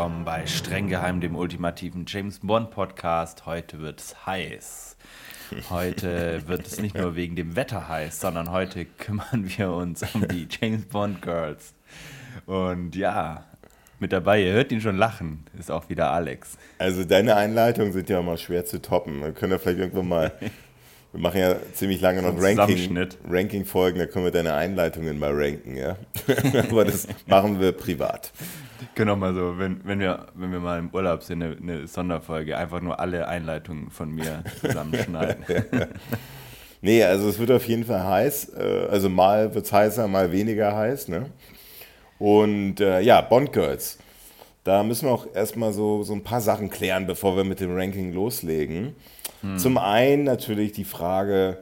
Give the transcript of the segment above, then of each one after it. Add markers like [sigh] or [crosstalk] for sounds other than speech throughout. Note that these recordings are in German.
willkommen bei Streng Geheim, dem ultimativen James Bond Podcast. Heute wird es heiß. Heute wird es nicht nur wegen dem Wetter heiß, sondern heute kümmern wir uns um die James Bond Girls. Und ja, mit dabei, ihr hört ihn schon lachen, ist auch wieder Alex. Also deine Einleitungen sind ja immer schwer zu toppen. Wir können ja vielleicht irgendwann mal [laughs] wir machen ja ziemlich lange noch Ranking, Ranking-Folgen, da können wir deine Einleitungen mal ranken, ja. [laughs] Aber das machen wir privat. Genau mal so, wenn, wenn, wir, wenn wir mal im Urlaub sind, eine, eine Sonderfolge, einfach nur alle Einleitungen von mir zusammenschneiden. [laughs] nee, also es wird auf jeden Fall heiß. Äh, also mal wird es heißer, mal weniger heiß. Ne? Und äh, ja, Bond Girls. Da müssen wir auch erstmal so, so ein paar Sachen klären, bevor wir mit dem Ranking loslegen. Hm. Zum einen natürlich die Frage,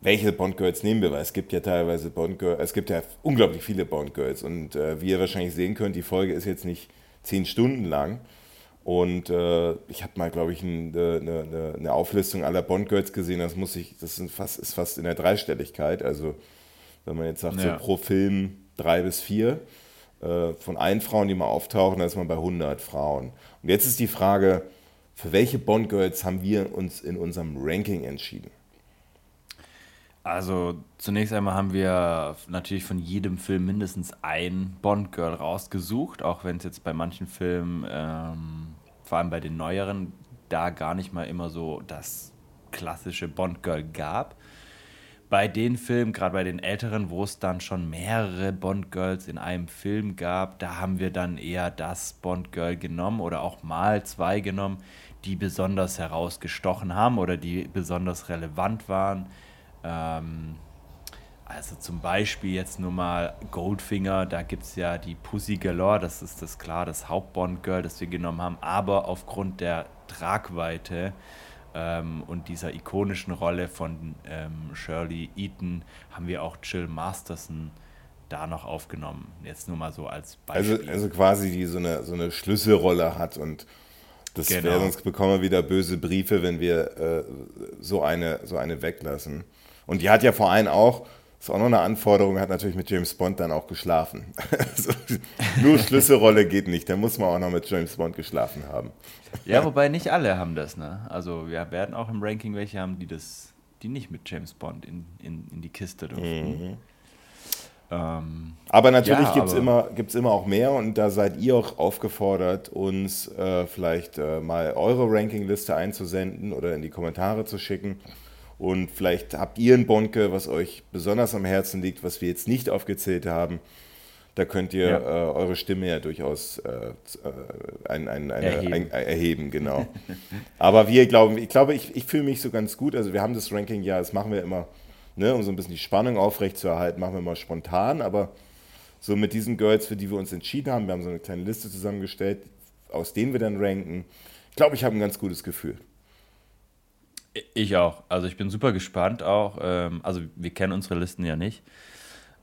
welche Bond-Girls nehmen wir, weil es gibt ja teilweise Bond-Girls, es gibt ja unglaublich viele Bond-Girls und äh, wie ihr wahrscheinlich sehen könnt, die Folge ist jetzt nicht zehn Stunden lang und äh, ich habe mal, glaube ich, eine, eine, eine, Auflistung aller Bond-Girls gesehen, das muss ich, das ist fast, ist fast in der Dreistelligkeit, also wenn man jetzt sagt, ja. so pro Film drei bis vier, äh, von allen Frauen, die mal auftauchen, da ist man bei 100 Frauen. Und jetzt ist die Frage, für welche Bond-Girls haben wir uns in unserem Ranking entschieden? Also zunächst einmal haben wir natürlich von jedem Film mindestens ein Bond-Girl rausgesucht, auch wenn es jetzt bei manchen Filmen, ähm, vor allem bei den neueren, da gar nicht mal immer so das klassische Bond-Girl gab. Bei den Filmen, gerade bei den älteren, wo es dann schon mehrere Bond-Girls in einem Film gab, da haben wir dann eher das Bond-Girl genommen oder auch mal zwei genommen, die besonders herausgestochen haben oder die besonders relevant waren. Ähm, also zum Beispiel jetzt nur mal Goldfinger, da gibt es ja die Pussy Galore, das ist das klar, das Hauptbond-Girl, das wir genommen haben, aber aufgrund der Tragweite ähm, und dieser ikonischen Rolle von ähm, Shirley Eaton haben wir auch Jill Masterson da noch aufgenommen. Jetzt nur mal so als Beispiel. Also, also quasi die so eine, so eine Schlüsselrolle hat und das genau. wäre, sonst bekommen wir wieder böse Briefe, wenn wir äh, so, eine, so eine weglassen. Und die hat ja vor allem auch, ist auch noch eine Anforderung, hat natürlich mit James Bond dann auch geschlafen. [laughs] also, nur Schlüsselrolle geht nicht, da muss man auch noch mit James Bond geschlafen haben. ja, wobei nicht alle haben das, ne? Also wir werden auch im Ranking welche haben, die das, die nicht mit James Bond in, in, in die Kiste dürfen. Mhm. Ähm, aber natürlich ja, gibt es immer, immer auch mehr und da seid ihr auch aufgefordert, uns äh, vielleicht äh, mal eure Rankingliste einzusenden oder in die Kommentare zu schicken. Und vielleicht habt ihr ein Bonke, was euch besonders am Herzen liegt, was wir jetzt nicht aufgezählt haben. Da könnt ihr ja. äh, eure Stimme ja durchaus äh, ein, ein, eine, erheben. Ein, erheben. genau. Aber wir glauben, ich glaube, ich, ich fühle mich so ganz gut. Also wir haben das Ranking ja, das machen wir immer ne, um so ein bisschen die Spannung aufrechtzuerhalten, machen wir mal spontan, aber so mit diesen Girls, für die wir uns entschieden haben, wir haben so eine kleine Liste zusammengestellt, aus denen wir dann ranken. Ich glaube, ich habe ein ganz gutes Gefühl. Ich auch. Also ich bin super gespannt auch. Ähm, also wir kennen unsere Listen ja nicht.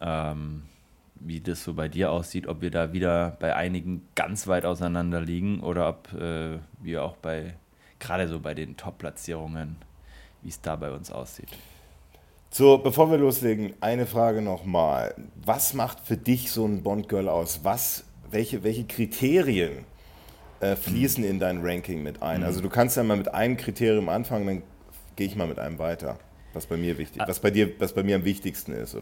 Ähm, wie das so bei dir aussieht, ob wir da wieder bei einigen ganz weit auseinander liegen oder ob äh, wir auch bei, gerade so bei den Top-Platzierungen, wie es da bei uns aussieht. So, bevor wir loslegen, eine Frage nochmal. Was macht für dich so ein Bond-Girl aus? Was, welche, welche Kriterien äh, fließen mhm. in dein Ranking mit ein? Mhm. Also du kannst ja mal mit einem Kriterium anfangen, dann gehe ich mal mit einem weiter. Was bei mir wichtig, ah. was bei dir, was bei mir am wichtigsten ist.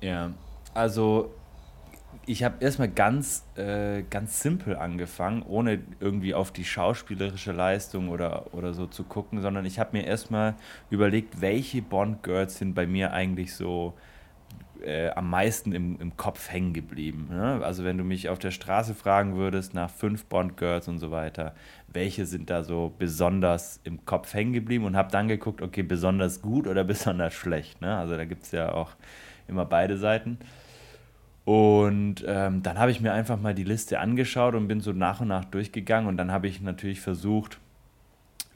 Ja, also ich habe erstmal ganz, äh, ganz simpel angefangen, ohne irgendwie auf die schauspielerische Leistung oder, oder so zu gucken, sondern ich habe mir erstmal überlegt, welche Bond-Girls sind bei mir eigentlich so äh, am meisten im, im Kopf hängen geblieben. Ne? Also wenn du mich auf der Straße fragen würdest nach fünf Bond-Girls und so weiter, welche sind da so besonders im Kopf hängen geblieben und habe dann geguckt, okay, besonders gut oder [laughs] besonders schlecht. Ne? Also da gibt es ja auch immer beide Seiten. Und ähm, dann habe ich mir einfach mal die Liste angeschaut und bin so nach und nach durchgegangen. Und dann habe ich natürlich versucht,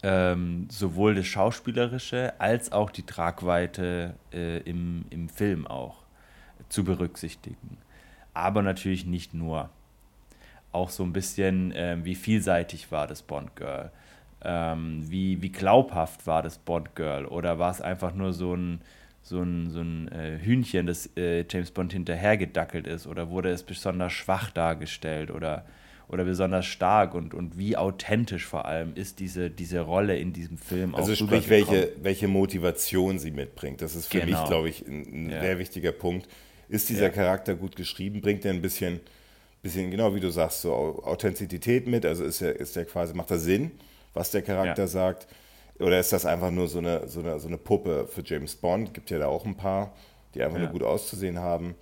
ähm, sowohl das Schauspielerische als auch die Tragweite äh, im, im Film auch zu berücksichtigen. Aber natürlich nicht nur. Auch so ein bisschen, äh, wie vielseitig war das Bond Girl? Ähm, wie, wie glaubhaft war das Bond Girl? Oder war es einfach nur so ein so ein, so ein äh, Hühnchen, das äh, James Bond hinterhergedackelt ist? Oder wurde es besonders schwach dargestellt oder, oder besonders stark? Und, und wie authentisch vor allem ist diese, diese Rolle in diesem Film also auch sprich, welche, welche Motivation sie mitbringt. Das ist für genau. mich, glaube ich, ein, ein ja. sehr wichtiger Punkt. Ist dieser ja. Charakter gut geschrieben? Bringt er ein bisschen, bisschen, genau wie du sagst, so Authentizität mit? Also ist er, ist er quasi, macht er Sinn, was der Charakter ja. sagt? Oder ist das einfach nur so eine, so, eine, so eine Puppe für James Bond? Gibt ja da auch ein paar, die einfach ja. nur gut auszusehen haben.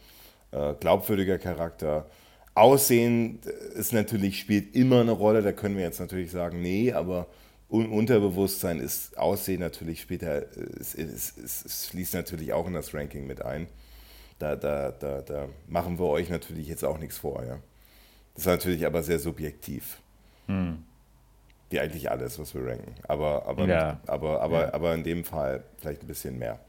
Äh, glaubwürdiger Charakter. Aussehen ist natürlich, spielt immer eine Rolle. Da können wir jetzt natürlich sagen, nee, aber Un Unterbewusstsein ist Aussehen natürlich später, es, es, es, es, fließt natürlich auch in das Ranking mit ein. Da, da, da, da machen wir euch natürlich jetzt auch nichts vor. Ja? Das ist natürlich aber sehr subjektiv. Hm wie eigentlich alles, was wir ranken. Aber, aber, ja. aber, aber, ja. aber in dem Fall vielleicht ein bisschen mehr.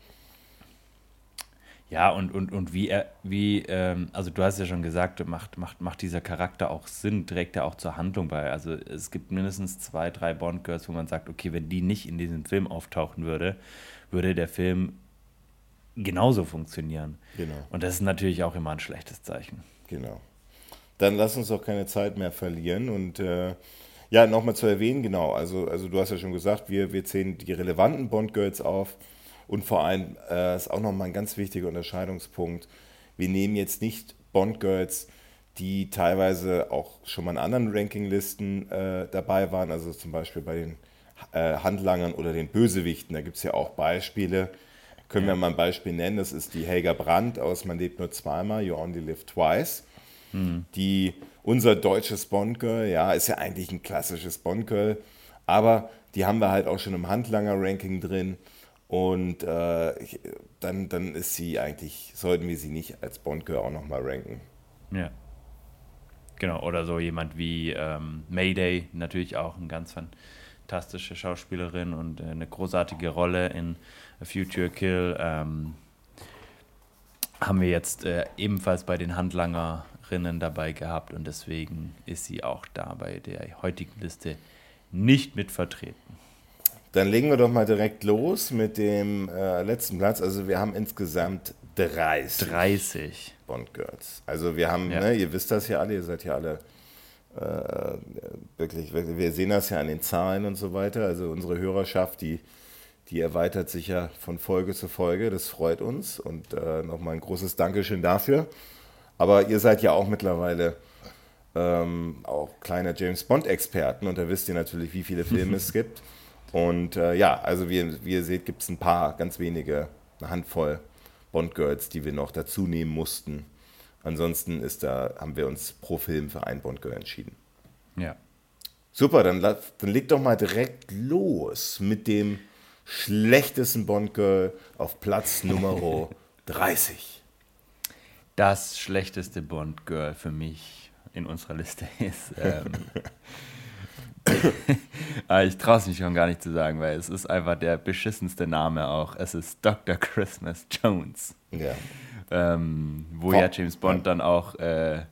Ja, und, und, und wie er, wie, ähm, also du hast ja schon gesagt, macht, macht, macht dieser Charakter auch Sinn, trägt er auch zur Handlung bei. Also es gibt mindestens zwei, drei Bond-Girls, wo man sagt, okay, wenn die nicht in diesem Film auftauchen würde, würde der Film genauso funktionieren. Genau. Und das ist natürlich auch immer ein schlechtes Zeichen. Genau. Dann lass uns doch keine Zeit mehr verlieren und äh, ja, nochmal zu erwähnen, genau. Also, also du hast ja schon gesagt, wir, wir zählen die relevanten Bond-Girls auf. Und vor allem äh, ist auch nochmal ein ganz wichtiger Unterscheidungspunkt. Wir nehmen jetzt nicht Bond-Girls, die teilweise auch schon mal in anderen Rankinglisten äh, dabei waren, also zum Beispiel bei den äh, Handlangern oder den Bösewichten. Da gibt es ja auch Beispiele. Können wir mal ein Beispiel nennen? Das ist die Helga Brandt aus Man lebt nur zweimal, You Only Live Twice, hm. die unser deutsches Bond-Girl, ja, ist ja eigentlich ein klassisches Bond-Girl, aber die haben wir halt auch schon im Handlanger-Ranking drin. Und äh, dann, dann ist sie eigentlich, sollten wir sie nicht als Bond-Girl auch nochmal ranken. Ja. Genau, oder so jemand wie ähm, Mayday, natürlich auch eine ganz fantastische Schauspielerin und äh, eine großartige Rolle in A Future Kill. Ähm, haben wir jetzt äh, ebenfalls bei den Handlanger Rinnen dabei gehabt und deswegen ist sie auch da bei der heutigen Liste nicht mit vertreten. Dann legen wir doch mal direkt los mit dem äh, letzten Platz. Also wir haben insgesamt 30. 30. Bond Girls. Also wir haben, ja. ne, ihr wisst das ja alle, ihr seid ja alle äh, wirklich, wirklich, wir sehen das ja an den Zahlen und so weiter. Also unsere Hörerschaft, die, die erweitert sich ja von Folge zu Folge. Das freut uns und äh, nochmal ein großes Dankeschön dafür. Aber ihr seid ja auch mittlerweile ähm, auch kleine James Bond-Experten und da wisst ihr natürlich, wie viele Filme [laughs] es gibt. Und äh, ja, also wie, wie ihr seht, gibt es ein paar, ganz wenige, eine Handvoll Bond-Girls, die wir noch dazu nehmen mussten. Ansonsten ist da, haben wir uns pro Film für ein Bond-Girl entschieden. Ja. Super, dann, dann leg doch mal direkt los mit dem schlechtesten Bond-Girl auf Platz Nummer [laughs] 30. das schlechteste Bond-Girl für mich in unserer Liste ist. Ähm, [laughs] ah, ich traue es mich schon gar nicht zu sagen, weil es ist einfach der beschissenste Name auch. Es ist Dr. Christmas Jones. Ja. Ähm, wo Vor ja James Bond dann auch äh,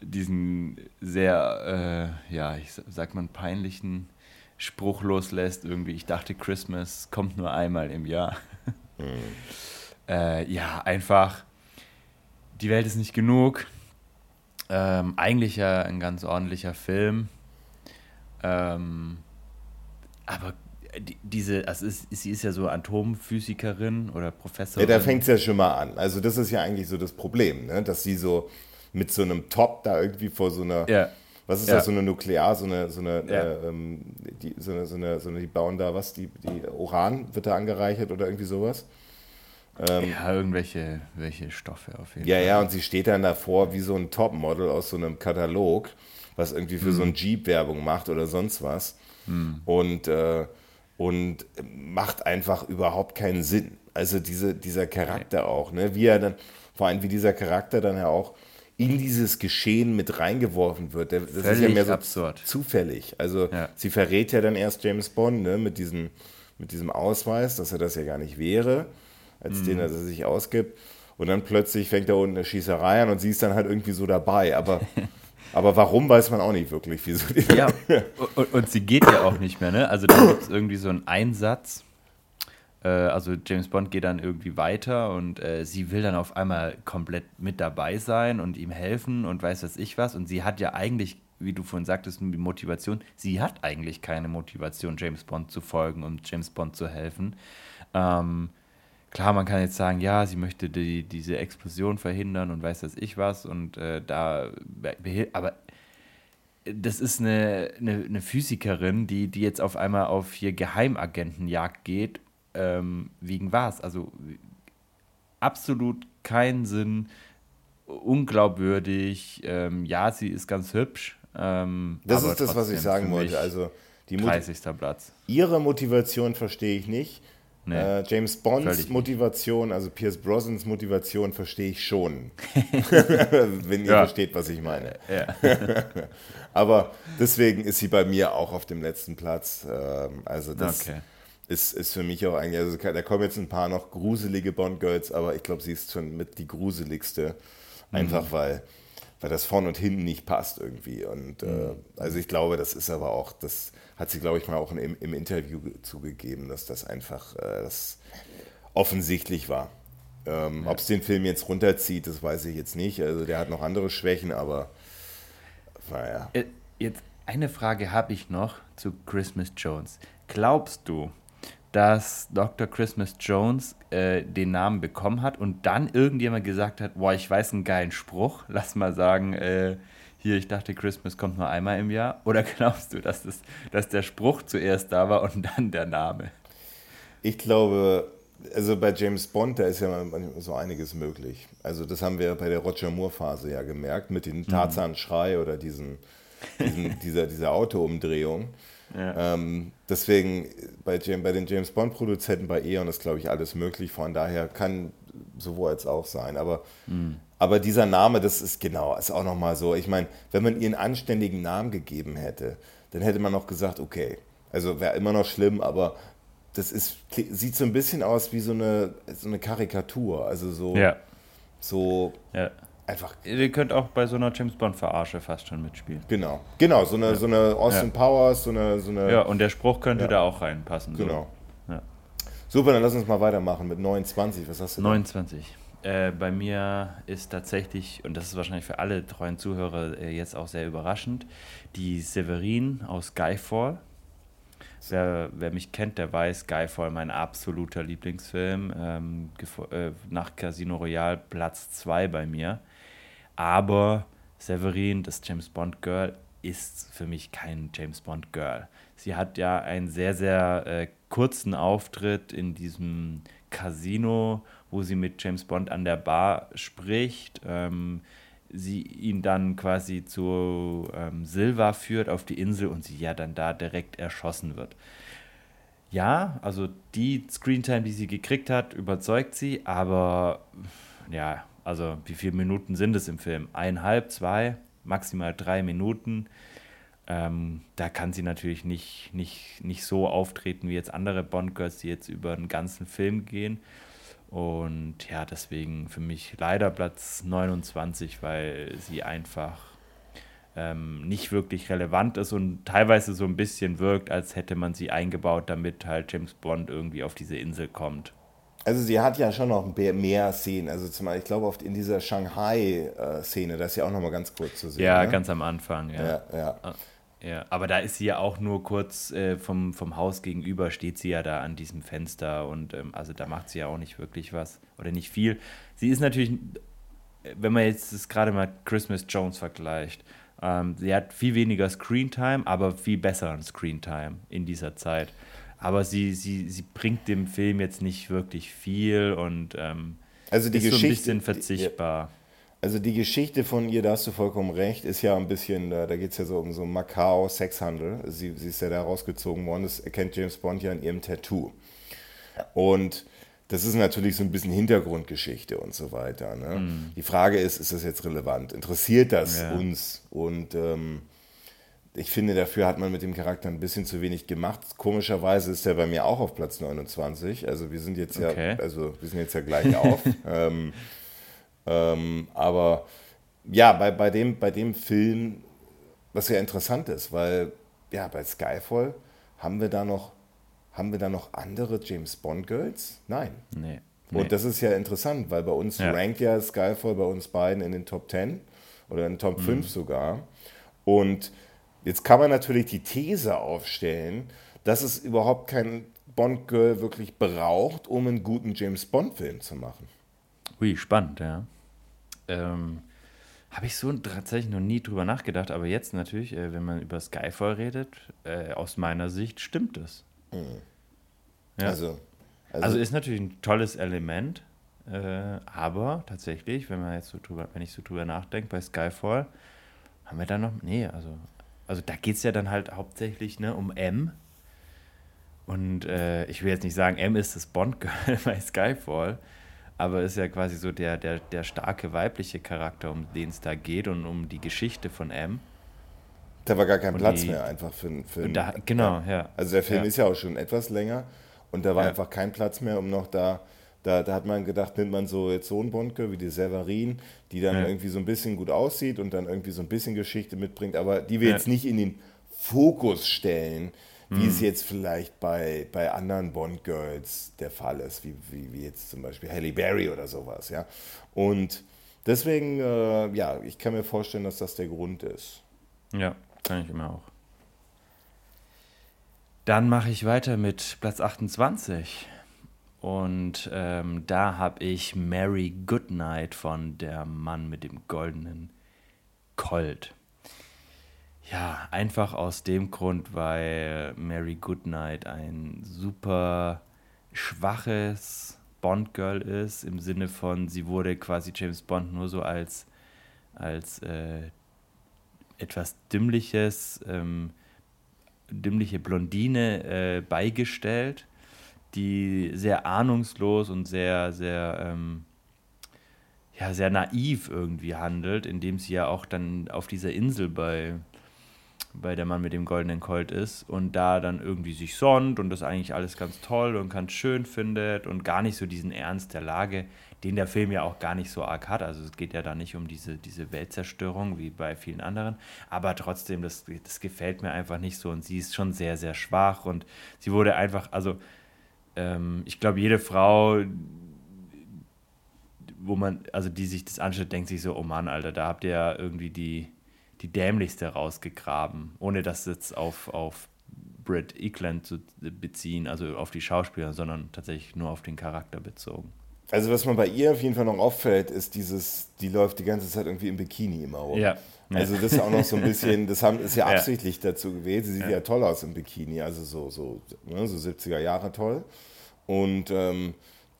diesen sehr, äh, ja, ich sag mal, peinlichen Spruch loslässt. Irgendwie, ich dachte, Christmas kommt nur einmal im Jahr. [laughs] Mhm. äh, ja, einfach die Welt ist nicht genug. Ähm, eigentlich ja ein ganz ordentlicher Film. Ähm, aber die, diese, also ist, sie ist ja so Atomphysikerin oder Professorin. Ja, da fängt es ja schon mal an. Also das ist ja eigentlich so das Problem, ne? dass sie so mit so einem Top da irgendwie vor so einer, ja. Was ist ja. das, so eine Nuklear, so eine, so eine, ja. äh, ähm, die, so eine, so eine, so eine, die bauen da was, die, die Uran wird da angereichert oder irgendwie sowas. Ähm, ja, irgendwelche welche Stoffe auf jeden ja, Fall. Ja, ja, und sie steht dann davor wie so ein Topmodel aus so einem Katalog, was irgendwie für hm. so ein Jeep Werbung macht oder sonst was. Hm. Und, äh, und macht einfach überhaupt keinen Sinn. Also diese, dieser Charakter nee. auch, ne? wie er dann, vor allem wie dieser Charakter dann ja auch in dieses Geschehen mit reingeworfen wird. Das Völlig ist ja mehr so absurd. zufällig. Also ja. sie verrät ja dann erst James Bond ne, mit, diesen, mit diesem Ausweis, dass er das ja gar nicht wäre als mhm. den er sich ausgibt. Und dann plötzlich fängt da unten eine Schießerei an und sie ist dann halt irgendwie so dabei. Aber, [laughs] aber warum, weiß man auch nicht wirklich. Wieso ja, [laughs] und, und, sie geht ja auch nicht mehr, ne? Also da gibt es irgendwie so einen Einsatz, also James Bond geht dann irgendwie weiter und äh, sie will dann auf einmal komplett mit dabei sein und ihm helfen und weiß was ich was. Und sie hat ja eigentlich, wie du vorhin sagtest, die Motivation, sie hat eigentlich keine Motivation, James Bond zu folgen und James Bond zu helfen. Ähm, klar, man kann jetzt sagen, ja, sie möchte die, diese Explosion verhindern und weiß das ich was und äh, da, aber das ist eine, eine, eine, Physikerin, die, die jetzt auf einmal auf hier Geheimagentenjagd geht, ähm, wegen was? Also absolut keinen Sinn, unglaubwürdig, ähm, ja, sie ist ganz hübsch. Ähm, das ist das, was ich sagen wollte. Also die 30. Platz. Ihre Motivation verstehe ich nicht. Nee, äh, James Bonds Motivation, also Pierce Brosnans Motivation, verstehe ich schon. [laughs] Wenn ihr ja. versteht, was ich meine. Ja. [laughs] Aber deswegen ist sie bei mir auch auf dem letzten Platz. Ähm, also das okay. Ist, ist für mich auch eigentlich, also da kommen jetzt ein paar noch gruselige Bond-Girls, aber ich glaube, sie ist schon mit die gruseligste. Einfach mhm. weil, weil das vorne und hinten nicht passt irgendwie. Und äh, mhm. äh, also ich glaube, das ist aber auch, das hat sie, glaube ich, mal auch im, im Interview zugegeben, dass das einfach äh, das offensichtlich war. Ähm, ja. Ob es den Film jetzt runterzieht, das weiß ich jetzt nicht. Also der hat noch andere Schwächen, aber naja. Äh, jetzt eine Frage habe ich noch zu Christmas Jones. Glaubst du, dass Dr. Christmas Jones äh, den Namen bekommen hat und dann irgendjemand gesagt hat, boah, ich weiß einen geilen Spruch, [laughs] lass mal sagen, äh, hier, ich dachte, Christmas kommt nur einmal im Jahr? Oder [laughs] glaubst du, dass, das, dass der Spruch zuerst da war und dann der Name? Ich glaube, also bei James Bond, da ist ja so einiges möglich. Also das haben wir bei der Roger Moore-Phase ja gemerkt, mit dem mhm. Tarzan-Schrei oder diesen, diesen, [laughs] dieser, dieser Autoumdrehung. Ja. Ähm, deswegen bei, bei den James Bond-Produzenten bei E.ON ist, glaube ich, alles möglich. Von daher kann sowohl als auch sein. Aber mhm. Aber dieser Name, das ist genau, ist auch nochmal so. Ich meine, wenn man ihr einen anständigen Namen gegeben hätte, dann hätte man noch gesagt, okay, also wäre immer noch schlimm, aber das ist, sieht so ein bisschen aus wie so eine, so eine Karikatur. Also so, ja. so ja. Einfach. Ihr könnt auch bei so einer James Bond-Verarsche fast schon mitspielen. Genau, genau, so eine, ja. so eine Austin ja. Powers, so eine, so eine. Ja, und der Spruch könnte da auch reinpassen. Genau. So. Super, dann lass uns mal weitermachen mit 29. Was hast du 29. Äh, bei mir ist tatsächlich, und das ist wahrscheinlich für alle treuen Zuhörer äh, jetzt auch sehr überraschend, die Severin aus Skyfall. Wer, wer, mich kennt, der weiß, Skyfall mein absoluter Lieblingsfilm. Ähm, äh, nach Casino Royale Platz 2 bei mir. Aber Severin, das James Bond Girl, ist für mich kein James Bond Girl. Sie hat ja einen sehr, sehr äh, kurzen Auftritt in diesem Casino wo sie mit James Bond an der Bar spricht. Ähm, sie ihn dann quasi zu ähm, Silva führt auf die Insel und sie ja dann da direkt erschossen wird. Ja, also die Screentime, die sie gekriegt hat, überzeugt sie, aber ja, also wie viele Minuten sind es im Film? Eineinhalb, zwei, maximal drei Minuten. Ähm, da kann sie natürlich nicht, nicht, nicht so auftreten wie jetzt andere Bond-Girls, die jetzt über den ganzen Film gehen. Und ja, deswegen für mich leider Platz 29, weil sie einfach ähm, nicht wirklich relevant ist und teilweise so ein bisschen wirkt, als hätte man sie eingebaut, damit halt James Bond irgendwie auf diese Insel kommt. Also sie hat ja schon noch mehr Szenen. Also zum Beispiel, ich glaube, oft in dieser Shanghai-Szene, das ist ja auch noch mal ganz kurz zu sehen. Ja, ne? ganz am Anfang, ja. ja, ja. Ah. Ja, aber da ist sie ja auch nur kurz äh, vom, vom Haus gegenüber, steht sie ja da an diesem Fenster und ähm, also da macht sie ja auch nicht wirklich was oder nicht viel. Sie ist natürlich, wenn man jetzt gerade mal Christmas Jones vergleicht, ähm, sie hat viel weniger Screentime, aber viel besseren Screentime in dieser Zeit. Aber sie, sie, sie bringt dem Film jetzt nicht wirklich viel und ähm, also die ist Geschichte, so ein bisschen verzichtbar. Die, also die Geschichte von ihr, da hast du vollkommen recht, ist ja ein bisschen, da, da geht es ja so um so Macau, Sexhandel. Sie, sie ist ja da rausgezogen worden, das erkennt James Bond ja in ihrem Tattoo. Und das ist natürlich so ein bisschen Hintergrundgeschichte und so weiter. Ne? Mm. Die Frage ist, ist das jetzt relevant? Interessiert das ja. uns? Und ähm, ich finde, dafür hat man mit dem Charakter ein bisschen zu wenig gemacht. Komischerweise ist er bei mir auch auf Platz 29. Also wir sind jetzt okay. ja, also wir sind jetzt ja gleich [laughs] auf. ähm, ähm, aber ja, bei, bei, dem, bei dem Film, was ja interessant ist, weil ja, bei Skyfall haben wir da noch haben wir da noch andere James Bond Girls? Nein. Nee. Und das ist ja interessant, weil bei uns Ja. rankt ja Skyfall bei uns beiden in den Top 10 oder in den Top 5 sogar. Und jetzt kann man natürlich die These aufstellen, dass es überhaupt kein Bond-Girl wirklich braucht, um einen guten James Bond-Film zu machen. Ui, spannend, ja. Ähm, Habe ich so tatsächlich noch nie drüber nachgedacht, aber jetzt natürlich, äh, wenn man über Skyfall redet, äh, aus meiner Sicht stimmt es. Ja. Also, also, Also ist natürlich ein tolles Element, äh, aber tatsächlich, wenn man jetzt so drüber, wenn ich so drüber nachdenke, bei Skyfall, haben wir da noch, nee, also, also da geht es ja dann halt hauptsächlich ne, um M. Und äh, ich will jetzt nicht sagen, M ist das Bond-Girl [laughs] bei Skyfall, aber ist ja quasi so der, der, der starke weibliche Charakter, um den es da geht und um die Geschichte von M. da war gar kein und Platz die- mehr einfach für, für Und da, genau, ja. Also der Film Ja. ist ja auch schon etwas länger und da war Ja. einfach kein Platz mehr, um noch da, da, da hat man gedacht, nimmt man so jetzt so einen Bondke wie die Severin, die dann Ja. irgendwie so ein bisschen gut aussieht und dann irgendwie so ein bisschen Geschichte mitbringt, aber die wir Ja. jetzt nicht in den Fokus stellen, wie Mhm. es jetzt vielleicht bei, bei anderen Bond-Girls der Fall ist, wie, wie, wie jetzt zum Beispiel Halle Berry oder sowas, ja. Und deswegen, äh, ja, ich kann mir vorstellen, dass das der Grund ist. Ja, kann ich immer auch. Dann mache ich weiter mit Platz 28. Und ähm, da habe ich Mary Goodnight von Der Mann mit dem goldenen Colt. Ja, einfach aus dem Grund, weil Mary Goodnight ein super schwaches Bond-Girl ist, im Sinne von, sie wurde quasi James Bond nur so als, als äh, etwas Dümmliches, ähm, dümmliche Blondine äh, beigestellt, die sehr ahnungslos und sehr, sehr, ähm, ja, sehr naiv irgendwie handelt, indem sie ja auch dann auf dieser Insel bei, bei der Mann mit dem goldenen Colt ist und da dann irgendwie sich sonnt und das eigentlich alles ganz toll und ganz schön findet und gar nicht so diesen Ernst der Lage, den der Film ja auch gar nicht so arg hat. Also es geht ja da nicht um diese, diese Weltzerstörung wie bei vielen anderen, aber trotzdem, das, das gefällt mir einfach nicht so und sie ist schon sehr, sehr schwach und sie wurde einfach, also ähm, ich glaube, jede Frau, wo man, also die sich das anschaut, denkt sich so, oh Mann, Alter, da habt ihr ja irgendwie die, die dämlichste rausgegraben, ohne das jetzt auf, auf Britt Eklund zu beziehen, also auf die Schauspieler, sondern tatsächlich nur auf den Charakter bezogen. Also was man bei ihr auf jeden Fall noch auffällt, ist dieses, die läuft die ganze Zeit irgendwie im Bikini immer rum. Ja. Also das ist auch noch so ein bisschen, das haben, ist ja Ja. absichtlich dazu gewählt. Sie sieht ja. toll aus im Bikini, also so, so, ne, so 70er Jahre toll. Und ähm,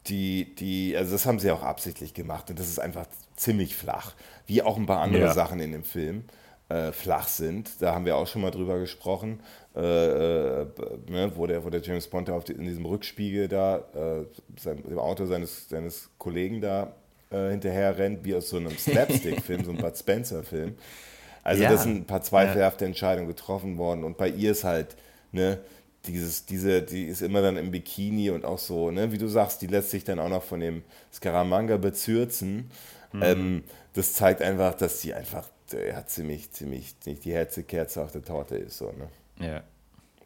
die, die, also das haben sie auch absichtlich gemacht und das ist einfach ziemlich flach. Wie auch ein paar andere Ja. Sachen in dem Film äh, flach sind. Da haben wir auch schon mal drüber gesprochen, äh, äh, ne, wo, der, wo der James Bond auf die, in diesem Rückspiegel da äh, sein, dem Auto seines, seines Kollegen da äh, hinterher rennt, wie aus so einem Slapstick-Film, so einem Bud Spencer-Film. Also Ja. das sind ein paar zweifelhafte Entscheidungen getroffen worden und bei ihr ist halt, ne, dieses, diese, die ist immer dann im Bikini und auch so, ne, wie du sagst, die lässt sich dann auch noch von dem Scaramanga bezürzen. Ähm, das zeigt einfach, dass sie einfach äh, ja, ziemlich, ziemlich, ziemlich die Herzekerze auf der Torte ist. So, ne? Ja.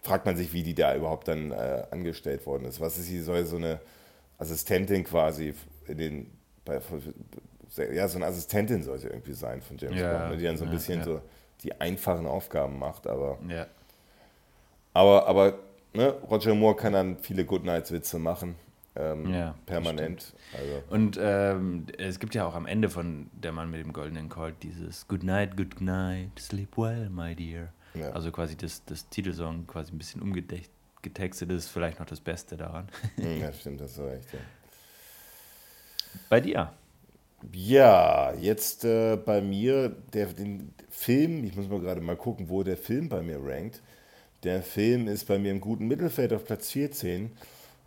Fragt man sich, wie die da überhaupt dann äh, angestellt worden ist. Was ist sie, soll so eine Assistentin quasi in den, bei, ja, so eine Assistentin soll sie irgendwie sein von James Ja, Bond, ne, die dann so ein ja, bisschen ja. so die einfachen Aufgaben macht, aber Ja. aber, aber ne, Roger Moore kann dann viele Goodnights-Witze machen. Ähm, Ja, permanent. Also, Und ähm, es gibt ja auch am Ende von Der Mann mit dem goldenen Colt dieses Good night, good night, sleep well, my dear. Ja. Also quasi das, das Titelsong quasi ein bisschen umgetextet ist vielleicht noch das Beste daran. hm, [laughs] ja, stimmt, das ist recht. Ja. Bei dir. Ja, jetzt äh, bei mir, der, den Film, ich muss mal gerade mal gucken, wo der Film bei mir rankt. Der Film ist bei mir im guten Mittelfeld auf Platz 14.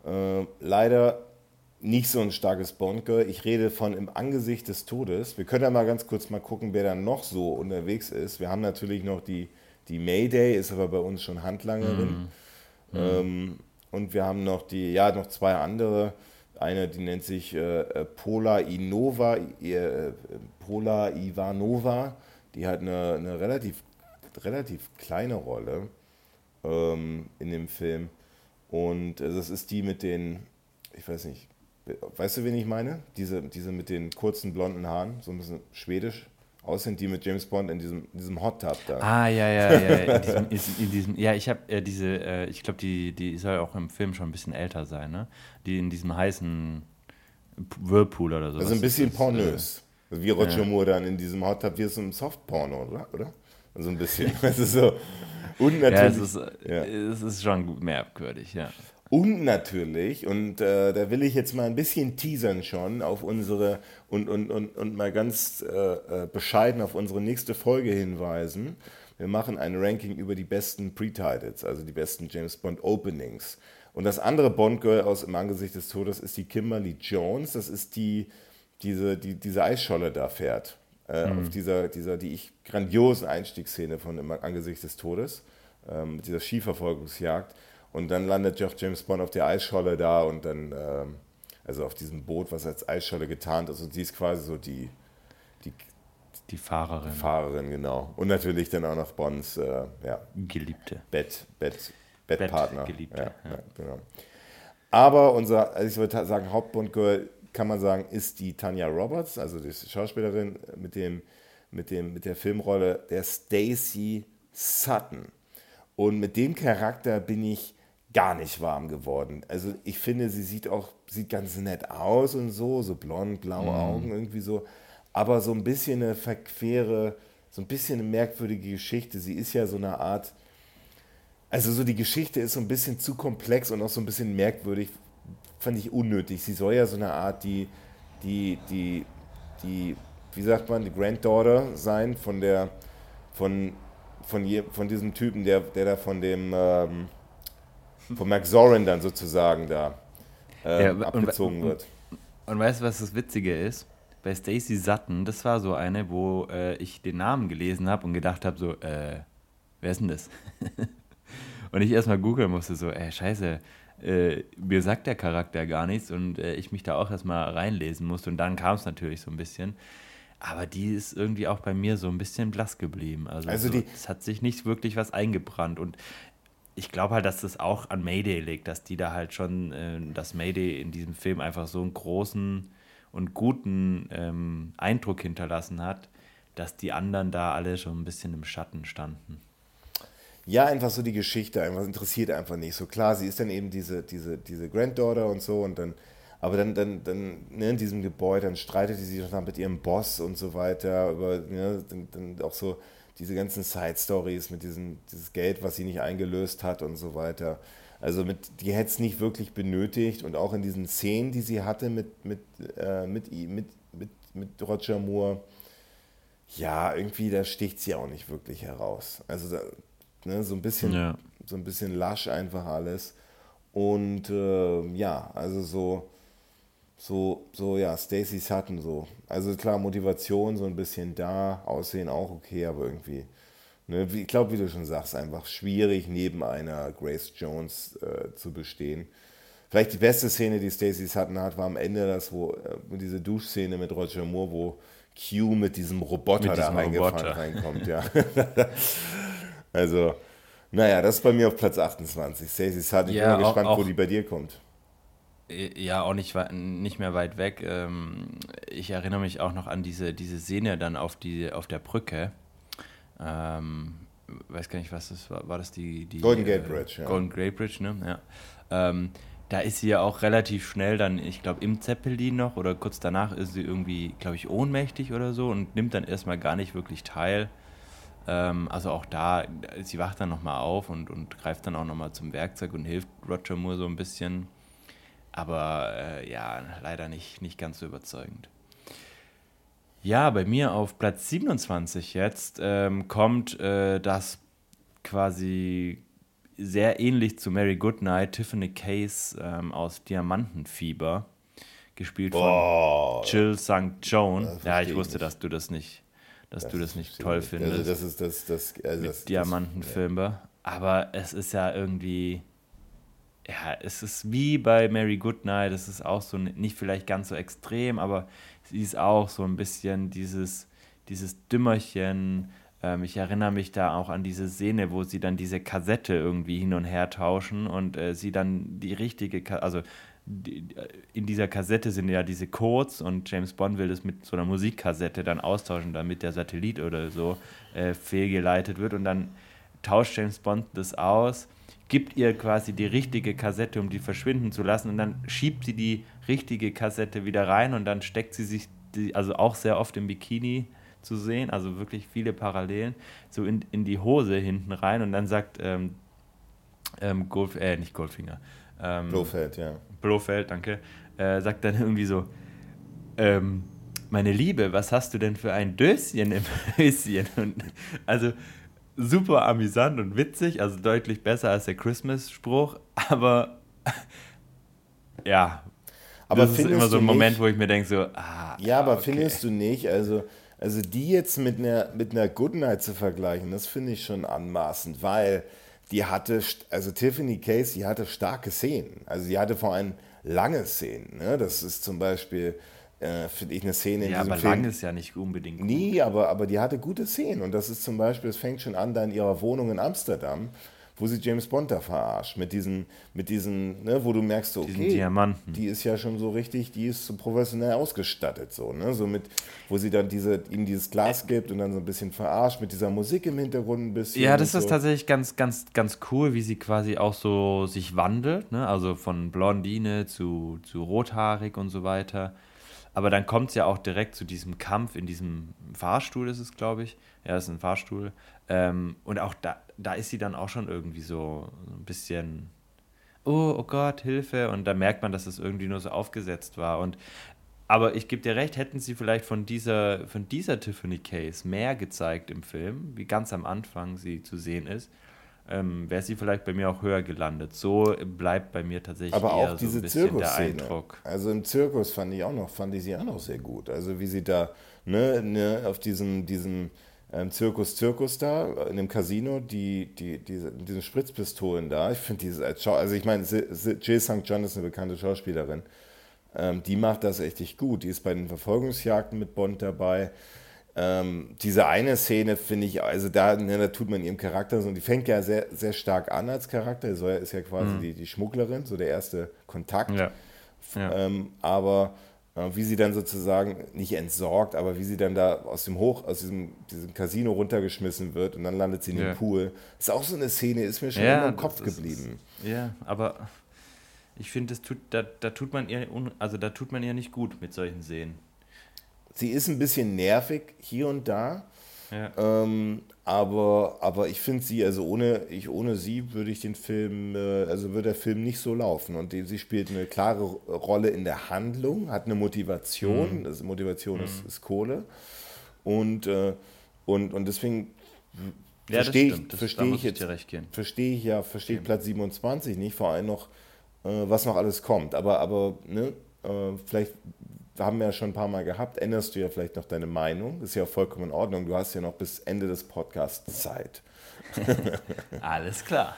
Äh, leider nicht so ein starkes Bond-Girl. Ich rede von Im Angesicht des Todes. Wir können ja mal ganz kurz mal gucken, wer da noch so unterwegs ist. Wir haben natürlich noch die, die Mayday, ist aber bei uns schon Handlangerin. Ähm, und wir haben noch die, ja, noch zwei andere. Eine, die nennt sich äh, äh, Pola Inova, äh, Pola Ivanova. Die hat eine, eine relativ, relativ kleine Rolle ähm, in dem Film. Und äh, das ist die mit den, ich weiß nicht, weißt du, wen ich meine? Diese, diese mit den kurzen blonden Haaren, so ein bisschen schwedisch aussehen, die mit James Bond in diesem, diesem Hot Tub da. Ah, ja, ja, ja. [laughs] In diesem, in diesem, ja, ich habe äh, diese, äh, ich glaube, die, die soll auch im Film schon ein bisschen älter sein, ne? Die in diesem heißen Whirlpool oder so. Also ein bisschen pornös. Also wie Roger. Moore dann in diesem Hot Tub, wie so ein Softporno, oder? oder? Also ein bisschen. [laughs] Das ist so. Und natürlich. Ja, es ist, ja. es ist schon merkwürdig, ja. Und natürlich, und äh, da will ich jetzt mal ein bisschen teasern schon auf unsere und, und, und, und mal ganz äh, äh, bescheiden auf unsere nächste Folge hinweisen. Wir machen ein Ranking über die besten Pre-Titles, also die besten James Bond Openings. Und das andere Bond-Girl aus Im Angesicht des Todes ist die Kimberly Jones. Das ist die, diese, die diese Eisscholle da fährt. Äh, mhm. Auf dieser, dieser, die ich grandiosen Einstiegsszene von Im Angesicht des Todes, äh, mit dieser Skiverfolgungsjagd. Und dann landet Jeff James Bond auf der Eisscholle da und dann, ähm, also auf diesem Boot, was als Eisscholle getarnt ist. Und sie ist quasi so die, die, die Fahrerin. Fahrerin, genau. Und natürlich dann auch noch Bonds äh, ja, Geliebte. Bett, Bett, Bettpartner. Bett Geliebte, ja, ja. genau. Aber unser, also ich würde sagen, Hauptbond-Girl, kann man sagen, ist die Tanya Roberts, also die Schauspielerin mit, dem, mit, dem, mit der Filmrolle der Stacy Sutton. Und mit dem Charakter bin ich gar nicht warm geworden. Also ich finde, sie sieht auch, sieht ganz nett aus und so, so blond, blaue mhm. Augen irgendwie so, aber so ein bisschen eine verquere, so ein bisschen eine merkwürdige Geschichte. Sie ist ja so eine Art, also so die Geschichte ist so ein bisschen zu komplex und auch so ein bisschen merkwürdig, fand ich unnötig. Sie soll ja so eine Art, die, die, die, die, wie sagt man, die Granddaughter sein von der, von, von, je, von diesem Typen, der, der da von dem, ähm, von Max Zorin dann sozusagen da äh, ja, abgezogen und, wird. Und, und weißt du, was das Witzige ist? Bei Stacey Sutton, das war so eine, wo äh, ich den Namen gelesen habe und gedacht habe, so, äh, wer ist denn das? [laughs] und ich erstmal googeln musste, so, ey, scheiße, äh, mir sagt der Charakter gar nichts und äh, ich mich da auch erstmal reinlesen musste und dann kam es natürlich so ein bisschen. Aber die ist irgendwie auch bei mir so ein bisschen blass geblieben. Also, also so, es hat sich nicht wirklich was eingebrannt und ich glaube halt, dass das auch an Mayday liegt, dass die da halt schon, äh, dass Mayday in diesem Film einfach so einen großen und guten ähm, Eindruck hinterlassen hat, dass die anderen da alle schon ein bisschen im Schatten standen ja, einfach so die Geschichte, einfach interessiert einfach nicht. So klar, sie ist dann eben diese, diese, diese Granddaughter und so und dann, aber dann, dann, dann ne, in diesem Gebäude, dann streitet sie sich noch mit ihrem Boss und so weiter, über, ne, dann, dann auch so diese ganzen Side-Stories mit diesem dieses Geld, was sie nicht eingelöst hat und so weiter. Also mit, die hätte es nicht wirklich benötigt und auch in diesen Szenen, die sie hatte mit, mit, äh, mit, mit, mit, mit Roger Moore, ja, irgendwie, da sticht sie auch nicht wirklich heraus. Also da, Ne? So ein bisschen, ja. so ein bisschen lasch einfach alles. Und äh, ja, also so, so, so, ja, Stacy Sutton so. Also klar, Motivation so ein bisschen da, Aussehen auch okay, aber irgendwie, ne, ich glaube, wie du schon sagst, einfach schwierig neben einer Grace Jones äh, zu bestehen. Vielleicht die beste Szene, die Stacy Sutton hat, war am Ende das, wo äh, diese Duschszene mit Roger Moore, wo Q mit diesem Roboter mit diesem da reingefahren [laughs] reinkommt, ja. Also, naja, das ist bei mir auf Platz 28. Stacey Sutton, ich ja, bin mal gespannt, auch, wo die bei dir kommt. Ja, auch nicht, nicht mehr weit weg. Ähm, ich erinnere mich auch noch an diese, diese Szene dann auf, die, auf der Brücke. Ähm, weiß gar nicht, was das war. War das die. die Golden Gate äh, Bridge, ja. Golden Gate Bridge, ne? Ja. Ähm, da ist sie ja auch relativ schnell dann, ich glaube, im Zeppelin noch oder kurz danach ist sie irgendwie, glaube ich, ohnmächtig oder so und nimmt dann erstmal gar nicht wirklich teil. Ähm, also auch da, sie wacht dann nochmal auf und, und greift dann auch nochmal zum Werkzeug und hilft Roger Moore so ein bisschen. Aber äh, ja, leider nicht, nicht ganz so überzeugend. Ja, bei mir auf Platz 27 jetzt ähm, kommt äh, das quasi sehr ähnlich zu Mary Goodnight, Tiffany Case ähm, aus Diamantenfieber, gespielt Boah, von Jill St. Joan. Ja, ich wusste, nicht. dass du das nicht dass das du das nicht toll findest. Also das ist das, das, also das, Diamantenfilme. Ja. Aber es ist ja irgendwie, ja, es ist wie bei Mary Goodnight, es ist auch so, nicht vielleicht ganz so extrem, aber sie ist auch so ein bisschen dieses, dieses Dümmerchen, Ähm, ich erinnere mich da auch an diese Szene, wo sie dann diese Kassette irgendwie hin und her tauschen und äh, sie dann die richtige, Ka also äh, in dieser Kassette sind ja diese Codes und James Bond will das mit so einer Musikkassette dann austauschen, damit der Satellit oder so äh, fehlgeleitet wird und dann tauscht James Bond das aus, gibt ihr quasi die richtige Kassette, um die verschwinden zu lassen und dann schiebt sie die richtige Kassette wieder rein und dann steckt sie sich, die, also auch sehr oft im Bikini zu sehen, also wirklich viele Parallelen, so in, in die Hose hinten rein und dann sagt ähm, ähm, Gold, äh, nicht Goldfinger, ähm, Blofeld, ja. Blofeld, danke, äh, sagt dann irgendwie so, ähm, meine Liebe, was hast du denn für ein Döschen im [laughs] Höschen? Und, also super amüsant und witzig, also deutlich besser als der Christmas-Spruch, [laughs] aber ja, aber das ist immer so ein Moment, nicht, wo ich mir denke, so, ah. Ja, aber okay. findest du nicht, also, also die jetzt mit einer, mit einer Goodnight zu vergleichen, das finde ich schon anmaßend, weil die hatte, also Tiffany Case, die hatte starke Szenen. Also die hatte vor allem lange Szenen. Ne? Das ist zum Beispiel, äh, finde ich, eine Szene in ja, diesem aber Film. lang ist ja nicht unbedingt gut. Nee, aber, aber die hatte gute Szenen. Und das ist zum Beispiel, es fängt schon an da in ihrer Wohnung in Amsterdam wo sie James Bond da verarscht. Mit diesen, mit diesen, ne, wo du merkst, so, okay, Diamanten. die ist ja schon so richtig, die ist so professionell ausgestattet, so, ne? So mit, wo sie dann diese, ihm dieses Glas gibt und dann so ein bisschen verarscht mit dieser Musik im Hintergrund ein bisschen. Ja, das ist so. tatsächlich ganz, ganz, ganz cool, wie sie quasi auch so sich wandelt, ne? Also von Blondine zu, zu rothaarig und so weiter. Aber dann kommt es ja auch direkt zu diesem Kampf in diesem Fahrstuhl, ist es, glaube ich. Ja, das ist ein Fahrstuhl. Ähm, und auch da, da ist sie dann auch schon irgendwie so ein bisschen, oh, oh Gott, Hilfe. Und da merkt man, dass es irgendwie nur so aufgesetzt war. Und aber ich gebe dir recht, hätten sie vielleicht von dieser, von dieser Tiffany Case mehr gezeigt im Film, wie ganz am Anfang sie zu sehen ist, ähm, wäre sie vielleicht bei mir auch höher gelandet. So bleibt bei mir tatsächlich Aber auch diese so ein bisschen der Eindruck. Also im Zirkus fand ich auch noch, fand ich sie auch noch sehr gut. Also wie sie da ne, ne, auf diesem, diesem ähm, Zirkus Zirkus da, in dem Casino, die, die, diese, diese Spritzpistolen da. Ich finde diese als Schau also ich meine, Jill St. John ist eine bekannte Schauspielerin. Ähm, die macht das echt gut. Die ist bei den Verfolgungsjagden mit Bond dabei. Ähm, diese eine Szene finde ich, also da, ne, da tut man ihrem Charakter so, die fängt ja sehr, sehr stark an als Charakter, so ist ja quasi mhm. die, die Schmugglerin, so der erste Kontakt. Ja. Ja. Ähm, aber wie sie dann sozusagen nicht entsorgt, aber wie sie dann da aus dem Hoch, aus diesem, diesem Casino runtergeschmissen wird und dann landet sie in ja. dem Pool. Das ist auch so eine Szene, ist mir schon ja, im Kopf geblieben. Ist, ja, aber ich finde, da, da tut man ihr, also da tut man ihr nicht gut mit solchen Szenen. Sie ist ein bisschen nervig hier und da, ja. Ähm, aber, aber ich finde sie, also ohne, ich, ohne sie würde ich den Film, äh, also würde der Film nicht so laufen. Und die, sie spielt eine klare Rolle in der Handlung, hat eine Motivation, mhm. also Motivation mhm. ist, ist, Kohle. Und, äh, und, und deswegen ja, verstehe ich, versteh ich jetzt, verstehe ich ja, verstehe okay. Platz 27 nicht, vor allem noch, äh, was noch alles kommt. Aber, aber ne, äh, vielleicht haben wir ja schon ein paar Mal gehabt, änderst du ja vielleicht noch deine Meinung. Ist ja auch vollkommen in Ordnung. Du hast ja noch bis Ende des Podcasts Zeit. [laughs] Alles klar.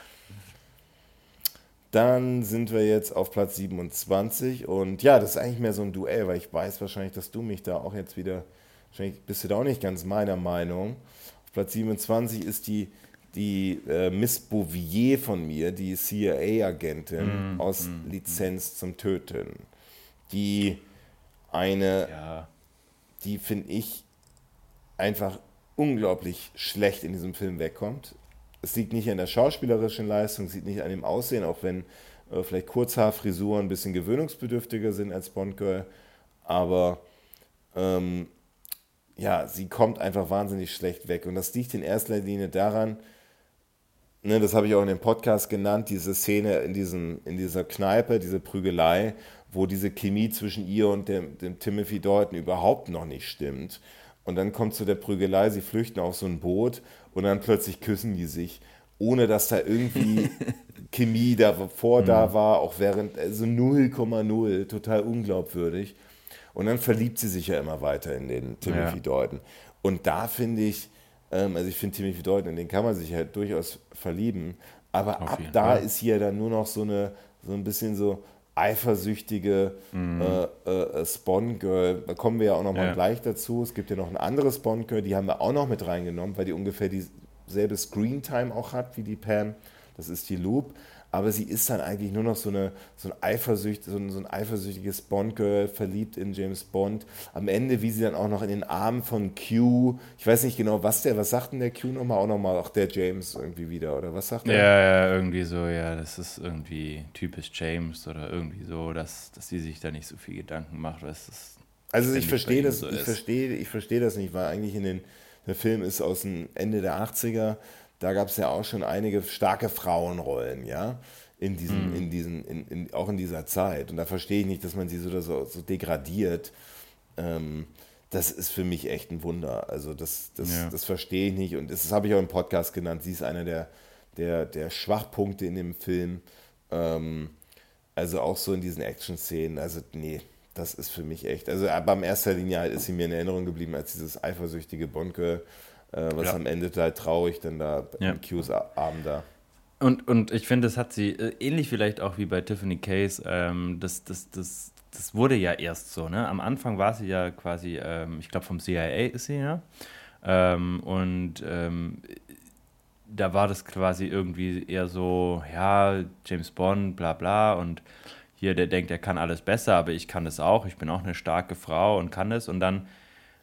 Dann sind wir jetzt auf Platz 27 und ja, das ist eigentlich mehr so ein Duell, weil ich weiß wahrscheinlich, dass du mich da auch jetzt wieder, wahrscheinlich bist du da auch nicht ganz meiner Meinung. Auf Platz 27 ist die, die äh, Miss Bouvier von mir, die CIA-Agentin mm, aus mm, Lizenz mm. zum Töten. Die eine, ja. die finde ich einfach unglaublich schlecht in diesem Film wegkommt. Es liegt nicht an der schauspielerischen Leistung, es liegt nicht an dem Aussehen, auch wenn äh, vielleicht Kurzhaarfrisuren ein bisschen gewöhnungsbedürftiger sind als Bond-Girl. Aber ähm, ja, sie kommt einfach wahnsinnig schlecht weg. Und das liegt in erster Linie daran, ne, das habe ich auch in dem Podcast genannt, diese Szene in, diesem, in dieser Kneipe, diese Prügelei, wo diese Chemie zwischen ihr und dem, dem Timothy Dalton überhaupt noch nicht stimmt. Und dann kommt zu der Prügelei, sie flüchten auf so ein Boot und dann plötzlich küssen die sich, ohne dass da irgendwie [laughs] Chemie davor mhm. da war, auch während, also 0,0, total unglaubwürdig. Und dann verliebt sie sich ja immer weiter in den Timothy ja. Dalton. Und da finde ich, ähm, also ich finde Timothy Dalton, in den kann man sich halt durchaus verlieben, aber Auf ab da Fall. ist hier dann nur noch so eine, so ein bisschen so, eifersüchtige mhm. äh, äh, Spawn-Girl. Da kommen wir ja auch noch mal ja. gleich dazu. Es gibt ja noch ein anderes Spawn-Girl, die haben wir auch noch mit reingenommen, weil die ungefähr dieselbe Screen-Time auch hat wie die Pam. Das ist die Loop aber sie ist dann eigentlich nur noch so, eine, so, ein, Eifersücht, so, ein, so ein eifersüchtiges Bond-Girl, verliebt in James Bond. Am Ende, wie sie dann auch noch in den Armen von Q, ich weiß nicht genau, was der, was sagt denn der Q nochmal? Auch nochmal, auch der James irgendwie wieder, oder was sagt er? Ja, ja, irgendwie so, ja, das ist irgendwie typisch James oder irgendwie so, dass, dass sie sich da nicht so viel Gedanken macht, was das also ich verstehe das, so ich verstehe, ich verstehe das nicht, weil eigentlich in den, der Film ist aus dem Ende der 80er, da gab es ja auch schon einige starke Frauenrollen, ja, in diesen, mhm. in diesen, in, in, auch in dieser Zeit. Und da verstehe ich nicht, dass man sie so, so, so degradiert. Ähm, das ist für mich echt ein Wunder. Also das, das, ja. das verstehe ich nicht. Und das, das habe ich auch im Podcast genannt. Sie ist einer der, der, der Schwachpunkte in dem Film. Ähm, also auch so in diesen Action-Szenen. Also nee, das ist für mich echt. Also beim erster Linie ist sie mir in Erinnerung geblieben als dieses eifersüchtige äh, was ja. am Ende halt traurig dann da ja. im Qs-Abend da. Und, und ich finde, das hat sie, äh, ähnlich vielleicht auch wie bei Tiffany Case, ähm, das, das, das, das wurde ja erst so, ne? Am Anfang war sie ja quasi, ähm, ich glaube vom CIA ist sie ja. Ähm, und ähm, da war das quasi irgendwie eher so, ja, James Bond, bla bla und hier, der denkt, er kann alles besser, aber ich kann das auch, ich bin auch eine starke Frau und kann das und dann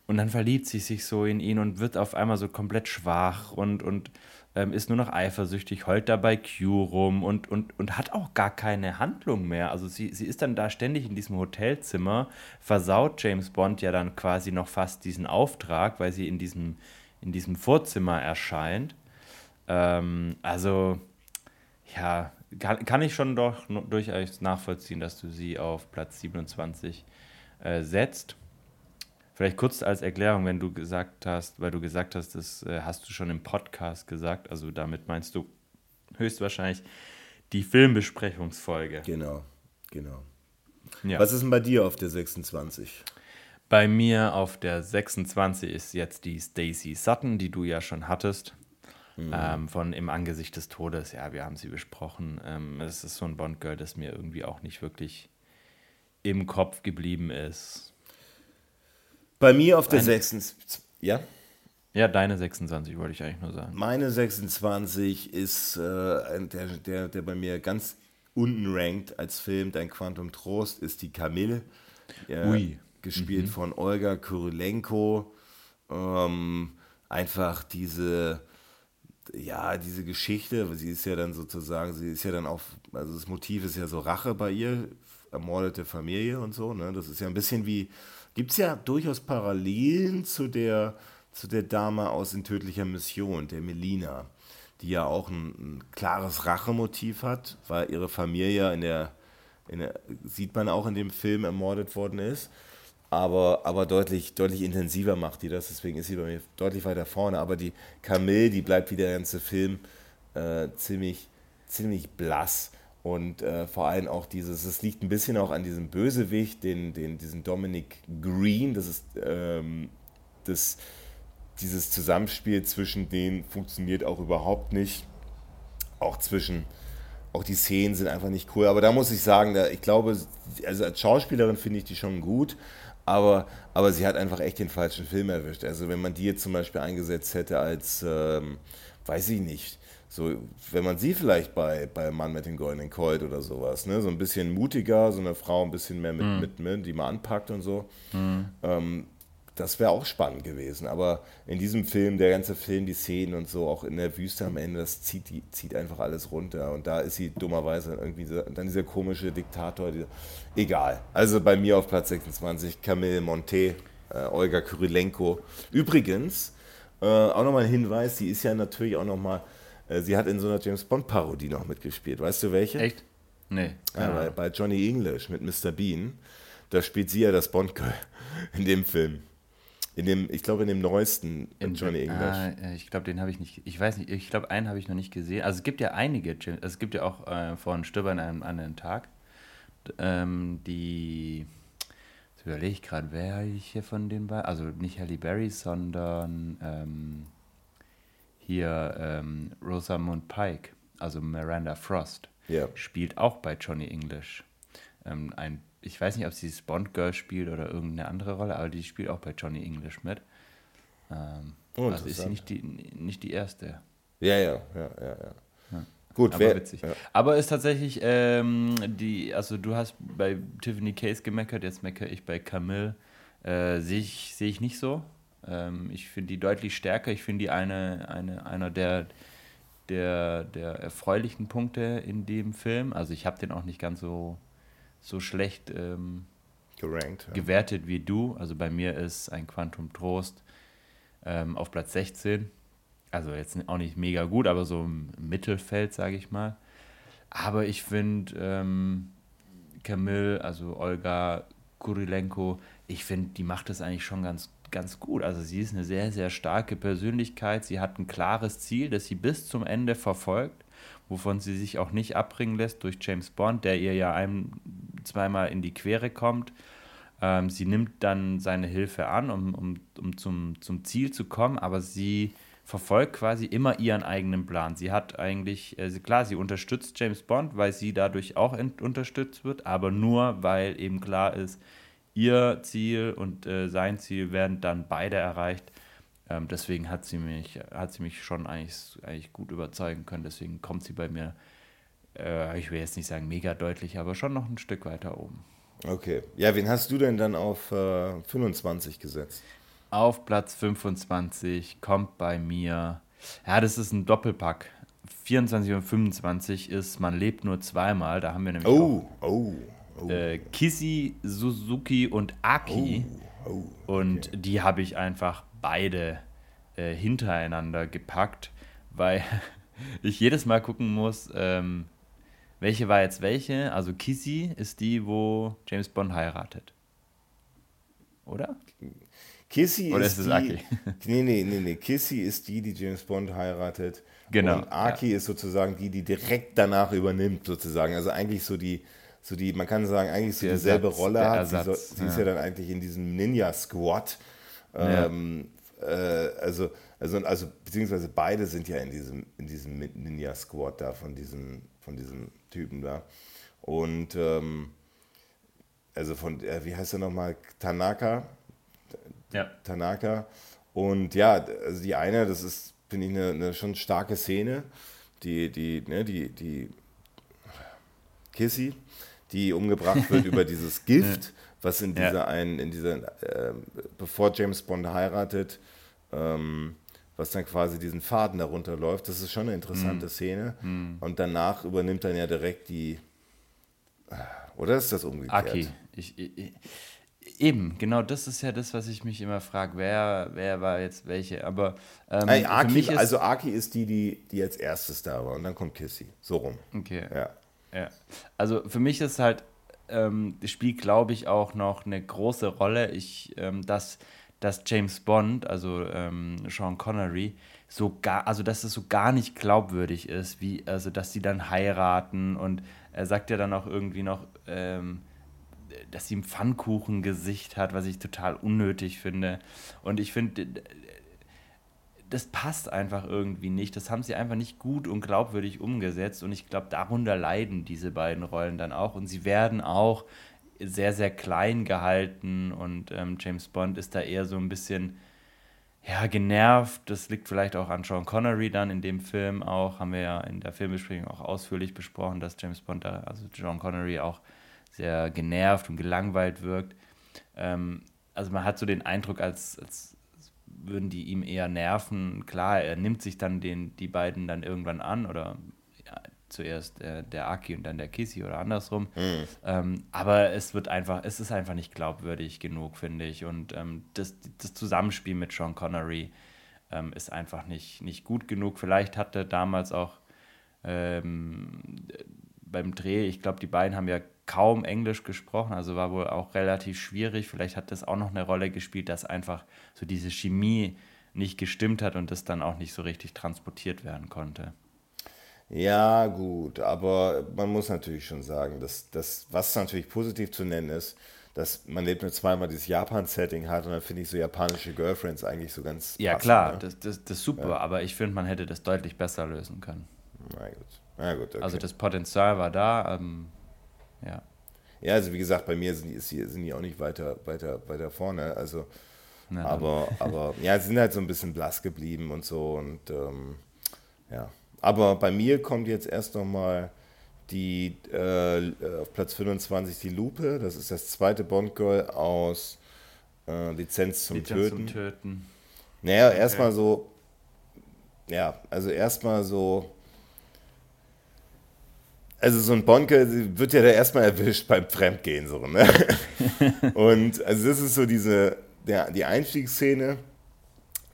und dann verliebt sie sich so in ihn und wird auf einmal so komplett schwach und, und ähm, ist nur noch eifersüchtig, heult dabei Q rum und, und, und hat auch gar keine Handlung mehr. Also sie, sie ist dann da ständig in diesem Hotelzimmer, versaut James Bond ja dann quasi noch fast diesen Auftrag, weil sie in diesem, in diesem Vorzimmer erscheint. Ähm, also, ja, kann, kann ich schon doch durchaus nachvollziehen, dass du sie auf Platz 27 äh, setzt. Vielleicht kurz als Erklärung, wenn du gesagt hast, weil du gesagt hast, das äh, hast du schon im Podcast gesagt, also damit meinst du höchstwahrscheinlich die Filmbesprechungsfolge. Genau, genau. Ja. Was ist denn bei dir auf der 26? Bei mir auf der 26 ist jetzt die Stacy Sutton, die du ja schon hattest. Mhm. Ähm, von Im Angesicht des Todes. Ja, wir haben sie besprochen. Ähm, es ist so ein Bond-Girl, das mir irgendwie auch nicht wirklich im Kopf geblieben ist. Bei mir auf der 26. Ja? Ja, deine 26 wollte ich eigentlich nur sagen. Meine 26 ist äh, der, der, der bei mir ganz unten rankt als Film, Dein Quantum Trost, ist die Kamille. Äh, gespielt mhm. von Olga Kurilenko. Ähm, einfach diese, ja, diese Geschichte, sie ist ja dann sozusagen, sie ist ja dann auch, also das Motiv ist ja so Rache bei ihr, ermordete Familie und so, ne? Das ist ja ein bisschen wie gibt es ja durchaus Parallelen zu der, zu der Dame aus In tödlicher Mission, der Melina, die ja auch ein, ein klares Rachemotiv hat, weil ihre Familie in der, in der, sieht man auch in dem Film, ermordet worden ist. Aber, aber deutlich, deutlich intensiver macht die das, deswegen ist sie bei mir deutlich weiter vorne. Aber die Camille, die bleibt wie der ganze Film äh, ziemlich, ziemlich blass. Und äh, vor allem auch dieses, es liegt ein bisschen auch an diesem Bösewicht, den, den, diesen Dominic Green, das ist ähm, das, dieses Zusammenspiel zwischen denen funktioniert auch überhaupt nicht. Auch zwischen, auch die Szenen sind einfach nicht cool. Aber da muss ich sagen, da, ich glaube, also als Schauspielerin finde ich die schon gut, aber, aber sie hat einfach echt den falschen Film erwischt. Also wenn man die jetzt zum Beispiel eingesetzt hätte als, ähm, weiß ich nicht, so, wenn man sie vielleicht bei, bei Mann mit den goldenen Colt oder sowas, ne, so ein bisschen mutiger, so eine Frau ein bisschen mehr mit, mm. mit, mit die man anpackt und so, mm. ähm, das wäre auch spannend gewesen. Aber in diesem Film, der ganze Film, die Szenen und so, auch in der Wüste am Ende, das zieht, die, zieht einfach alles runter. Und da ist sie dummerweise irgendwie dann dieser komische Diktator. Dieser, egal. Also bei mir auf Platz 26, Camille Monte, äh, Olga Kurilenko. Übrigens, äh, auch nochmal ein Hinweis, sie ist ja natürlich auch nochmal äh, sie hat in so einer James Bond-Parodie noch mitgespielt. Weißt du welche? Echt? Nee. Ja, bei, bei, Johnny English mit Mr. Bean. Da spielt sie ja das Bond-Girl [laughs] in dem Film. In dem, ich glaube, in dem neuesten in, Johnny English. Ah, äh, ich glaube, den habe ich nicht. Ich weiß nicht, ich glaube, einen habe ich noch nicht gesehen. Also es gibt ja einige, es gibt ja auch äh, von Stirb an einem anderen Tag. Ähm, die. Jetzt überlege ich gerade, wer ich hier von den beiden. Also nicht Halle Berry, sondern. Ähm, hier ähm, Rosamund Pike, also Miranda Frost, yeah. spielt auch bei Johnny English. ähm, ein, ich weiß nicht, ob sie das Bond-Girl spielt oder irgendeine andere Rolle, aber die spielt auch bei Johnny English mit. Ähm, oh, also ist sie nicht die, nicht die erste. Ja, ja, ja, ja, ja. ja. Gut, aber wer, witzig. Ja. Aber ist tatsächlich ähm, die, also du hast bei Tiffany Case gemeckert, jetzt meckere ich bei Camille. Äh, Sehe ich, seh ich nicht so. Ähm, ich finde die deutlich stärker. Ich finde die eine, eine, einer der, der, der erfreulichen Punkte in dem Film. Also ich habe den auch nicht ganz so, so schlecht ähm, Gerankt, ja. gewertet wie du. Also bei mir ist ein Quantum Trost ähm, auf Platz 16 also jetzt auch nicht mega gut, aber so im Mittelfeld, sage ich mal. Aber ich finde ähm, Camille, also Olga Kurilenko, ich finde, die macht das eigentlich schon ganz, ganz gut. Also sie ist eine sehr, sehr starke Persönlichkeit. Sie hat ein klares Ziel, das sie bis zum Ende verfolgt, wovon sie sich auch nicht abbringen lässt durch James Bond, der ihr ja ein, zweimal in die Quere kommt. Ähm, sie nimmt dann seine Hilfe an, um, um, um zum, zum Ziel zu kommen, aber sie verfolgt quasi immer ihren eigenen Plan. Sie hat eigentlich, äh, klar, sie unterstützt James Bond, weil sie dadurch auch unterstützt wird, aber nur, weil eben klar ist, ihr Ziel und äh, sein Ziel werden dann beide erreicht. Ähm, deswegen hat sie mich, hat sie mich schon eigentlich, eigentlich gut überzeugen können. Deswegen kommt sie bei mir, äh, ich will jetzt nicht sagen mega deutlich, aber schon noch ein Stück weiter oben. Okay. Ja, wen hast du denn dann auf äh, 25 gesetzt? Auf Platz 25 kommt bei mir, ja, das ist ein Doppelpack. 24 und 25 ist Man lebt nur zweimal. Da haben wir nämlich oh, auch, oh, oh. Äh, Kissy, Suzuki und Aki. Oh, oh, okay. Und die habe ich einfach beide äh, hintereinander gepackt, weil [laughs] ich jedes Mal gucken muss, ähm, welche war jetzt welche. Also Kissy ist die, wo James Bond heiratet. Oder? Kissy Oder ist, ist die, Aki? Nee, nee, nee, nee. Kissy ist die, die James Bond heiratet. Genau. Und Aki ja. ist sozusagen die, die direkt danach übernimmt, sozusagen. Also eigentlich so die, so die, man kann sagen, eigentlich so der dieselbe Ersatz, Rolle hat. Sie, so, sie ja. ist ja dann eigentlich in diesem Ninja-Squad. Ähm, äh, also, also, also, beziehungsweise beide sind ja in diesem, in diesem Ninja-Squad da von diesem, von diesem Typen da. Und ähm, also von, äh, wie heißt er nochmal? Tanaka, ja. Tanaka. Und ja, also die eine, das ist, finde ich, eine, eine, schon starke Szene. Die, die, ne, die, die Kissy, die umgebracht wird über dieses [laughs] Gift, was in dieser ja. einen, in dieser, äh, bevor James Bond heiratet, ähm, was dann quasi diesen Faden darunter läuft. Das ist schon eine interessante mm. Szene. Mm. Und danach übernimmt dann ja direkt die. Oder ist das umgekehrt? Aki. Ich, ich, Eben, genau das ist ja das, was ich mich immer frage, wer, wer war jetzt welche. Aber ähm, hey, Aki, ist, also Aki ist die, die, die als erstes da war und dann kommt Kissy. So rum. Okay. Ja. Ja. Also für mich ist halt, ähm, das Spiel, glaube ich, auch noch eine große Rolle, ich, ähm, dass, dass James Bond, also ähm, Sean Connery, so gar, also dass es so gar nicht glaubwürdig ist, wie, also dass sie dann heiraten und er sagt ja dann auch irgendwie noch, ähm, dass sie ein Pfannkuchengesicht hat, was ich total unnötig finde. Und ich finde, das passt einfach irgendwie nicht. Das haben sie einfach nicht gut und glaubwürdig umgesetzt. Und ich glaube, darunter leiden diese beiden Rollen dann auch. Und sie werden auch sehr, sehr klein gehalten. Und ähm, James Bond ist da eher so ein bisschen ja, genervt. Das liegt vielleicht auch an Sean Connery dann in dem Film auch. Haben wir ja in der Filmbesprechung auch ausführlich besprochen, dass James Bond da, also Sean Connery auch sehr genervt und gelangweilt wirkt. Ähm, also man hat so den Eindruck, als, als würden die ihm eher nerven. Klar, er nimmt sich dann den, die beiden dann irgendwann an oder ja, zuerst der, der Aki und dann der Kissy oder andersrum. Mhm. Ähm, aber es wird einfach, es ist einfach nicht glaubwürdig genug, finde ich. Und ähm, das, das Zusammenspiel mit Sean Connery ähm, ist einfach nicht, nicht gut genug. Vielleicht hatte damals auch ähm, beim Dreh, ich glaube, die beiden haben ja kaum Englisch gesprochen, also war wohl auch relativ schwierig. Vielleicht hat das auch noch eine Rolle gespielt, dass einfach so diese Chemie nicht gestimmt hat und das dann auch nicht so richtig transportiert werden konnte. Ja, gut, aber man muss natürlich schon sagen, dass das, was natürlich positiv zu nennen ist, dass man lebt nur zweimal dieses Japan-Setting hat und dann finde ich so japanische Girlfriends eigentlich so ganz. Ja, passend, klar, ne? das, das, das ist super, ja. aber ich finde, man hätte das deutlich besser lösen können. Na gut. Na gut okay. Also das Potenzial war da, ähm, ja. Ja, also wie gesagt, bei mir sind die, sind die auch nicht weiter, weiter, weiter vorne. Also, Na, aber, aber [laughs] ja, sie sind halt so ein bisschen blass geblieben und so. Und ähm, ja. Aber bei mir kommt jetzt erst nochmal die äh, auf Platz 25 die Lupe. Das ist das zweite Bond-Girl aus äh, Lizenz zum Lizenz Töten. Zum Töten. Naja, okay. erstmal so. Ja, also erstmal so also so ein Bonke wird ja da erstmal erwischt beim Fremdgehen so, ne? [laughs] und also das ist so diese, der, die Einstiegsszene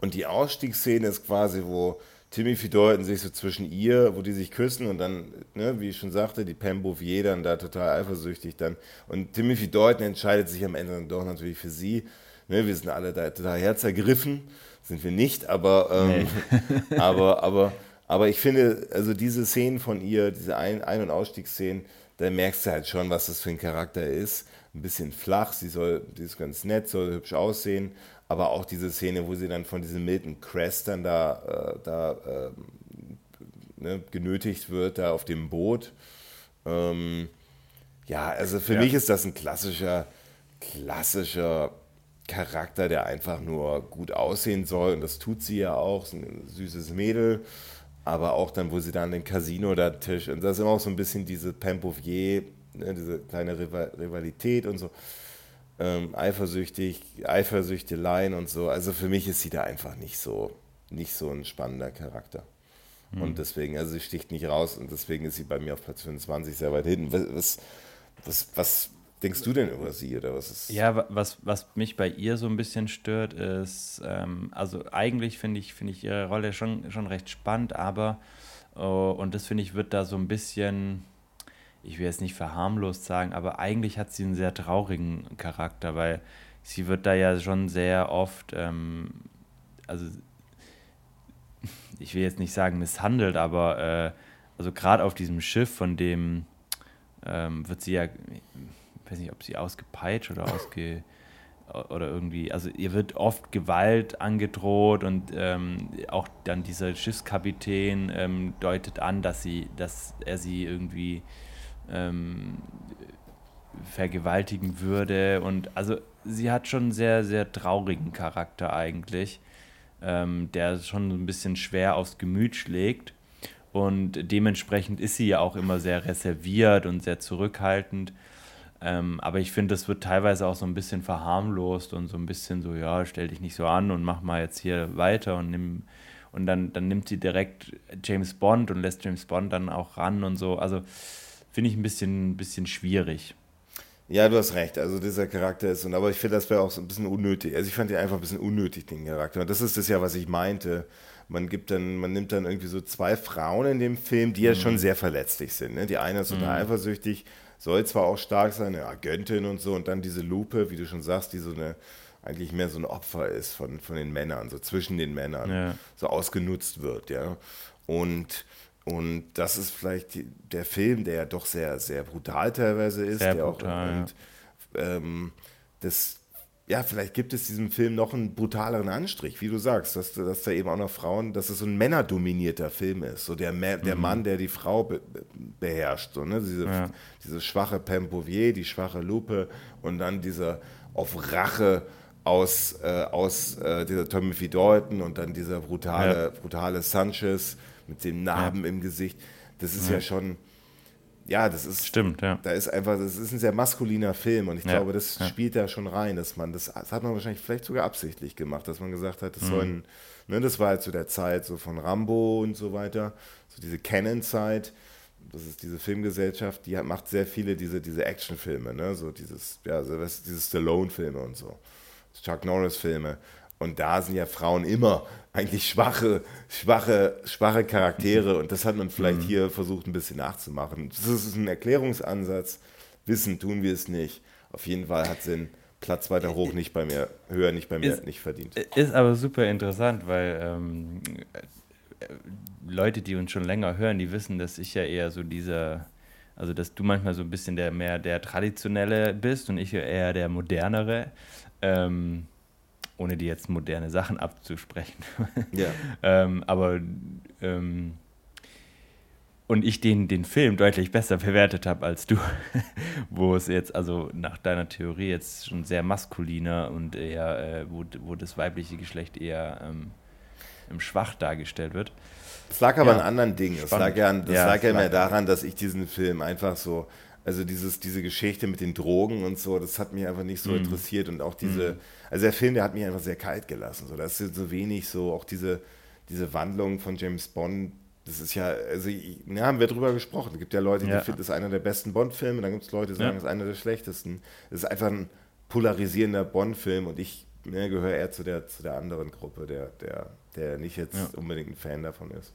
und die Ausstiegsszene ist quasi, wo Timothy Dalton sich so zwischen ihr, wo die sich küssen und dann, ne, wie ich schon sagte, die Pam Bouvier dann da total eifersüchtig dann und Timothy Dalton entscheidet sich am Ende dann doch natürlich für sie. Ne, wir sind alle da total herzergriffen, sind wir nicht, aber, ähm, nee. [laughs] aber, aber aber ich finde, also diese Szenen von ihr, diese Ein-, Ein und Ausstiegsszenen, da merkst du halt schon, was das für ein Charakter ist. Ein bisschen flach, sie soll, die ist ganz nett, soll hübsch aussehen, aber auch diese Szene, wo sie dann von diesem Milton Crest dann da, äh, da äh, ne, genötigt wird, da auf dem Boot. Ähm, ja, also für ja. mich ist das ein klassischer, klassischer Charakter, der einfach nur gut aussehen soll und das tut sie ja auch, ist ein süßes Mädel aber auch dann, wo sie dann den Casino da Tisch und das ist immer auch so ein bisschen diese Pampovier, ne, diese kleine Rivalität und so, ähm, eifersüchtig, Eifersüchteleien und so. Also für mich ist sie da einfach nicht so, nicht so ein spannender Charakter. Mhm. Und deswegen, also sie sticht nicht raus und deswegen ist sie bei mir auf Platz 25 sehr weit hinten. Was, was, was, denkst du denn über sie oder was ist? Ja, was, was mich bei ihr so ein bisschen stört, ist, ähm, also eigentlich finde ich, finde ich ihre Rolle schon, schon recht spannend, aber, oh, und das finde ich, wird da so ein bisschen, ich will jetzt nicht verharmlost sagen, aber eigentlich hat sie einen sehr traurigen Charakter, weil sie wird da ja schon sehr oft, ähm, also ich will jetzt nicht sagen misshandelt, aber äh, also gerade auf diesem Schiff, von dem ähm, wird sie ja weiß nicht, ob sie ausgepeitscht oder ausge oder irgendwie, also ihr wird oft Gewalt angedroht und ähm, auch dann dieser Schiffskapitän ähm, deutet an, dass sie, dass er sie irgendwie ähm, vergewaltigen würde und also sie hat schon einen sehr, sehr traurigen Charakter eigentlich, ähm, der schon ein bisschen schwer aufs Gemüt schlägt und dementsprechend ist sie ja auch immer sehr reserviert und sehr zurückhaltend ähm, aber ich finde, das wird teilweise auch so ein bisschen verharmlost und so ein bisschen so, ja, stell dich nicht so an und mach mal jetzt hier weiter und nimm. Und dann, dann nimmt sie direkt James Bond und lässt James Bond dann auch ran und so. Also finde ich ein bisschen, bisschen schwierig. Ja, du hast recht. Also dieser Charakter ist, und aber ich finde, das wäre auch so ein bisschen unnötig. Also ich fand ihn einfach ein bisschen unnötig, den Charakter. Und das ist das ja, was ich meinte. Man gibt dann, man nimmt dann irgendwie so zwei Frauen in dem Film, die ja mhm. schon sehr verletzlich sind. Ne? Die eine ist total mhm. eifersüchtig soll zwar auch stark sein, eine Agentin und so, und dann diese Lupe, wie du schon sagst, die so eine eigentlich mehr so ein Opfer ist von, von den Männern, so zwischen den Männern, ja. so ausgenutzt wird, ja. Und, und das ist vielleicht die, der Film, der ja doch sehr, sehr brutal teilweise ist, sehr der brutal, auch, und ja. ähm, das ja, vielleicht gibt es diesem Film noch einen brutaleren Anstrich, wie du sagst, dass, dass da eben auch noch Frauen, dass es so ein männerdominierter Film ist. So der, der mhm. Mann, der die Frau be beherrscht. So, ne? diese, ja. diese schwache Pempovier, die schwache Lupe und dann dieser auf Rache aus, äh, aus äh, dieser Tommy Dalton und dann dieser brutale, ja. brutale Sanchez mit dem Narben ja. im Gesicht. Das ist ja, schon ja, das ist. Stimmt, ja. Da ist einfach, das ist ein sehr maskuliner Film und ich ja, glaube, das ja. spielt da schon rein, dass man, das, das, hat man wahrscheinlich vielleicht sogar absichtlich gemacht, dass man gesagt hat, das mhm. sollen, ne, das war halt zu der Zeit so von Rambo und so weiter, so diese Canon-Zeit. Das ist diese Filmgesellschaft, die hat, macht sehr viele diese, diese Actionfilme, ne? so dieses, ja, so, diese Stallone-Filme und so, Chuck Norris-Filme. Und da sind ja Frauen immer eigentlich schwache, schwache, schwache Charaktere. Und das hat man vielleicht mhm. hier versucht, ein bisschen nachzumachen. Das ist ein Erklärungsansatz. Wissen tun wir es nicht. Auf jeden Fall hat sie einen Platz weiter hoch nicht bei mir, höher nicht bei mir ist, nicht verdient. Ist aber super interessant, weil ähm, Leute, die uns schon länger hören, die wissen, dass ich ja eher so dieser, also dass du manchmal so ein bisschen der mehr der traditionelle bist und ich eher der modernere. Ähm, ohne dir jetzt moderne Sachen abzusprechen. [laughs] Ja. ähm, aber ähm, und ich den, den Film deutlich besser bewertet habe als du, [laughs] wo es jetzt, also nach deiner Theorie jetzt schon sehr maskuliner und eher, äh, wo, wo das weibliche Geschlecht eher ähm, schwach dargestellt wird. Es lag aber ja. an anderen Dingen. Es lag ja, das ja, lag ja mehr daran, dass ich diesen Film einfach so, also dieses, diese Geschichte mit den Drogen und so, das hat mich einfach nicht so mhm. interessiert und auch diese, mhm. Also der Film, der hat mich einfach sehr kalt gelassen. So, das ist so wenig so, auch diese, diese Wandlung von James Bond, das ist ja, also ja, haben wir drüber gesprochen. Es gibt ja Leute, die ja. finden, das ist einer der besten Bond-Filme, dann gibt es Leute, die sagen, ja. das ist einer der schlechtesten. Das ist einfach ein polarisierender Bond-Film und ich ne, gehöre eher zu der, zu der anderen Gruppe, der, der, der nicht jetzt ja. unbedingt ein Fan davon ist.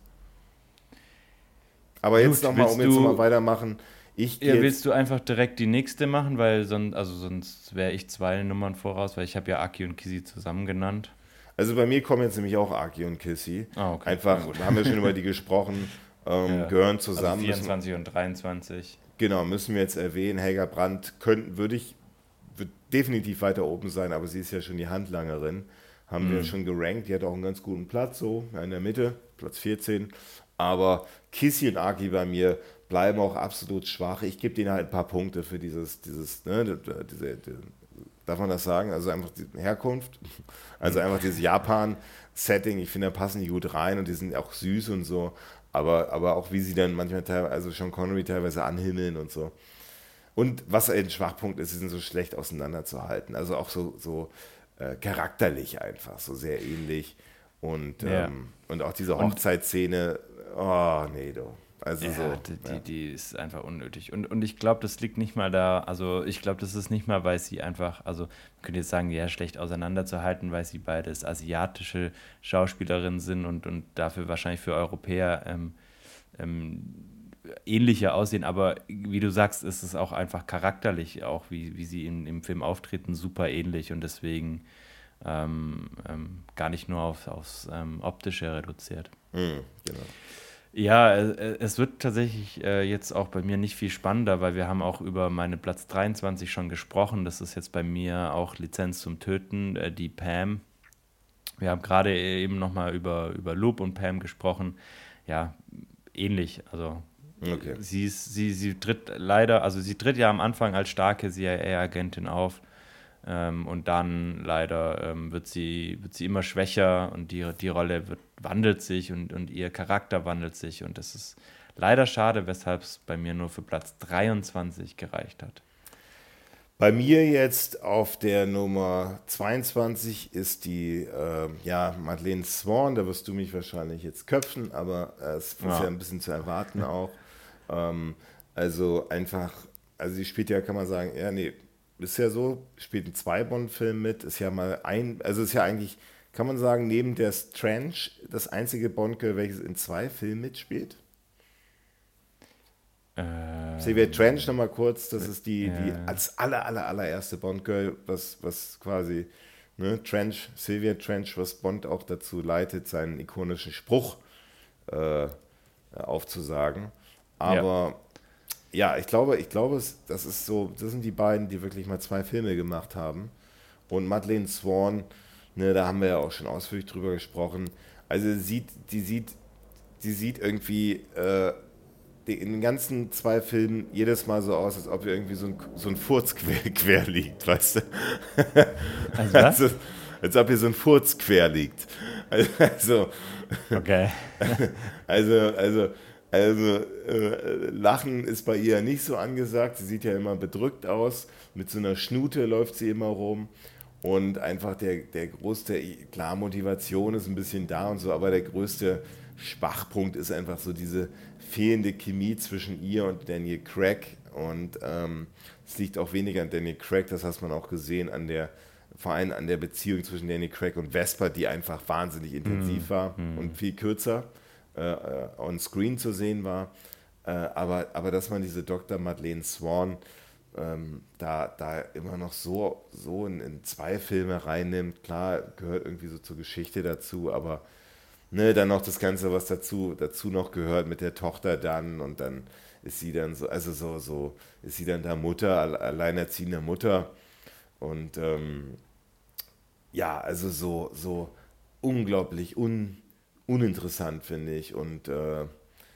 Aber jetzt nochmal, um jetzt nochmal weitermachen. Ich ja, willst du einfach direkt die nächste machen, weil sonst, also sonst wäre ich zwei Nummern voraus, weil ich habe ja Aki und Kisi zusammen genannt. Also bei mir kommen jetzt nämlich auch Aki und Kissy. Ah, okay. Einfach, da haben wir schon [laughs] über die gesprochen, ähm, ja. gehören also zusammen. Also 24 müssen, und 23. Genau, müssen wir jetzt erwähnen. Helga Brandt könnten, würde ich, wird definitiv weiter oben sein, aber sie ist ja schon die Handlangerin. Haben mhm. wir schon gerankt. Die hat auch einen ganz guten Platz, so in der Mitte, Platz 14. Aber Kissy und Aki bei mir bleiben auch absolut schwach. Ich gebe denen halt ein paar Punkte für dieses, dieses, ne, diese, diese Darf man das sagen? Also einfach die Herkunft. [laughs] Also einfach dieses Japan-Setting. Ich finde, da passen die gut rein und die sind auch süß und so. Aber, aber auch wie sie dann manchmal teilweise, also schon Connery teilweise anhimmeln und so. Und was ein Schwachpunkt ist, sie sind so schlecht auseinanderzuhalten. Also auch so, so äh, charakterlich einfach, so sehr ähnlich. Und, ja. ähm, und auch diese Hochzeitsszene, oh nee, du. Also ja, so. Die, ja. die, ist einfach unnötig. Und, und ich glaube, das liegt nicht mal da, also ich glaube, das ist nicht mal, weil sie einfach, also man könnte jetzt sagen, ja, schlecht auseinanderzuhalten, weil sie beides asiatische Schauspielerinnen sind und, und dafür wahrscheinlich für Europäer ähm, ähm, ähnlicher aussehen, aber wie du sagst, ist es auch einfach charakterlich, auch wie, wie sie in, im Film auftreten, super ähnlich und deswegen ähm, ähm gar nicht nur auf, aufs ähm, Optische reduziert. Mhm, genau. Ja, äh, es wird tatsächlich äh, jetzt auch bei mir nicht viel spannender, weil wir haben auch über meine Platz 23 schon gesprochen. Das ist jetzt bei mir auch Lizenz zum Töten, äh, die Pam. Wir haben gerade eben nochmal über, über Loop und Pam gesprochen. Ja, ähnlich. Also okay. sie, ist, sie, sie tritt leider, also sie tritt ja am Anfang als starke CIA-Agentin auf. Ähm, und dann leider ähm, wird, sie, wird sie immer schwächer und die, die Rolle wird, wandelt sich und, und ihr Charakter wandelt sich. Und das ist leider schade, weshalb es bei mir nur für Platz 23 gereicht hat. Bei mir jetzt auf der Nummer 22 ist die äh, ja, Madeleine Swan. Da wirst du mich wahrscheinlich jetzt köpfen, aber äh, es ist ja. ja. ein bisschen zu erwarten auch. ähm, also einfach, also sie spielt ja, kann man sagen, ja, nee, ist ja so, spielt in zwei Bond-Filmen mit, ist ja mal ein, also ist ja eigentlich, kann man sagen, neben der Strange das einzige Bond-Girl, welches in zwei Filmen mitspielt. Ähm, Sylvia Trench nochmal kurz, das ist die, die als aller, aller, allererste Bond-Girl, was, was quasi, ne, Trench, Sylvia Trench, was Bond auch dazu leitet, seinen ikonischen Spruch äh, aufzusagen. Aber ja ich glaube, ich glaube, das ist so, das sind die beiden, die wirklich mal zwei Filme gemacht haben. Und Madeleine Swan, ne, da haben wir ja auch schon ausführlich drüber gesprochen. Also sieht, die sieht, die sieht irgendwie äh, in den ganzen zwei Filmen jedes Mal so aus, als ob ihr irgendwie so ein, so ein Furz quer, [laughs] quer liegt, weißt du? Also was? Also, als ob hier so ein Furz quer liegt. [laughs] Also, okay. [laughs] Also, also, also äh, Lachen ist bei ihr nicht so angesagt. Sie sieht ja immer bedrückt aus. Mit so einer Schnute läuft sie immer rum. Und einfach der, der größte, klar, Motivation ist ein bisschen da und so, aber der größte Schwachpunkt ist einfach so diese fehlende Chemie zwischen ihr und Daniel Craig. Und ähm, es liegt auch weniger an Daniel Craig, das hat man auch gesehen, an der, vor allem an der Beziehung zwischen Daniel Craig und Vesper, die einfach wahnsinnig intensiv mm, war mm. und viel kürzer äh, on screen zu sehen war. Äh, aber, aber dass man diese Dr. Madeleine Swan ähm, da, da immer noch so, so in, in, zwei Filme reinnimmt, klar, gehört irgendwie so zur Geschichte dazu, aber ne, dann noch das Ganze, was dazu, dazu noch gehört mit der Tochter dann und dann ist sie dann so, also so, so, ist sie dann da Mutter, alleinerziehende Mutter und ähm, ja, also so, so unglaublich un, uninteressant, finde ich. Und äh,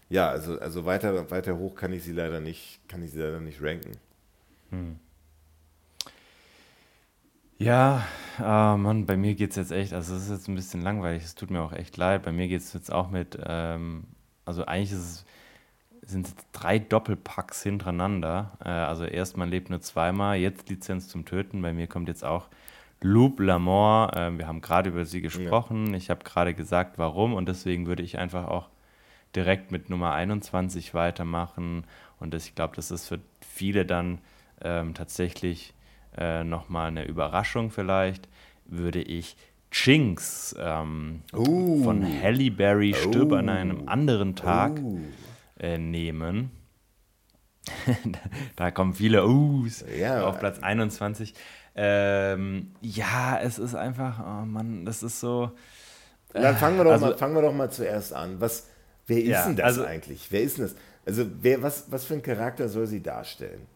ja, also, also weiter, weiter hoch kann ich sie leider nicht, kann ich sie leider nicht ranken. Hm. Ja, oh Mann, bei mir geht es jetzt echt, also es ist jetzt ein bisschen langweilig, es tut mir auch echt leid. Bei mir geht es jetzt auch mit, ähm, also eigentlich es, sind es drei Doppelpacks hintereinander. Äh, also erst man lebt nur zweimal, jetzt Lizenz zum Töten. Bei mir kommt jetzt auch Loup L'Amour. Äh, wir haben gerade über sie gesprochen. Ja. Ich habe gerade gesagt, warum und deswegen würde ich einfach auch direkt mit Nummer 21 weitermachen. Und das, ich glaube, das ist für viele dann ähm, tatsächlich äh, nochmal eine Überraschung vielleicht, würde ich Jinx ähm, uh. von Halle Berry Stirb uh. an einem anderen Tag uh. äh, nehmen. [laughs] da kommen viele U's ja. auf Platz 21. Ähm, ja, es ist einfach, oh Mann, das ist so. Äh, Dann fangen wir, doch also, mal, fangen wir doch mal zuerst an. Was, wer ist ja, denn das also, eigentlich? Wer ist denn das? Also, wer, was, was für ein Charakter soll sie darstellen?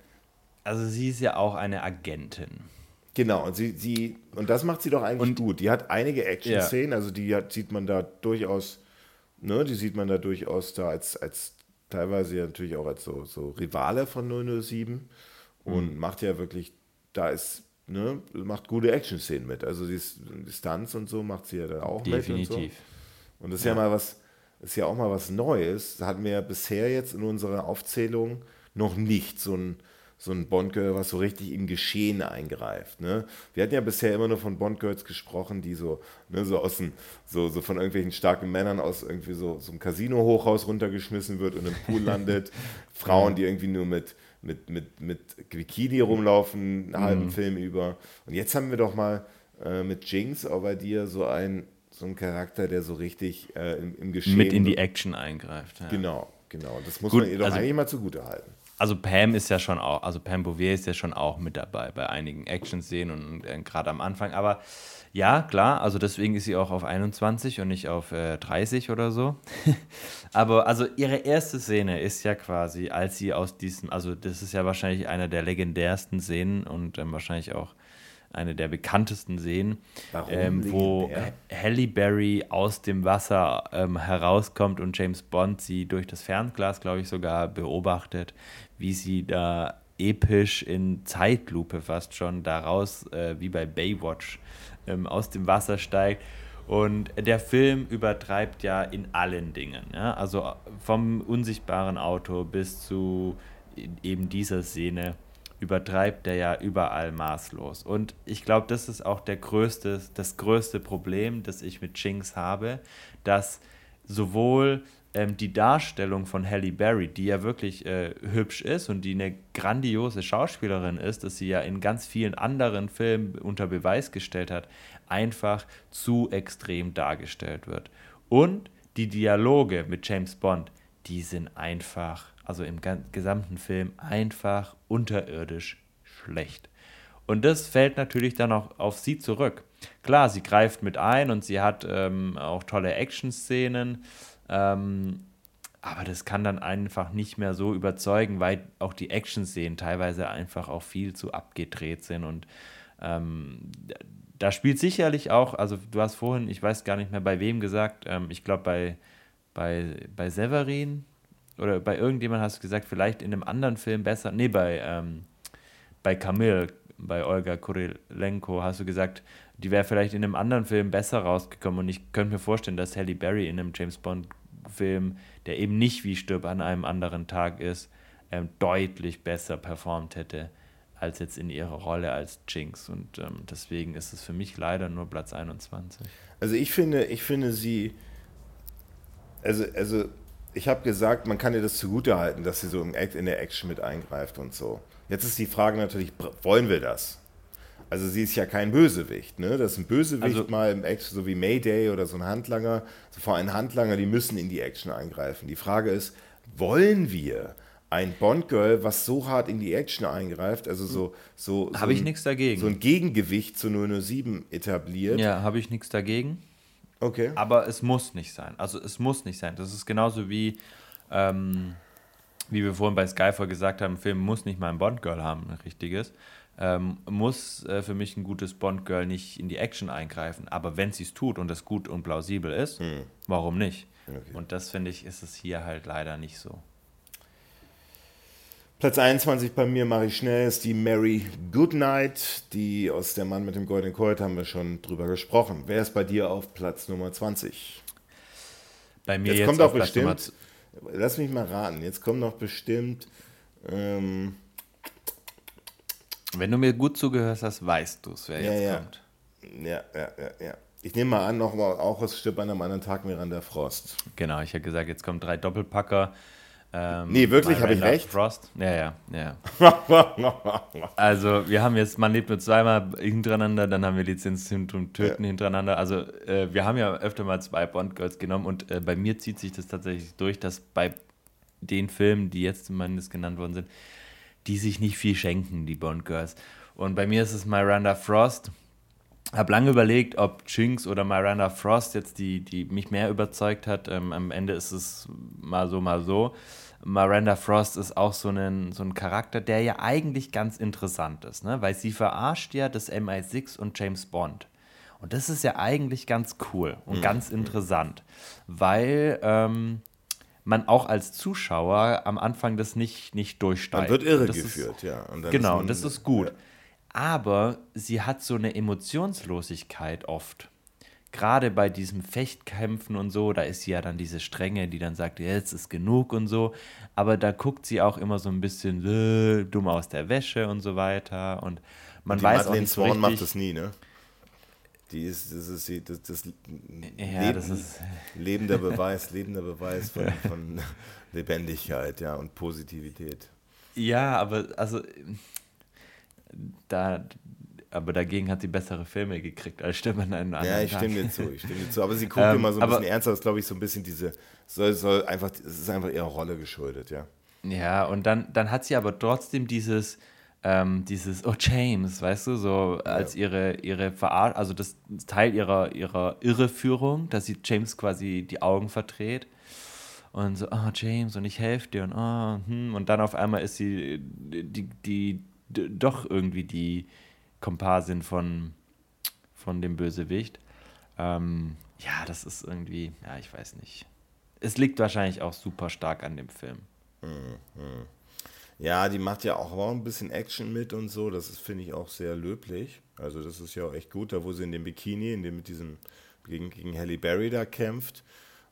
Also sie ist ja auch eine Agentin. Genau, und sie, sie, und das macht sie doch eigentlich und, gut. Die hat einige Action-Szenen, ja. also die hat, sieht man da durchaus, ne, die sieht man da durchaus da als, als teilweise ja natürlich auch als so, so Rivale von 007 und mhm. macht ja wirklich, da ist, ne, macht gute Action-Szenen mit. Also die, Stunts und so macht sie ja da auch Definitiv. mit. Und, so. und das ist ja. ja mal was, ist ja auch mal was Neues. Da hatten wir ja bisher jetzt in unserer Aufzählung noch nicht so ein so ein Bond-Girl, was so richtig im Geschehen eingreift. Ne? Wir hatten ja bisher immer nur von Bond-Girls gesprochen, die so, ne, so aus dem, so, so von irgendwelchen starken Männern aus irgendwie so, so einem Casino-Hochhaus runtergeschmissen wird und im Pool landet. [laughs] Frauen, die irgendwie nur mit, mit, mit, mit Bikini rumlaufen, einen halben mhm. Film über. Und jetzt haben wir doch mal äh, mit Jinx auch bei dir so einen, so einen Charakter, der so richtig äh, im, im Geschehen. Mit in die Action eingreift. Ja. Genau, genau. Das muss Gut, man ihr doch also, eigentlich mal zugute halten also Pam ist ja schon auch, also Pam Bouvier ist ja schon auch mit dabei bei einigen Action-Szenen und äh, gerade am Anfang. Aber ja, klar, also deswegen ist sie auch auf 21 und nicht auf äh, 30 oder so. [laughs] Aber also ihre erste Szene ist ja quasi, als sie aus diesem, also das ist ja wahrscheinlich einer der legendärsten Szenen und ähm, wahrscheinlich auch eine der bekanntesten Szenen, ähm, wo Halle Berry aus dem Wasser ähm, herauskommt und James Bond sie durch das Fernglas, glaube ich, sogar beobachtet, wie sie da episch in Zeitlupe fast schon daraus, äh, wie bei Baywatch, ähm, aus dem Wasser steigt. Und der Film übertreibt ja in allen Dingen. Ja? Also vom unsichtbaren Auto bis zu eben dieser Szene übertreibt er ja überall maßlos. Und ich glaube, das ist auch der größte, das größte Problem, das ich mit Jinx habe, dass sowohl ähm, die Darstellung von Halle Berry, die ja wirklich äh, hübsch ist und die eine grandiose Schauspielerin ist, dass sie ja in ganz vielen anderen Filmen unter Beweis gestellt hat, einfach zu extrem dargestellt wird. Und die Dialoge mit James Bond, die sind einfach, also im gesamten Film, einfach unterirdisch schlecht. Und das fällt natürlich dann auch auf sie zurück. Klar, sie greift mit ein und sie hat ähm, auch tolle Action-Szenen. Ähm, aber das kann dann einfach nicht mehr so überzeugen, weil auch die Action-Szenen teilweise einfach auch viel zu abgedreht sind. Und ähm, da spielt sicherlich auch, also du hast vorhin, ich weiß gar nicht mehr bei wem gesagt, ähm, ich glaube bei, bei, bei Severin oder bei irgendjemand hast du gesagt, vielleicht in einem anderen Film besser. Nee, bei, ähm, bei Camille, bei Olga Kurilenko hast du gesagt, die wäre vielleicht in einem anderen Film besser rausgekommen. Und ich könnte mir vorstellen, dass Halle Berry in einem James Bond-Film, der eben nicht wie Stirb an einem anderen Tag ist, ähm, deutlich besser performt hätte als jetzt in ihrer Rolle als Jinx. Und ähm, deswegen ist es für mich leider nur Platz 21. Also ich finde, ich finde sie, also, also ich habe gesagt, man kann ihr das zugutehalten, dass sie so in der Action mit eingreift und so. Jetzt ist die Frage natürlich, wollen wir das? Also sie ist ja kein Bösewicht, ne? Das ist ein Bösewicht also, mal im Action, so wie Mayday oder so ein Handlanger. So vor allem Handlanger, die müssen in die Action eingreifen. Die Frage ist, wollen wir ein Bond-Girl, was so hart in die Action eingreift, also so so, so habe ich nichts dagegen. So ein Gegengewicht zu 007 etabliert. Ja, habe ich nichts dagegen. Okay. Aber es muss nicht sein. Also es muss nicht sein. Das ist genauso wie ähm, wie wir vorhin bei Skyfall gesagt haben, ein Film muss nicht mal ein Bond-Girl haben, ein richtiges ähm, muss äh, für mich ein gutes Bond-Girl nicht in die Action eingreifen. Aber wenn sie es tut und es gut und plausibel ist, hm. warum nicht? Okay. Und das finde ich, ist es hier halt leider nicht so. Platz 21 bei mir mache ich schnell, ist die Mary Goodnight, die aus Der Mann mit dem goldenen Colt haben wir schon drüber gesprochen. Wer ist bei dir auf Platz Nummer 20? Bei mir jetzt, jetzt kommt auch bestimmt, lass mich mal raten, jetzt kommt noch bestimmt, ähm, wenn du mir gut zugehört hast, weißt du es, wer ja, jetzt ja. kommt. Ja, ja, ja, ja. Ich nehme mal an, noch mal, auch es stirbt an einem anderen Tag Miranda Frost. Genau, ich habe gesagt, jetzt kommen drei Doppelpacker. Ähm, nee, wirklich, habe ich recht? Frost. Ja, ja, ja. [laughs] also, wir haben jetzt, man lebt nur zweimal hintereinander, dann haben wir Lizenz und Töten ja. hintereinander. Also, äh, wir haben ja öfter mal zwei Bond-Girls genommen und äh, bei mir zieht sich das tatsächlich durch, dass bei den Filmen, die jetzt zumindest genannt worden sind, die sich nicht viel schenken, die Bond Girls. Und bei mir ist es Miranda Frost. Habe lange überlegt, ob Jinx oder Miranda Frost jetzt die, die mich mehr überzeugt hat. Ähm, am Ende ist es mal so, mal so. Miranda Frost ist auch so ein, so ein Charakter, der ja eigentlich ganz interessant ist, ne? weil sie verarscht ja das MI6 und James Bond. Und das ist ja eigentlich ganz cool und mhm. ganz interessant, weil ähm, man auch als Zuschauer am Anfang das nicht, nicht durchsteigt. Man wird irregeführt, ja. Genau, und das ist gut. Ja. Aber sie hat so eine Emotionslosigkeit oft. Gerade bei diesem Fechtkämpfen und so, da ist sie ja dann diese Strenge, die dann sagt, jetzt ist genug und so. Aber da guckt sie auch immer so ein bisschen äh, dumm aus der Wäsche und so weiter. Und man und weiß Madeleine auch nicht so Swan richtig, macht das nie, ne? Die ist, das ist die, das, das, ja, Leben, das ist lebender [laughs] Beweis, lebender Beweis von, von Lebendigkeit, ja, und Positivität. Ja, aber also da, aber dagegen hat sie bessere Filme gekriegt als Stimme in einem anderen. Ja, ich stimme dir zu, ich stimme dir zu. Aber sie [laughs] guckt ähm, immer so ein bisschen ernster, das glaube ich so ein bisschen diese, soll, soll einfach, es ist einfach ihrer Rolle geschuldet, ja. Ja, und dann, dann hat sie aber trotzdem dieses, ähm, dieses, oh James, weißt du, so als ja. ihre, ihre Verar also das Teil ihrer, ihrer Irreführung, dass sie James quasi die Augen verdreht und so, oh James, und ich helfe dir und oh, hm, und dann auf einmal ist sie die, die, die doch irgendwie die Komparsin von, von dem Bösewicht. Ähm, ja, das ist irgendwie, ja, ich weiß nicht. Es liegt wahrscheinlich auch super stark an dem Film. Mhm. Ja, die macht ja auch ein bisschen Action mit und so. Das finde ich, auch sehr löblich. Also, das ist ja auch echt gut, da wo sie in dem Bikini, in dem mit diesem, gegen, gegen Halle Berry da kämpft.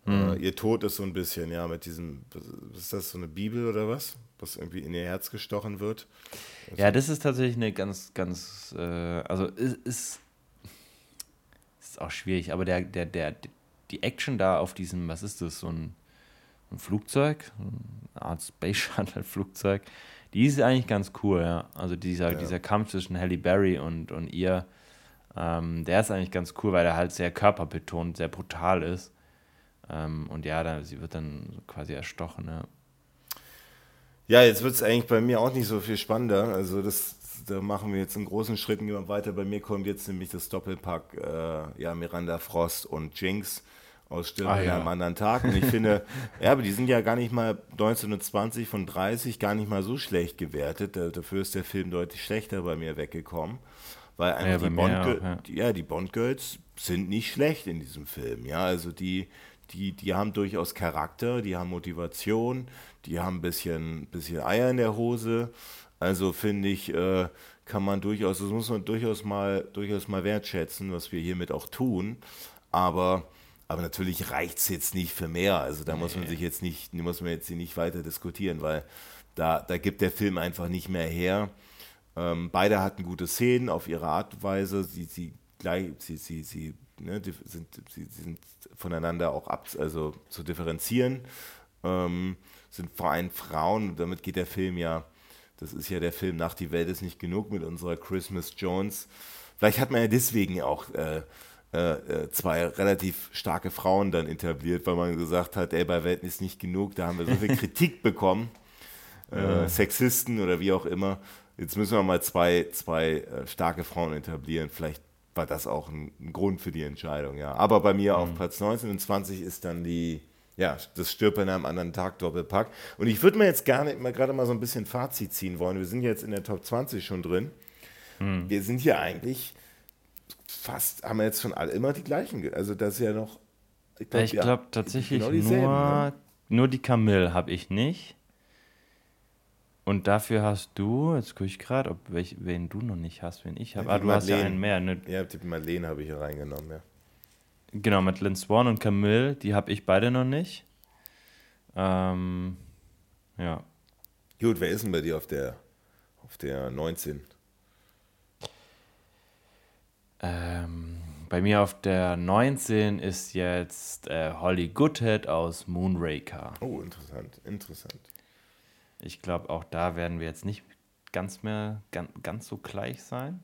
Mhm. Äh, ihr Tod ist so ein bisschen, ja, mit diesem, ist das, so eine Bibel oder was? Was irgendwie in ihr Herz gestochen wird. Also ja, das ist tatsächlich eine ganz, ganz, äh, also ist, ist, ist auch schwierig, aber der, der, der, die Action da auf diesem, was ist das, so ein ein Flugzeug, eine Art Space Shuttle Flugzeug. Die ist eigentlich ganz cool, ja. Also dieser, ja. dieser Kampf zwischen Halle Berry und, und ihr, ähm, der ist eigentlich ganz cool, weil er halt sehr körperbetont, sehr brutal ist. Ähm, und ja, da, sie wird dann quasi erstochen, ja. Ja, jetzt wird es eigentlich bei mir auch nicht so viel spannender. Also das, da machen wir jetzt einen großen Schritt und gehen weiter. Bei mir kommt jetzt nämlich das Doppelpack, äh, ja, Miranda Frost und Jinx aus Stirn ah, ja. am anderen Tag. Und ich finde, [laughs] ja, aber die sind ja gar nicht mal 1920 von 30 gar nicht mal so schlecht gewertet. Dafür ist der Film deutlich schlechter bei mir weggekommen. Weil einfach ja, die, Bond auch, ja. ja. die Bond Girls sind nicht schlecht in diesem Film. Ja, also die, die, die haben durchaus Charakter, die haben Motivation, die haben ein bisschen, bisschen Eier in der Hose. Also finde ich, äh, kann man durchaus, das muss man durchaus mal, durchaus mal wertschätzen, was wir hiermit auch tun. Aber aber natürlich reicht es jetzt nicht für mehr. Also da nee. muss man sich jetzt nicht, muss man jetzt nicht weiter diskutieren, weil da, da gibt der Film einfach nicht mehr her. Ähm, beide hatten gute Szenen auf ihre Art und Weise. Sie, sie, gleich, sie, sie, sie, ne, sind, sie, sie sind voneinander auch ab, also zu differenzieren. Ähm, sind vor allem Frauen, damit geht der Film ja, das ist ja der Film nach Die Welt ist nicht genug mit unserer Christmas Jones. Vielleicht hat man ja deswegen auch äh, äh, äh, zwei relativ starke Frauen dann etabliert, weil man gesagt hat, ey, bei Welten ist nicht genug, da haben wir so viel [laughs] Kritik bekommen, äh, Sexisten oder wie auch immer. Jetzt müssen wir mal zwei, zwei äh, starke Frauen etablieren. Vielleicht war das auch ein, ein, Grund für die Entscheidung, ja. Aber bei mir mhm. auf Platz 19 und 20 ist dann die, ja, das Stirb an einem anderen Tag Doppelpack. Und ich würde mir jetzt gerne mal gerade mal so ein bisschen Fazit ziehen wollen. Wir sind jetzt in der Top 20 schon drin. Mhm. Wir sind hier eigentlich fast, haben wir jetzt schon alle immer die gleichen. Also das ist ja noch Ich glaube ja, glaub, tatsächlich genau nur, ne? nur die Camille habe ich nicht. Und dafür hast du, jetzt gucke ich gerade, ob welch, wen du noch nicht hast, wen ich habe. Ah, du Madeleine. hast ja einen mehr. Ne? Ja, die Madeleine habe ich hier reingenommen, ja. Genau, Madeleine Swan und Camille, die habe ich beide noch nicht. Ähm, ja. Gut, wer ist denn bei dir auf der, auf der 19? Ähm, bei mir auf der 19 ist jetzt äh, Holly Goodhead aus Moonraker. Oh, interessant, interessant. Ich glaube, auch da werden wir jetzt nicht ganz mehr ganz, ganz so gleich sein.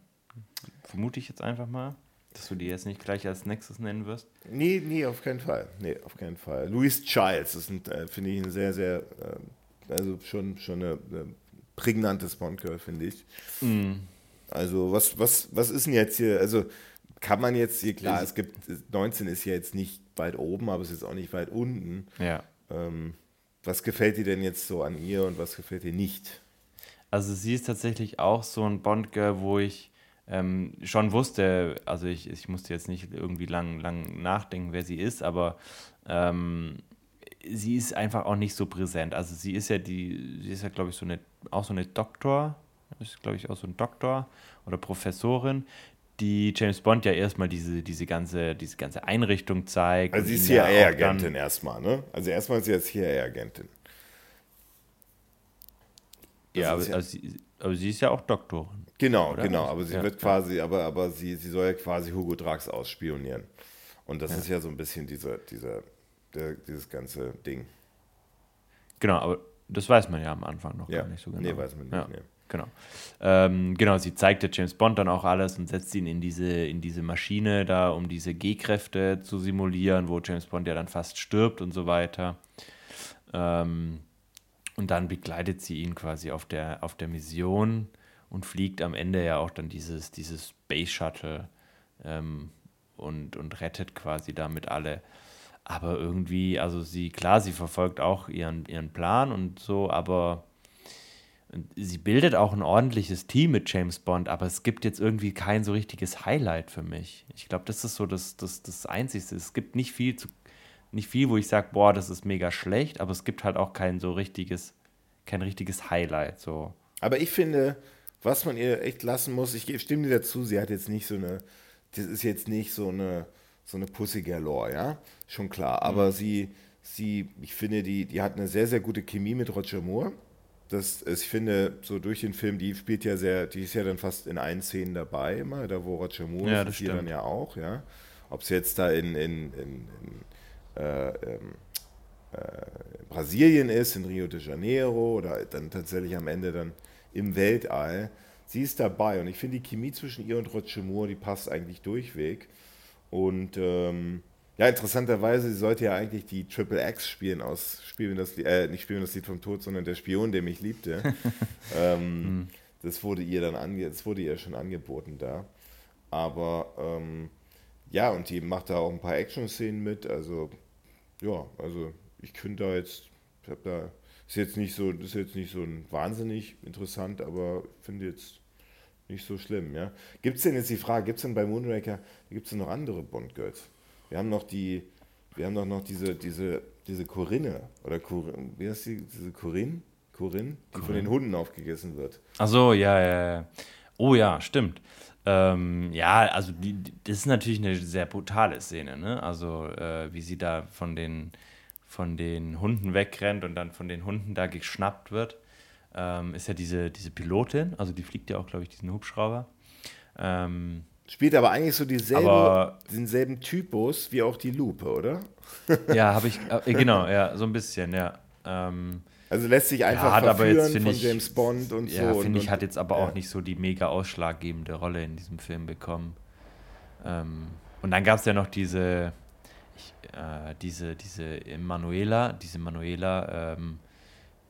Vermute ich jetzt einfach mal. Dass du die jetzt nicht gleich als nächstes nennen wirst? Nee, nee, auf keinen Fall. Nee, auf keinen Fall. Louis Childs ist, äh, finde ich, ein sehr, sehr, äh, also schon, schon eine, eine prägnante Bond-Girl, finde ich. Mm. Also, was, was, was ist denn jetzt hier, also kann man jetzt hier, klar, es gibt, 19 ist ja jetzt nicht weit oben, aber es ist auch nicht weit unten. Ja. Ähm, was gefällt dir denn jetzt so an ihr und was gefällt dir nicht? Also sie ist tatsächlich auch so ein Bond-Girl, wo ich ähm, schon wusste, also ich, ich musste jetzt nicht irgendwie lang, lang nachdenken, wer sie ist, aber ähm, sie ist einfach auch nicht so präsent. Also sie ist ja die, sie ist ja, glaube ich, so eine, auch so eine Doktor, ist, glaube ich, auch so ein Doktor oder Professorin, die James Bond ja erstmal diese, diese, ganze, diese ganze Einrichtung zeigt. Also sie ist CIA-Agentin erstmal, ne? Also erstmal ist sie jetzt CIA-Agentin. Ja, aber, ja also sie, aber sie ist ja auch Doktorin. Genau, oder? genau. Aber sie ja, wird quasi, ja. aber, aber sie, sie soll ja quasi Hugo Drax ausspionieren. Und das ja. ist ja so ein bisschen dieser, dieser, der, dieses ganze Ding. Genau, aber das weiß man ja am Anfang noch gar nicht so genau. Nee, weiß man nicht. Nee. Genau. Ähm, genau, sie zeigt der James Bond dann auch alles und setzt ihn in diese, in diese Maschine da, um diese G-Kräfte zu simulieren, wo James Bond ja dann fast stirbt und so weiter. Ähm, und dann begleitet sie ihn quasi auf der, auf der Mission und fliegt am Ende ja auch dann dieses, dieses Space Shuttle ähm, und, und rettet quasi damit alle. Aber irgendwie, also sie, klar, sie verfolgt auch ihren, ihren Plan und so, aber sie bildet auch ein ordentliches Team mit James Bond, aber es gibt jetzt irgendwie kein so richtiges Highlight für mich. Ich glaube, das ist so das, das, das Einzige. Es gibt nicht viel, zu, nicht viel, wo ich sage, boah, das ist mega schlecht, aber es gibt halt auch kein so richtiges, kein richtiges Highlight. So. Aber ich finde, was man ihr echt lassen muss, ich stimme dir dazu, sie hat jetzt nicht so eine, das ist jetzt nicht so eine, so eine Pussy Galore, ja, schon klar. Aber mhm. sie, sie, ich finde, die, die hat eine sehr, sehr gute Chemie mit Roger Moore das, ich finde, so durch den Film, die spielt ja sehr, die ist ja dann fast in allen Szenen dabei immer, da wo Roger Moore ja, ist, hier dann ja auch, ja. Ob es jetzt da in, in, in, in äh, ähm, äh, Brasilien ist, in Rio de Janeiro oder dann tatsächlich am Ende dann im Weltall. Sie ist dabei und ich finde die Chemie zwischen ihr und Roger Moore, die passt eigentlich durchweg. Und ähm, ja, interessanterweise, sie sollte ja eigentlich die Triple X spielen aus Spielen das äh, nicht Spielen das Lied vom Tod, sondern der Spion, der mich liebte. [laughs] ähm, mhm. Das wurde ihr dann ange das wurde ihr schon angeboten da. Aber ähm, ja, und die macht da auch ein paar Action-Szenen mit. Also, ja, also ich finde da jetzt, ich habe da, ist jetzt nicht so, das ist jetzt nicht so ein wahnsinnig interessant, aber finde jetzt nicht so schlimm, ja. Gibt es denn jetzt die Frage, gibt es denn bei Moonraker, gibt es noch andere Bond-Girls? Wir haben noch die, wir haben doch noch diese, diese, diese Corinne, oder Corinne, wie heißt die, diese Corinne? Corinne, die Corinne. von den Hunden aufgegessen wird. Ach so, ja, ja, ja. Oh ja, stimmt. Ähm, ja, also die, das ist natürlich eine sehr brutale Szene, ne? Also äh, wie sie da von den, von den Hunden wegrennt und dann von den Hunden da geschnappt wird, ähm, ist ja diese, diese Pilotin, also die fliegt ja auch, glaube ich, diesen Hubschrauber. Ähm, Spielt aber eigentlich so dieselbe, aber, denselben Typus wie auch die Lupe, oder? [laughs] ja, habe ich, [laughs] äh, genau, ja, so ein bisschen, ja. Ähm, also lässt sich einfach ja, verführen von ich, James Bond und ja, so. Ja, finde ich, hat jetzt aber ja. auch nicht so die mega ausschlaggebende Rolle in diesem Film bekommen. Ähm, und dann gab es ja noch diese, ich, äh, diese, diese Manuela, diese Manuela, ähm,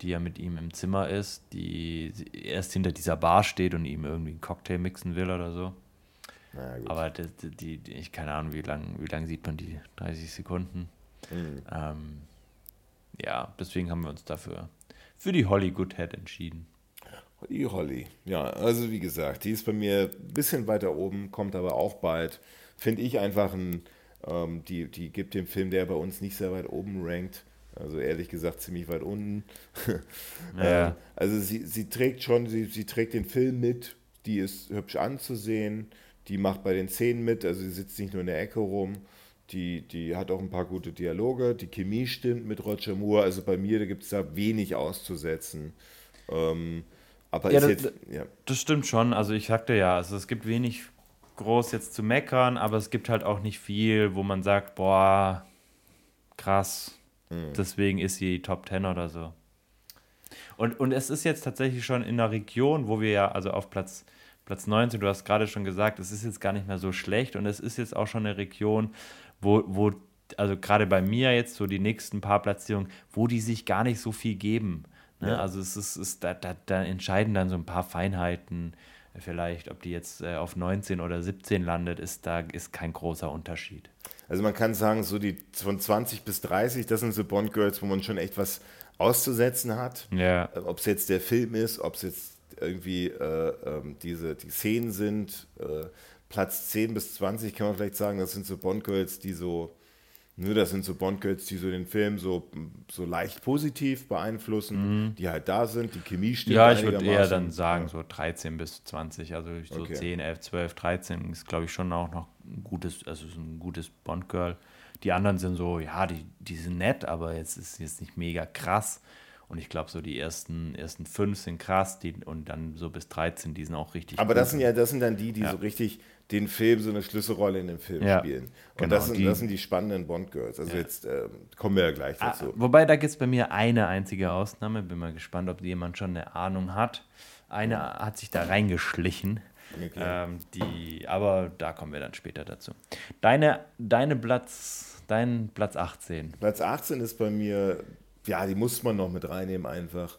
die ja mit ihm im Zimmer ist, die erst hinter dieser Bar steht und ihm irgendwie einen Cocktail mixen will oder so. Aber die, die, die, ich keine Ahnung, wie lange wie lang sieht man die? 30 Sekunden. Mhm. Ähm, ja, deswegen haben wir uns dafür für die Holly Goodhead entschieden. Die Holly, ja, also wie gesagt, die ist bei mir ein bisschen weiter oben, kommt aber auch bald. Finde ich einfach ein, Ähm, die, die gibt dem Film, der bei uns nicht sehr weit oben rankt, also ehrlich gesagt ziemlich weit unten. [laughs] Ja. Ähm, also sie, sie trägt schon, sie, sie trägt den Film mit, die ist hübsch anzusehen, die macht bei den Szenen mit, also sie sitzt nicht nur in der Ecke rum, die, die hat auch ein paar gute Dialoge, die Chemie stimmt mit Roger Moore, also bei mir, da gibt es da wenig auszusetzen. Ähm, aber ja, das, jetzt, ja. das stimmt schon, also ich sagte ja, also es gibt wenig groß jetzt zu meckern, aber es gibt halt auch nicht viel, wo man sagt, boah, krass, mhm. deswegen ist sie Top 10 oder so. Und, und es ist jetzt tatsächlich schon in einer Region, wo wir ja, also auf Platz, Platz 19, du hast gerade schon gesagt, es ist jetzt gar nicht mehr so schlecht und es ist jetzt auch schon eine Region, wo, wo also gerade bei mir jetzt so die nächsten paar Platzierungen, wo die sich gar nicht so viel geben. Ne? Ja. Also es ist, ist da, da, da, entscheiden dann so ein paar Feinheiten vielleicht, ob die jetzt äh, auf 19 oder 17 landet, ist da ist kein großer Unterschied. Also man kann sagen, so die von 20 bis 30, das sind so Bond Girls, wo man schon echt was auszusetzen hat. Ja. Ob es jetzt der Film ist, ob es jetzt irgendwie äh, äh, diese die Szenen sind. Äh, Platz 10 bis 20 kann man vielleicht sagen, das sind so Bond Girls, die so Ne, das sind so Bond-Girls, die so den Film so, so leicht positiv beeinflussen, mhm. die halt da sind, die Chemie stimmt. Ja, ich würde eher dann sagen, so 13 bis 20, also so okay. 10, 11, 12, 13 ist, glaube ich, schon auch noch ein gutes, also ein gutes Bond-Girl. Die anderen sind so, ja, die, die sind nett, aber jetzt ist jetzt nicht mega krass. Und ich glaube, so die ersten, ersten fünf sind krass, die, und dann so bis 13, die sind auch richtig. Aber das sind ja, das sind dann die, die ja. so richtig den Film so eine Schlüsselrolle in dem Film ja, spielen. Und genau, das, sind, die, das sind die spannenden Bond-Girls. Also ja. jetzt äh, kommen wir ja gleich ah, dazu. Ah, wobei, da gibt es bei mir eine einzige Ausnahme. Bin mal gespannt, ob jemand schon eine Ahnung hat. Eine hat sich da reingeschlichen. Okay. Ähm, die, aber da kommen wir dann später dazu. Deine, deine Platz, dein Platz 18. Platz 18 ist bei mir, ja, die muss man noch mit reinnehmen einfach.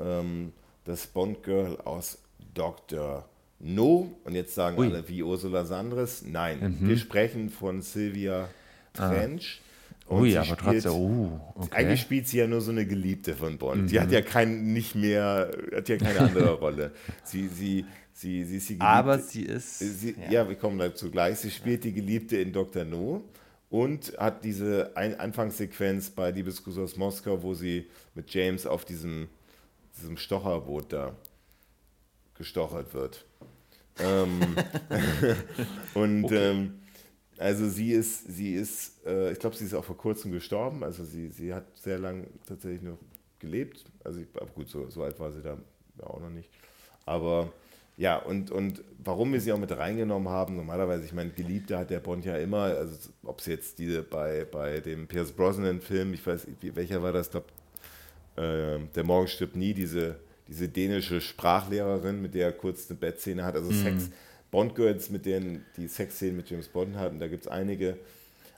Ähm, das Bond-Girl aus Dr. No, und jetzt sagen Ui. alle wie Ursula Sandres. Nein, mhm. wir sprechen von Sylvia ah. Trench. Ah. Ui, aber spielt, trotzdem, uh, okay. Eigentlich spielt sie ja nur so eine Geliebte von Bond. Mhm. Die hat ja kein, nicht mehr, hat ja keine andere [laughs] Rolle. Sie, sie, sie, sie ist die Geliebte. Aber sie ist. Sie, ja. ja. wir kommen dazu gleich. Sie spielt die Geliebte in Dr. No und hat diese Ein Anfangssequenz bei Liebesgruß aus Moskau, wo sie mit James auf diesem, diesem Stocherboot da gestochert wird. ähm, [laughs] und okay. ähm, also sie ist, sie ist, äh, ich glaube, sie ist auch vor kurzem gestorben. Also sie, sie hat sehr lange tatsächlich noch gelebt. Also ich, gut, so, so alt war sie da auch noch nicht. Aber ja, und, und warum wir sie auch mit reingenommen haben, normalerweise, ich meine, Geliebte hat der Bond ja immer, also ob es jetzt diese bei, bei dem Pierce Brosnan-Film, ich weiß, welcher war das, glaube, äh, Der Morgen stirbt nie, diese diese dänische Sprachlehrerin, mit der er kurz eine Bettszene hat, also mhm. Sex, Bond-Girls, mit denen die Sexszenen mit James Bond hatten, da gibt es einige.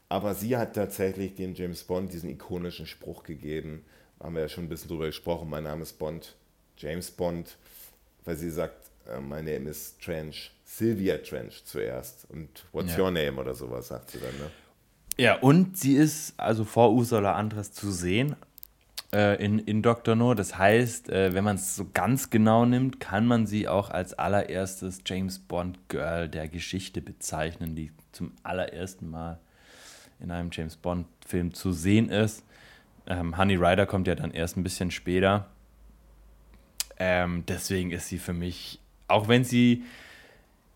Aber sie hat tatsächlich dem James Bond diesen ikonischen Spruch gegeben. Haben wir ja schon ein bisschen drüber gesprochen. Mein Name ist Bond, James Bond, weil sie sagt, uh, my name is Trench, Sylvia Trench zuerst. Und what's ja. your name oder sowas, sagt sie dann. Ne? Ja, und sie ist also vor Ursula Andres zu sehen, äh, in, in Dr. No. Das heißt, äh, wenn man es so ganz genau nimmt, kann man sie auch als allererstes James Bond Girl der Geschichte bezeichnen, die zum allerersten Mal in einem James Bond Film zu sehen ist. Ähm, Honey Rider kommt ja dann erst ein bisschen später. Ähm, deswegen ist sie für mich, auch wenn sie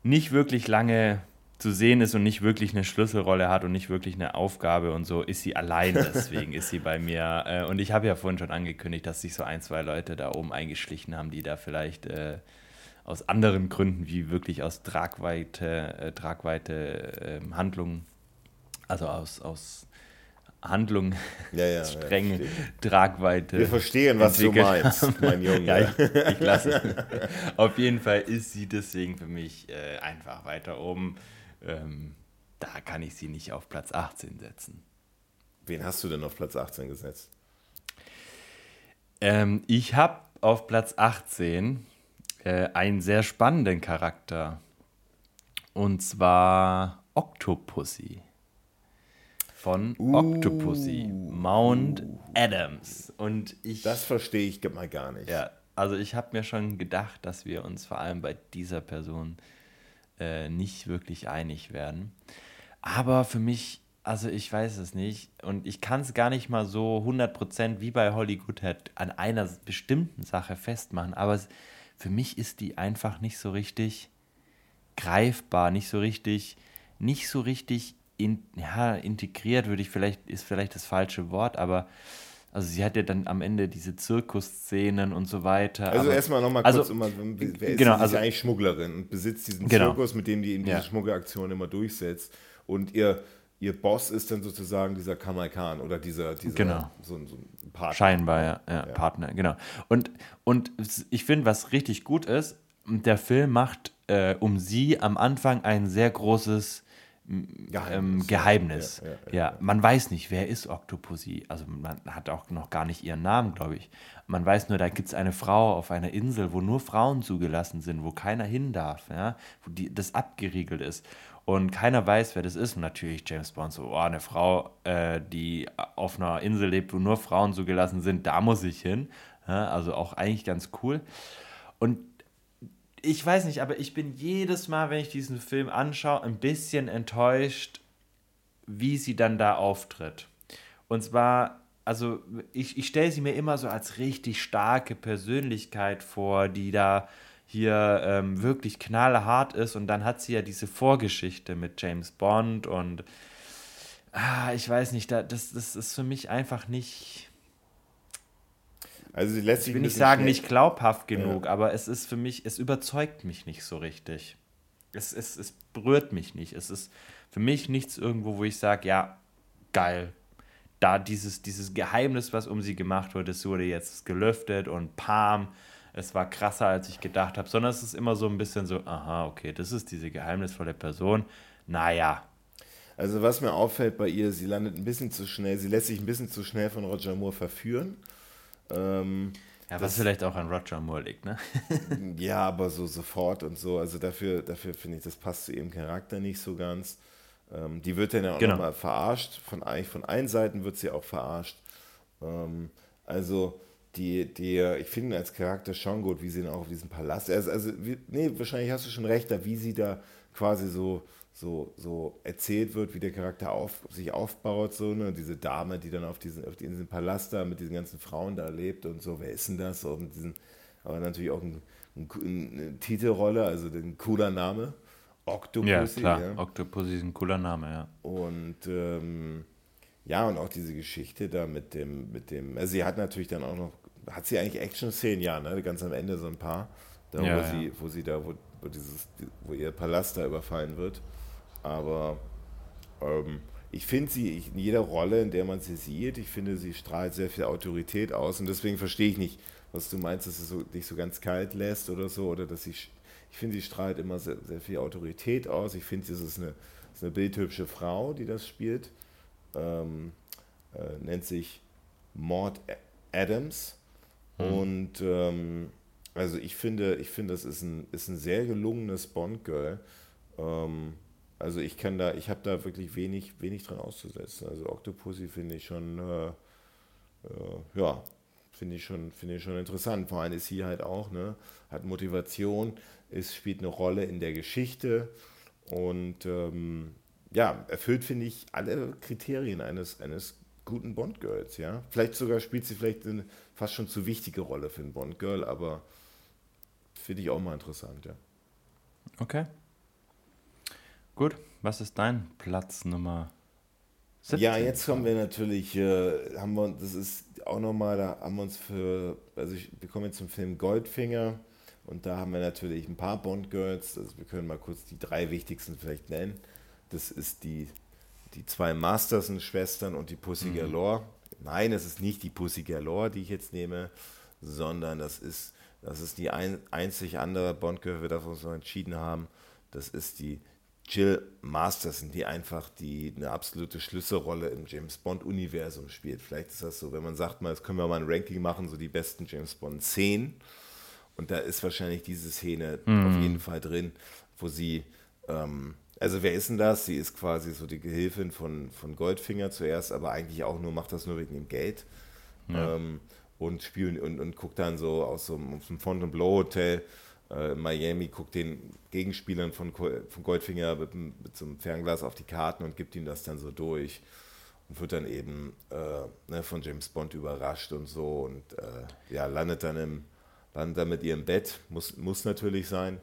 nicht wirklich lange zu sehen ist und nicht wirklich eine Schlüsselrolle hat und nicht wirklich eine Aufgabe und so, ist sie allein. [laughs] Deswegen ist sie bei mir. Äh, und ich habe ja vorhin schon angekündigt, dass sich so ein, zwei Leute da oben eingeschlichen haben, die da vielleicht äh, aus anderen Gründen, wie wirklich aus Tragweite, äh, Tragweite ähm, Handlungen, also aus, aus Handlung, ja, ja, streng ja, Tragweite. Wir verstehen, was du meinst, haben. mein [laughs] Junge. ich, ich lasse es. Auf jeden Fall ist sie deswegen für mich äh, einfach weiter oben ähm, da kann ich sie nicht auf Platz 18 setzen. Wen hast du denn auf Platz 18 gesetzt? Ähm, ich habe auf Platz 18 äh, einen sehr spannenden Charakter. Und zwar Octopussy. Von uh, Octopussy, Mount Adams. Und ich. Das verstehe ich mal gar nicht. Ja, also ich habe mir schon gedacht, dass wir uns vor allem bei dieser Person äh, nicht wirklich einig werden. Aber für mich also ich weiß es nicht. Und ich kann es gar nicht mal so 100% wie bei Hollywood halt an einer bestimmten Sache festmachen. Aber es, für mich ist die einfach nicht so richtig greifbar, nicht so richtig, nicht so richtig in, ja, integriert, würde ich vielleicht, ist vielleicht das falsche Wort, aber also sie hat ja dann am Ende diese Zirkusszenen und so weiter. Also erstmal nochmal kurz, also, immer, wer ist genau, also, eigentlich Schmugglerin und besitzt diesen genau. Zirkus, mit dem die eben diese ja. Schmuggelaktion immer durchsetzt. Und ihr, ihr Boss ist dann sozusagen dieser Kamal Khan oder dieser, dieser genau. so, so ein Partner. Scheinbar, ja, ja, ja, Partner, genau. Und, und ich finde, was richtig gut ist, der Film macht äh, um sie am Anfang ein sehr großes Geheimnis. Ähm, Geheimnis. Ja, ja, ja, ja, man weiß nicht, wer ist Octopussy. Also man hat auch noch gar nicht ihren Namen, glaube ich. Man weiß nur, da gibt es eine Frau auf einer Insel, wo nur Frauen zugelassen sind, wo keiner hin darf, ja, wo die, das abgeriegelt ist. Und keiner weiß, wer das ist. Und natürlich James Bond so, oh, eine Frau, äh, die auf einer Insel lebt, wo nur Frauen zugelassen sind, da muss ich hin. Also auch eigentlich ganz cool. Und ich weiß nicht, aber ich bin jedes Mal, wenn ich diesen Film anschaue, ein bisschen enttäuscht, wie sie dann da auftritt. Und zwar, also ich, ich stelle sie mir immer so als richtig starke Persönlichkeit vor, die da hier ähm, wirklich knallhart ist. Und dann hat sie ja diese Vorgeschichte mit James Bond und ah, ich weiß nicht, da, das, das ist für mich einfach nicht also sie lässt sich ich will nicht sagen, nicht glaubhaft genug, ja. aber es ist für mich, es überzeugt mich nicht so richtig. Es, es, es berührt mich nicht. Es ist für mich nichts irgendwo, wo ich sage, ja, geil. Da dieses, dieses Geheimnis, was um sie gemacht wurde, das wurde jetzt gelüftet und pam, es war krasser, als ich gedacht habe, sondern es ist immer so ein bisschen so, aha, okay, das ist diese geheimnisvolle Person. Naja, also was mir auffällt bei ihr, sie landet ein bisschen zu schnell, sie lässt sich ein bisschen zu schnell von Roger Moore verführen. Ähm, ja, was vielleicht auch an Roger Moore liegt, ne? [laughs] ja, aber so sofort und so. Also dafür, dafür finde ich, das passt zu ihrem Charakter nicht so ganz. Ähm, die wird dann ja auch genau. nochmal verarscht. Von, eigentlich von allen Seiten wird sie auch verarscht. Ähm, also die, die, ich finde als Charakter schon gut, wie sie dann auch auf diesem Palast, also, also wie, nee, wahrscheinlich hast du schon recht, da wie sie da quasi so so, so erzählt wird, wie der Charakter auf, sich aufbaut, so, ne? diese Dame, die dann auf, diesen, auf diesem Palast da mit diesen ganzen Frauen da lebt und so, wer ist denn das? So, mit diesen, aber natürlich auch ein, ein, eine Titelrolle, also ein cooler Name. Octopussy. Ja, klar, ja. Octopussy ist ein cooler Name, ja. Und ähm, ja, und auch diese Geschichte da mit dem, mit dem, also sie hat natürlich dann auch noch, hat sie eigentlich Action-Szenen, ja, ne? ganz am Ende so ein paar, da, ja, wo, ja. Sie, wo sie da, wo, wo, dieses, wo ihr Palast da überfallen wird. Aber ähm, ich finde sie in jeder Rolle, in der man sie sieht, ich finde, sie strahlt sehr viel Autorität aus. Und deswegen verstehe ich nicht, was du meinst, dass sie so, dich so ganz kalt lässt oder so. Oder dass sie, ich finde, sie strahlt immer sehr, sehr viel Autorität aus. Ich finde, sie ist eine, ist eine bildhübsche Frau, die das spielt. Ähm, äh, nennt sich Maud Adams. Mhm. Und ähm, also ich finde, ich finde, das ist ein, ist ein sehr gelungenes Bond-Girl. Ähm, also ich kann da, ich habe da wirklich wenig, wenig dran auszusetzen. Also Octopussy finde ich schon, äh, äh, ja, finde ich schon, finde ich schon interessant. Vor allem ist sie halt auch, ne, hat Motivation, es spielt eine Rolle in der Geschichte und ähm, ja, erfüllt, finde ich, alle Kriterien eines, eines guten Bond-Girls, ja. Vielleicht sogar spielt sie vielleicht eine fast schon zu wichtige Rolle für ein Bond-Girl, aber finde ich auch mal interessant, ja. Okay. Gut, was ist dein Platz Nummer 17? Ja, jetzt kommen wir natürlich, äh, haben wir, das ist auch nochmal, da haben wir uns für, also ich, wir kommen jetzt zum Film Goldfinger und da haben wir natürlich ein paar Bond-Girls, also wir können mal kurz die drei wichtigsten vielleicht nennen. Das ist die, die zwei Masterson-Schwestern und die Pussy mhm. Galore. Nein, es ist nicht die Pussy Galore, die ich jetzt nehme, sondern das ist, das ist die ein, einzig andere Bond-Girl, wir dafür uns noch entschieden haben. Das ist die Jill Masterson, die einfach die, eine absolute Schlüsselrolle im James Bond-Universum spielt. Vielleicht ist das so, wenn man sagt, mal, jetzt können wir mal ein Ranking machen, so die besten James Bond-Szenen. Und da ist wahrscheinlich diese Szene mhm. auf jeden Fall drin, wo sie, ähm, also wer ist denn das? Sie ist quasi so die Gehilfin von, von Goldfinger zuerst, aber eigentlich auch nur, macht das nur wegen dem Geld. Ja. Ähm, und spielen und, und guckt dann so aus so einem Fontainebleau Hotel äh, Miami, guckt den Gegenspielern von, von Goldfinger mit, mit so einem Fernglas auf die Karten und gibt ihm das dann so durch und wird dann eben äh, ne, von James Bond überrascht und so und äh, ja, landet dann im landet dann mit ihr im Bett, muss, muss natürlich sein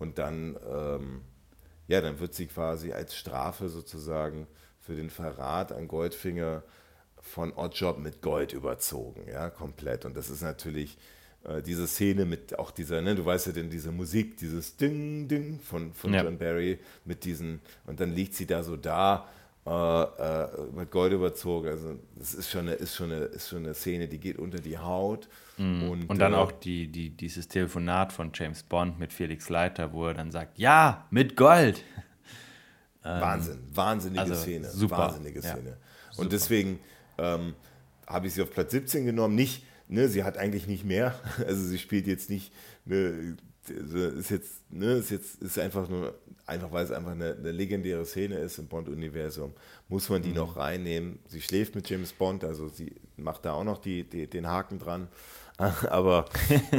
und dann ähm, ja, dann wird sie quasi als Strafe sozusagen für den Verrat an Goldfinger von Oddjob mit Gold überzogen, ja, komplett. Und das ist natürlich äh, diese Szene mit auch dieser, ne, du weißt ja denn, diese Musik, dieses Ding, Ding von, von ja. John Barry mit diesen, und dann liegt sie da so da, äh, äh, mit Gold überzogen. Also das ist schon, eine, ist, schon eine, ist schon eine Szene, die geht unter die Haut. Mhm. Und, und dann äh, auch die, die, dieses Telefonat von James Bond mit Felix Leiter, wo er dann sagt, ja, mit Gold. [laughs] Wahnsinn, wahnsinnige also Szene. Super. Wahnsinnige Szene. Ja, und super. deswegen ähm, habe ich sie auf Platz 17 genommen. Nicht, ne, sie hat eigentlich nicht mehr. [laughs] Also sie spielt jetzt nicht, ne, ist jetzt, ne, ist jetzt, ist einfach nur, einfach weil es einfach eine, eine legendäre Szene ist im Bond-Universum, muss man die mhm. noch reinnehmen. Sie schläft mit James Bond, also sie macht da auch noch die, die den Haken dran. [laughs] aber,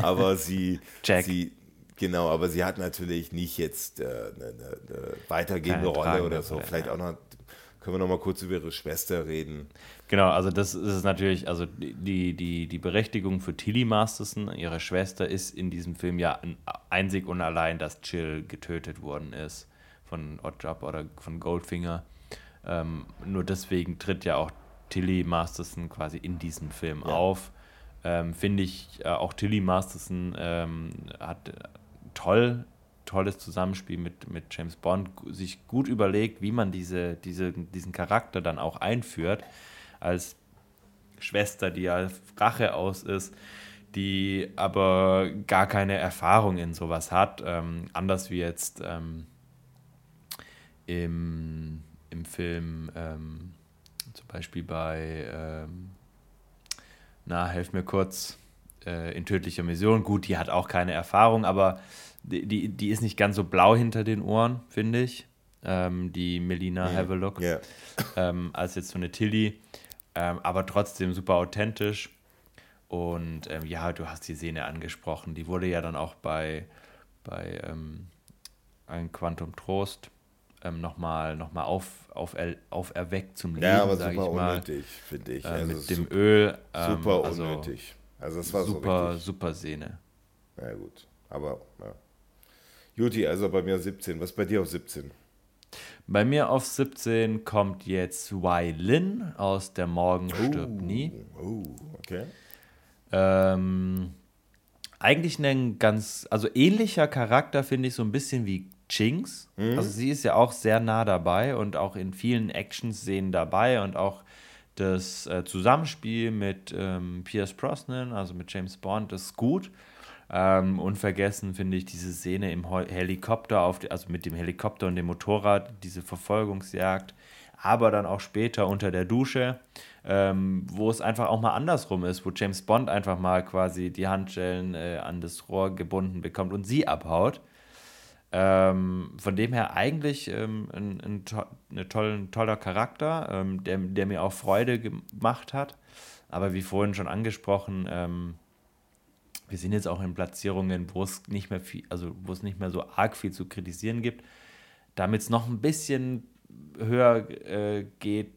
aber sie, [laughs] sie, genau, aber sie hat natürlich nicht jetzt äh, eine, eine, weitergehende Rolle oder so. Vielleicht auch noch können wir noch mal kurz über ihre Schwester reden. Genau, also das ist natürlich, also die, die, die Berechtigung für Tilly Masterson, ihre Schwester, ist in diesem Film ja einzig und allein, dass Jill getötet worden ist von Oddjob oder von Goldfinger. Ähm, nur deswegen tritt ja auch Tilly Masterson quasi in diesem Film ja. auf. Ähm, Finde ich, äh, auch Tilly Masterson ähm, hat toll tolles Zusammenspiel mit, mit James Bond, sich gut überlegt, wie man diese, diese, diesen Charakter dann auch einführt, als Schwester, die ja Rache aus ist, die aber gar keine Erfahrung in sowas hat, ähm, anders wie jetzt ähm, im, im Film, ähm, zum Beispiel bei, ähm, na, helf mir kurz, äh, in tödlicher Mission. Gut, die hat auch keine Erfahrung, aber die, die ist nicht ganz so blau hinter den Ohren, finde ich. Ähm, die Melina mhm. Have a Look. Yeah. Ähm, als jetzt so eine Tilly. Ähm, aber trotzdem super authentisch. Und ähm, ja, du hast die Szene angesprochen. Die wurde ja dann auch bei, bei ähm, ein Quantum Trost ähm, nochmal noch mal auf, auf, auferweckt zum Leben. Ja, aber super unnötig, finde ich. Äh, also mit dem Öl. super also unnötig. Also es war super, so super Szene. Ja gut, aber ja. Juti, also bei mir 17. Was bei dir auf 17? Bei mir auf 17 kommt jetzt Wai Lin aus Der Morgen oh, stirbt nie. Oh, okay. Ähm, eigentlich ein ganz, also ähnlicher Charakter finde ich so ein bisschen wie Chinks. Mhm. Also sie ist ja auch sehr nah dabei und auch in vielen Action-Szenen dabei und auch das äh, Zusammenspiel mit ähm, Pierce Brosnan, also mit James Bond, ist gut. Ähm, unvergessen finde ich diese Szene im Helikopter, auf also mit dem Helikopter und dem Motorrad, diese Verfolgungsjagd, aber dann auch später unter der Dusche, ähm, wo es einfach auch mal andersrum ist, wo James Bond einfach mal quasi die Handschellen äh, an das Rohr gebunden bekommt und sie abhaut. Ähm, von dem her eigentlich ähm, ein, ein, to ein, toll, ein, toller Charakter, ähm, der, der, mir auch Freude gemacht hat. Aber wie vorhin schon angesprochen, ähm, wir sind jetzt auch in Platzierungen, wo es nicht mehr viel, also wo es nicht mehr so arg viel zu kritisieren gibt. Damit es noch ein bisschen höher äh, geht,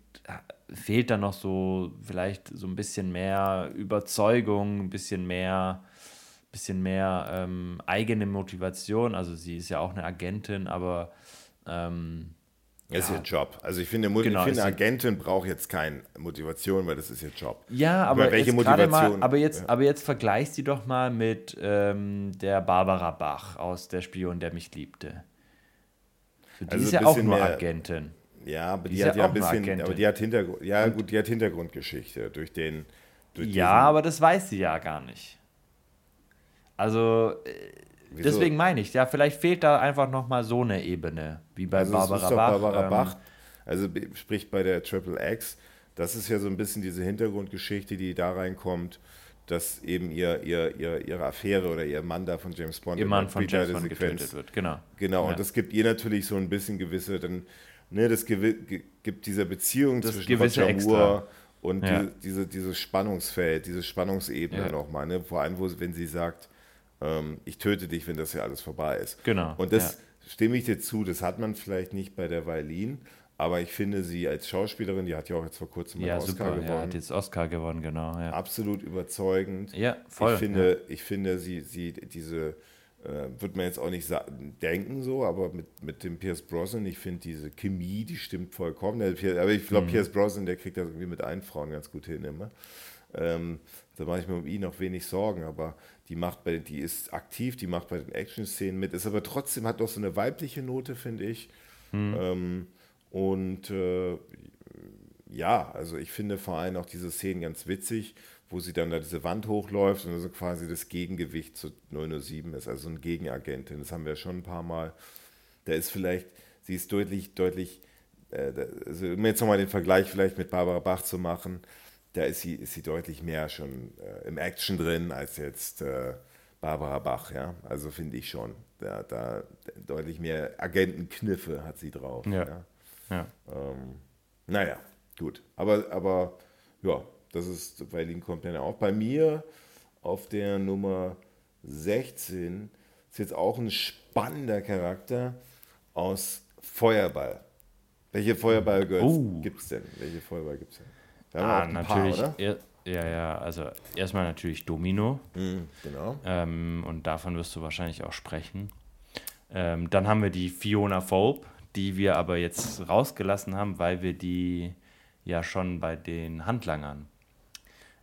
fehlt da noch so vielleicht so ein bisschen mehr Überzeugung, ein bisschen mehr, bisschen mehr ähm, eigene Motivation. Also sie ist ja auch eine Agentin, aber ähm, das ja. ist ihr Job. Also ich finde, genau, ich finde Agentin braucht jetzt keine Motivation, weil das ist ihr Job. Ja, aber welche Motivation? Mal, aber jetzt, ja. aber jetzt vergleich sie doch mal mit ähm, der Barbara Bach aus Der Spion, der mich liebte. Für die also ist ja auch nur mehr, Agentin. Ja, aber die, die hat ja ein bisschen, aber die hat Hintergrund, ja gut, die hat Hintergrundgeschichte durch den. Durch ja, aber das weiß sie ja gar nicht. Also äh, Wieso? Deswegen meine ich, ja, vielleicht fehlt da einfach nochmal so eine Ebene, wie bei also Barbara Bach. Barbara ähm, Bach, also sprich bei der Triple X, das ist ja so ein bisschen diese Hintergrundgeschichte, die da reinkommt, dass eben ihr, ihr, ihr, ihre Affäre oder ihr Mann da von James Bond ihr Mann von James Bond getötet wird, genau. Genau, ja. und das gibt ihr natürlich so ein bisschen gewisse, dann, ne, das gibt dieser Beziehung das zwischen Roger und ja. die, diese, dieses Spannungsfeld, diese Spannungsebene ja. nochmal, ne, vor allem, wo, wenn sie sagt, ähm, ich töte dich, wenn das ja alles vorbei ist. Genau. Und das ja. stimme ich dir zu, das hat man vielleicht nicht bei der Weilin, aber ich finde sie als Schauspielerin, die hat ja auch jetzt vor kurzem ja, einen Oscar super. gewonnen. Ja, hat jetzt Oscar gewonnen, genau. Ja. Absolut überzeugend. Ja, voll. Ich finde, ja. ich finde sie, sie diese, äh, wird man jetzt auch nicht denken so, aber mit, mit dem Pierce Brosnan, ich finde diese Chemie, die stimmt vollkommen. Aber ich glaube, mhm. Pierce Brosnan, der kriegt das irgendwie mit allen Frauen ganz gut hin immer. Ähm, da mache ich mir um ihn auch wenig Sorgen, aber die macht bei, die ist aktiv, die macht bei den Action-Szenen mit, ist aber trotzdem hat doch so eine weibliche Note, finde ich. Mhm. Ähm, und äh, ja, also ich finde vor allem auch diese Szenen ganz witzig, wo sie dann da diese Wand hochläuft und also quasi das Gegengewicht zu 007 ist, also eine Gegenagentin. Das haben wir schon ein paar Mal. Da ist vielleicht, sie ist deutlich, deutlich, äh, also um jetzt nochmal den Vergleich vielleicht mit Barbara Bach zu machen, da ist sie, ist sie deutlich mehr schon äh, im Action drin als jetzt äh, Barbara Bach, ja. Also finde ich schon. Da, da deutlich mehr Agentenkniffe hat sie drauf. Ja. ja. ja. Ähm, naja, gut. Aber, aber ja, das ist bei Link kommt dann auch. Bei mir auf der Nummer 16 ist jetzt auch ein spannender Charakter aus Feuerball. Welche Feuerball-Girls oh. gibt es denn? Welche Feuerball gibt es denn? Ah, natürlich. Paar, ja, ja, also erstmal natürlich Domino. Mhm, genau. Ähm, und davon wirst du wahrscheinlich auch sprechen. Ähm, dann haben wir die Fiona Phobe, die wir aber jetzt rausgelassen haben, weil wir die ja schon bei den Handlangern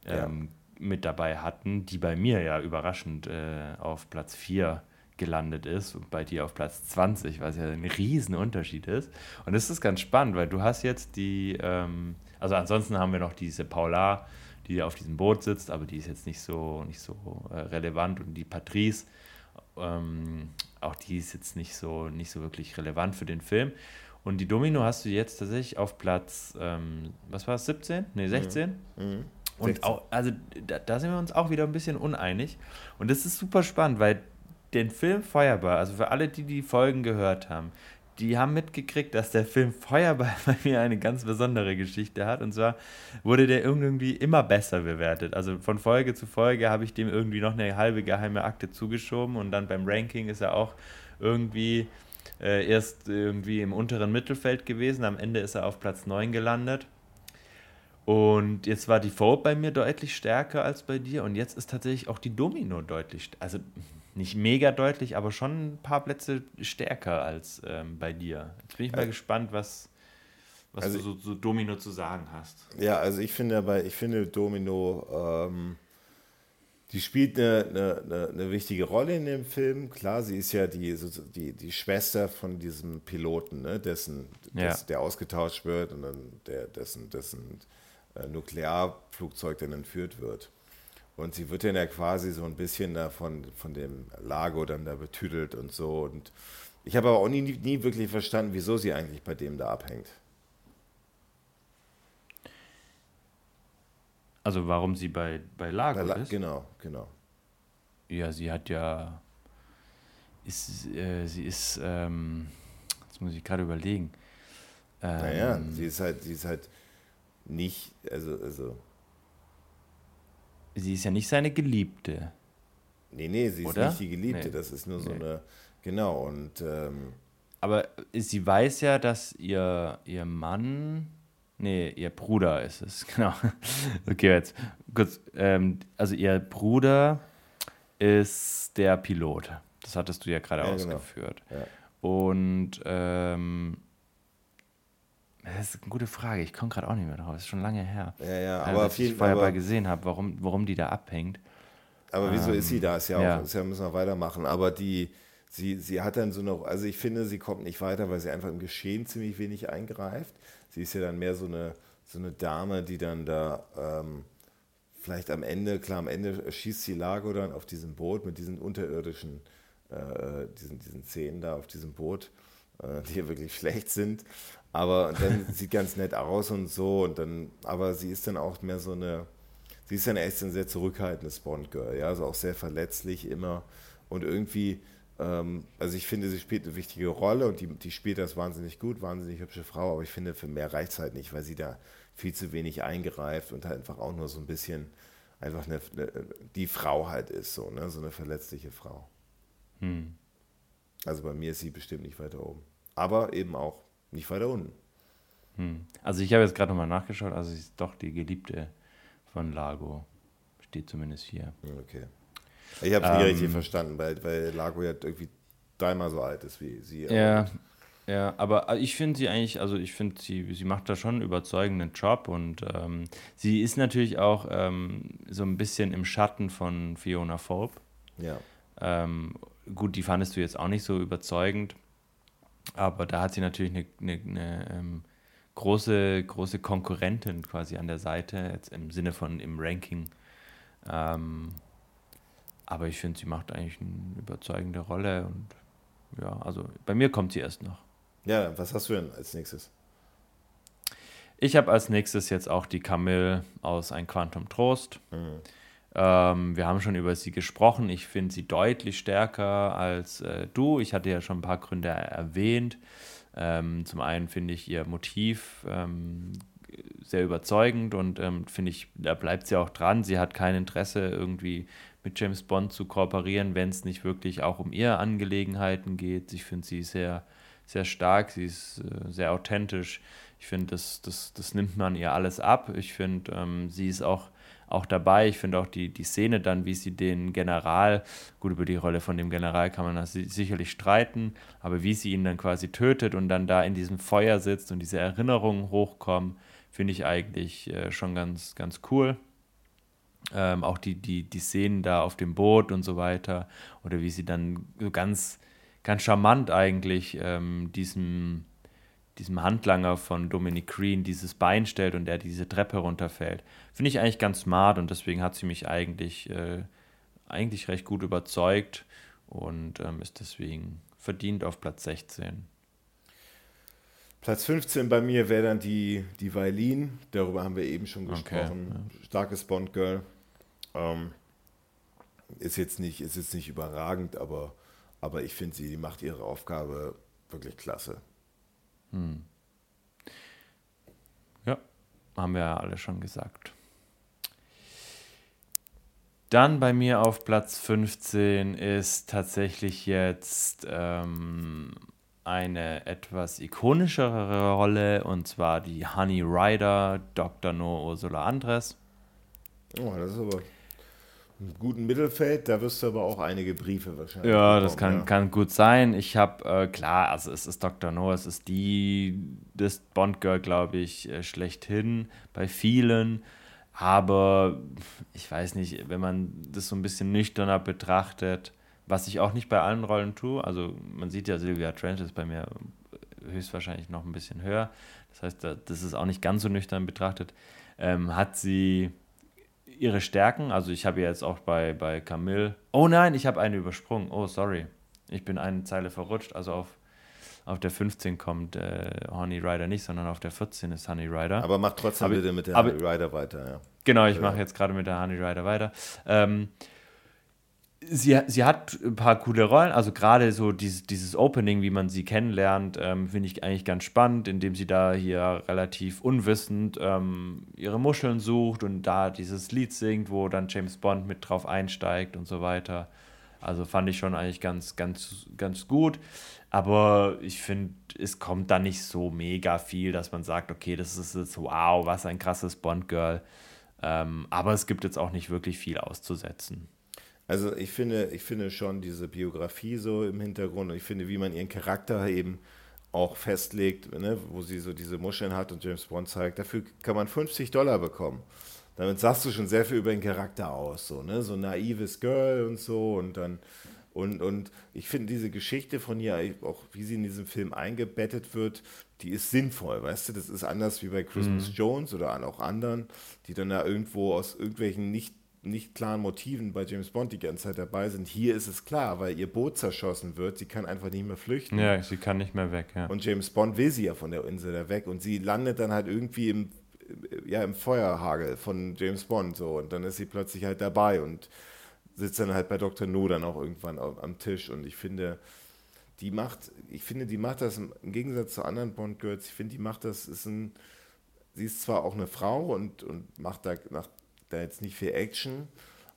ähm, ja. mit dabei hatten, die bei mir ja überraschend äh, auf Platz 4 gelandet ist und bei dir auf Platz 20, was ja ein Riesenunterschied ist. Und das ist ganz spannend, weil du hast jetzt die, ähm, also ansonsten haben wir noch diese Paula, die auf diesem Boot sitzt, aber die ist jetzt nicht so, nicht so äh, relevant und die Patrice, ähm, auch die ist jetzt nicht so, nicht so wirklich relevant für den Film. Und die Domino hast du jetzt tatsächlich auf Platz, ähm, was war es, 17? Ne, 16? Mhm. Mhm. Und auch, also da, da, sind wir uns auch wieder ein bisschen uneinig. Und das ist super spannend, weil den Film Feuerball, also für alle, die die Folgen gehört haben, die haben mitgekriegt, dass der Film Feuerball [laughs] bei mir eine ganz besondere Geschichte hat. Und zwar wurde der irgendwie immer besser bewertet. Also von Folge zu Folge habe ich dem irgendwie noch eine halbe geheime Akte zugeschoben und dann beim Ranking ist er auch irgendwie äh, erst irgendwie im unteren Mittelfeld gewesen. Am Ende ist er auf Platz 9 gelandet. Und jetzt war die Vote bei mir deutlich stärker als bei dir und jetzt ist tatsächlich auch die Domino deutlich, also nicht mega deutlich, aber schon ein paar Plätze stärker als ähm, bei dir. Jetzt bin ich mal äh, gespannt, was, was also du so, so, Domino zu sagen hast. Ja, also ich finde aber, ich finde Domino, ähm, die spielt eine, eine, eine, wichtige Rolle in dem Film. Klar, sie ist ja die, die, die Schwester von diesem Piloten, ne, dessen, ja. des, der ausgetauscht wird und dann der, dessen, dessen äh, Nuklearflugzeug dann entführt wird. Und sie wird dann ja quasi so ein bisschen davon von dem Lago dann da betüdelt und so. Und ich habe aber auch nie, nie wirklich verstanden, wieso sie eigentlich bei dem da abhängt. Also warum sie bei, bei Lago bei La ist? Genau, genau. Ja, sie hat ja. Ist, äh, sie ist. Ähm, jetzt muss ich gerade überlegen. Ähm, naja, sie ist halt, sie ist halt nicht, also, also. Sie ist ja nicht seine Geliebte. Nee, nee, sie ist Oder? nicht die Geliebte, nee. das ist nur so nee. eine. Genau, und. Ähm, Aber sie weiß ja, dass ihr, ihr Mann. Nee, ihr Bruder ist es, [laughs] genau. Okay, jetzt kurz. Ähm, also, ihr Bruder ist der Pilot. Das hattest du ja gerade ja, genau. ausgeführt. Genau. Ja. Und ähm, das ist eine gute Frage. Ich komme gerade auch nicht mehr drauf. Das ist schon lange her. Ja, ja, aber auf jeden Fall. ich vorher gesehen habe, warum, warum die da abhängt. Aber wieso ähm, ist sie da? Ist ja auch, ja. Ist ja, müssen wir weitermachen. Aber die, sie, sie hat dann so noch, also ich finde, sie kommt nicht weiter, weil sie einfach im Geschehen ziemlich wenig eingreift. Sie ist ja dann mehr so eine, so eine Dame, die dann da ähm, vielleicht am Ende, klar, am Ende schießt sie Lago dann auf diesem Boot mit diesen unterirdischen, äh, diesen, diesen Szenen da auf diesem Boot, äh, die ja wirklich [laughs] schlecht sind. Aber dann [laughs] sieht ganz nett aus und so. Und dann, aber sie ist dann auch mehr so eine, sie ist dann echt ein sehr zurückhaltendes Bond-Girl, ja, also auch sehr verletzlich immer. Und irgendwie, ähm, also ich finde, sie spielt eine wichtige Rolle und die, die spielt das wahnsinnig gut, wahnsinnig hübsche Frau, aber ich finde, für mehr reicht es halt nicht, weil sie da viel zu wenig eingreift und halt einfach auch nur so ein bisschen einfach eine, eine, die Frau halt ist, so, ne? so eine verletzliche Frau. Hm. Also bei mir ist sie bestimmt nicht weiter oben. Aber eben auch nicht weiter unten. Hm. Also ich habe jetzt gerade nochmal nachgeschaut, also sie ist doch die Geliebte von Lago. Steht zumindest hier. Okay. Ich habe es nie ähm, richtig verstanden, weil, weil Lago ja irgendwie dreimal so alt ist wie sie. Ja, ja, aber ich finde sie eigentlich, also ich finde, sie, sie macht da schon einen überzeugenden Job und ähm, sie ist natürlich auch ähm, so ein bisschen im Schatten von Fiona Fope. Ja. Ähm, gut, die fandest du jetzt auch nicht so überzeugend, aber da hat sie natürlich eine, eine, eine ähm, große, große Konkurrentin quasi an der Seite, jetzt im Sinne von im Ranking. Ähm, aber ich finde, sie macht eigentlich eine überzeugende Rolle und ja, also bei mir kommt sie erst noch. Ja, was hast du denn als nächstes? Ich habe als nächstes jetzt auch die Camille aus Ein Quantum Trost. Mhm. Ähm, wir haben schon über sie gesprochen. Ich finde sie deutlich stärker als äh, du. Ich hatte ja schon ein paar Gründe erwähnt. Ähm, zum einen finde ich ihr Motiv ähm, sehr überzeugend und ähm, finde ich, da bleibt sie auch dran. Sie hat kein Interesse, irgendwie mit James Bond zu kooperieren, wenn es nicht wirklich auch um ihre Angelegenheiten geht. Ich finde sie sehr sehr stark, sie ist äh, sehr authentisch. Ich finde, das, das, das nimmt man ihr alles ab. Ich finde, ähm, sie ist auch, auch dabei. Ich finde auch die, die Szene dann, wie sie den General, gut, über die Rolle von dem General kann man sicherlich streiten, aber wie sie ihn dann quasi tötet und dann da in diesem Feuer sitzt und diese Erinnerungen hochkommen, finde ich eigentlich äh, schon ganz, ganz cool. Ähm, auch die, die, die Szenen da auf dem Boot und so weiter. Oder wie sie dann so ganz ganz charmant eigentlich ähm, diesem, diesem Handlanger von Dominic Green dieses Bein stellt und der diese Treppe runterfällt. Finde ich eigentlich ganz smart und deswegen hat sie mich eigentlich, äh, eigentlich recht gut überzeugt und ähm, ist deswegen verdient auf Platz 16. Platz 15 bei mir wäre dann die, die Vailin. Darüber haben wir eben schon gesprochen. Okay, ja. Starkes Bond-Girl. Ähm, ist, jetzt nicht, ist jetzt nicht überragend, aber aber ich finde, sie macht ihre Aufgabe wirklich klasse. Hm. Ja, haben wir ja alle schon gesagt. Dann bei mir auf Platz 15 ist tatsächlich jetzt ähm, eine etwas ikonischere Rolle und zwar die Honey Rider, Dr. No Ursula Andres. Oh, das ist aber im guten Mittelfeld, da wirst du aber auch einige Briefe wahrscheinlich. Ja, bekommen, das kann, ja. kann gut sein. Ich habe, äh, klar, also es ist Dr. No, es ist die, das Bond-Girl, glaube ich, äh, schlechthin bei vielen. Aber ich weiß nicht, wenn man das so ein bisschen nüchterner betrachtet, was ich auch nicht bei allen Rollen tue, also man sieht ja, Sylvia Trent ist bei mir höchstwahrscheinlich noch ein bisschen höher. Das heißt, das ist auch nicht ganz so nüchtern betrachtet. Ähm, hat sie ihre Stärken. Also ich habe jetzt auch bei, bei Camille. Oh nein, ich habe eine übersprungen. Oh, sorry. Ich bin eine Zeile verrutscht. Also auf, auf der 15 kommt äh, Honey Rider nicht, sondern auf der 14 ist Honey Rider. Aber mach trotzdem aber, bitte mit der aber, Honey Rider weiter, ja. Genau, ich mache jetzt gerade mit der Honey Rider weiter. Ähm, sie, sie hat ein paar coole Rollen, also gerade so dieses, dieses Opening, wie man sie kennenlernt, ähm, finde ich eigentlich ganz spannend, indem sie da hier relativ unwissend ähm, ihre Muscheln sucht und da dieses Lied singt, wo dann James Bond mit drauf einsteigt und so weiter. Also fand ich schon eigentlich ganz, ganz, ganz gut. Aber ich finde, es kommt da nicht so mega viel, dass man sagt, okay, das ist jetzt wow, was ein krasses Bond-Girl. Ähm, aber es gibt jetzt auch nicht wirklich viel auszusetzen. Also ich finde, ich finde schon diese Biografie so im Hintergrund und ich finde, wie man ihren Charakter eben auch festlegt, ne, wo sie so diese Muscheln hat und James Bond zeigt, dafür kann man 50 Dollar bekommen. Damit sagst du schon sehr viel über den Charakter aus, so, ne? So naives Girl und so und dann und, und ich finde diese Geschichte von ihr, auch wie sie in diesem Film eingebettet wird, die ist sinnvoll, weißt du? Das ist anders wie bei Christmas mhm. Jones oder auch anderen, die dann da irgendwo aus irgendwelchen nicht nicht klaren Motiven bei James Bond die ganze Zeit dabei sind. Hier ist es klar, weil ihr Boot zerschossen wird. Sie kann einfach nicht mehr flüchten. Ja, sie kann nicht mehr weg. Ja. Und James Bond will sie ja von der Insel da weg. Und sie landet dann halt irgendwie im, ja, im Feuerhagel von James Bond. So. Und dann ist sie plötzlich halt dabei und sitzt dann halt bei Dr. No dann auch irgendwann am Tisch. Und ich finde, die macht, ich finde, die macht das im Gegensatz zu anderen Bond-Girls, ich finde, die macht das, ist ein, sie ist zwar auch eine Frau und, und macht da nach da jetzt nicht viel Action,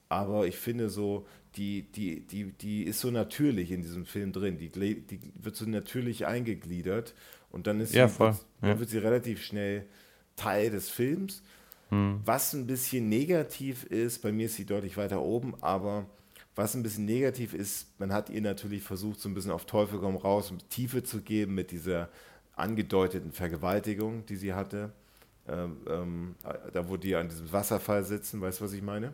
aber ich finde so, die, die, die, die ist so natürlich in diesem Film drin. Die, die wird so natürlich eingegliedert und dann ist ja, sie, voll. Wird, dann wird sie relativ schnell Teil des Films. Hm. Was ein bisschen negativ ist, bei mir ist sie deutlich weiter oben, aber was ein bisschen negativ ist, man hat ihr natürlich versucht, so ein bisschen auf Teufel komm raus, um Tiefe zu geben mit dieser angedeuteten Vergewaltigung, die sie hatte. Ähm, ähm, da, wo die an diesem Wasserfall sitzen, weißt du, was ich meine?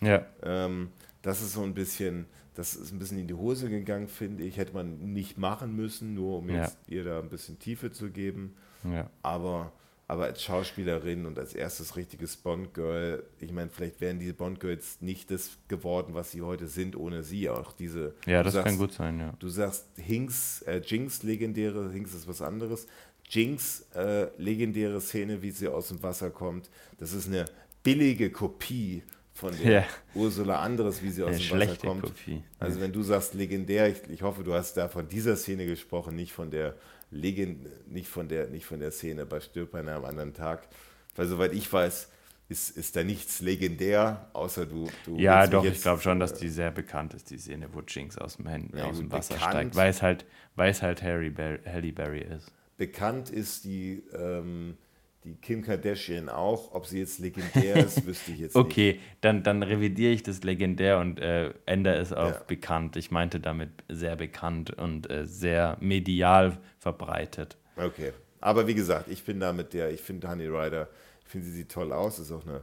Ja. Ähm, das ist so ein bisschen, das ist ein bisschen in die Hose gegangen, finde ich. Hätte man nicht machen müssen, nur um jetzt ja. ihr da ein bisschen Tiefe zu geben. Ja. Aber, aber als Schauspielerin und als erstes richtiges Bond-Girl, ich meine, vielleicht wären diese Bond-Girls nicht das geworden, was sie heute sind, ohne sie. Auch diese. Ja, das sagst, kann gut sein, ja. Du sagst Hinks, äh, Jinx legendäre, Hinks ist was anderes. Jinx, äh, legendäre Szene, wie sie aus dem Wasser kommt. Das ist eine billige Kopie von der ja. Ursula Anderes, wie sie aus dem Wasser kommt. Kopie. Also wenn du sagst legendär, ich, ich, hoffe, du hast da von dieser Szene gesprochen, nicht von der Legend, nicht von der, nicht von der Szene bei Stirb an einem anderen Tag. Weil soweit ich weiß, ist, ist da nichts legendär, außer du. du ja, doch, jetzt, ich glaube schon, dass die sehr bekannt ist, die Szene, wo Jinx aus dem, Hand, ja, aus dem Wasser bekannt, steigt, weil es halt, weil es halt Harry Bar Halle Berry ist bekannt ist die, ähm, die Kim Kardashian auch. Ob sie jetzt legendär ist, [laughs] wüsste ich jetzt okay, nicht. Okay, dann, dann revidiere ich das legendär und äh, ändere es auf ja. bekannt. Ich meinte damit sehr bekannt und äh, sehr medial verbreitet. Okay, aber wie gesagt, ich bin da mit der, ich finde Honey Rider, ich finde sie sieht toll aus, ist auch eine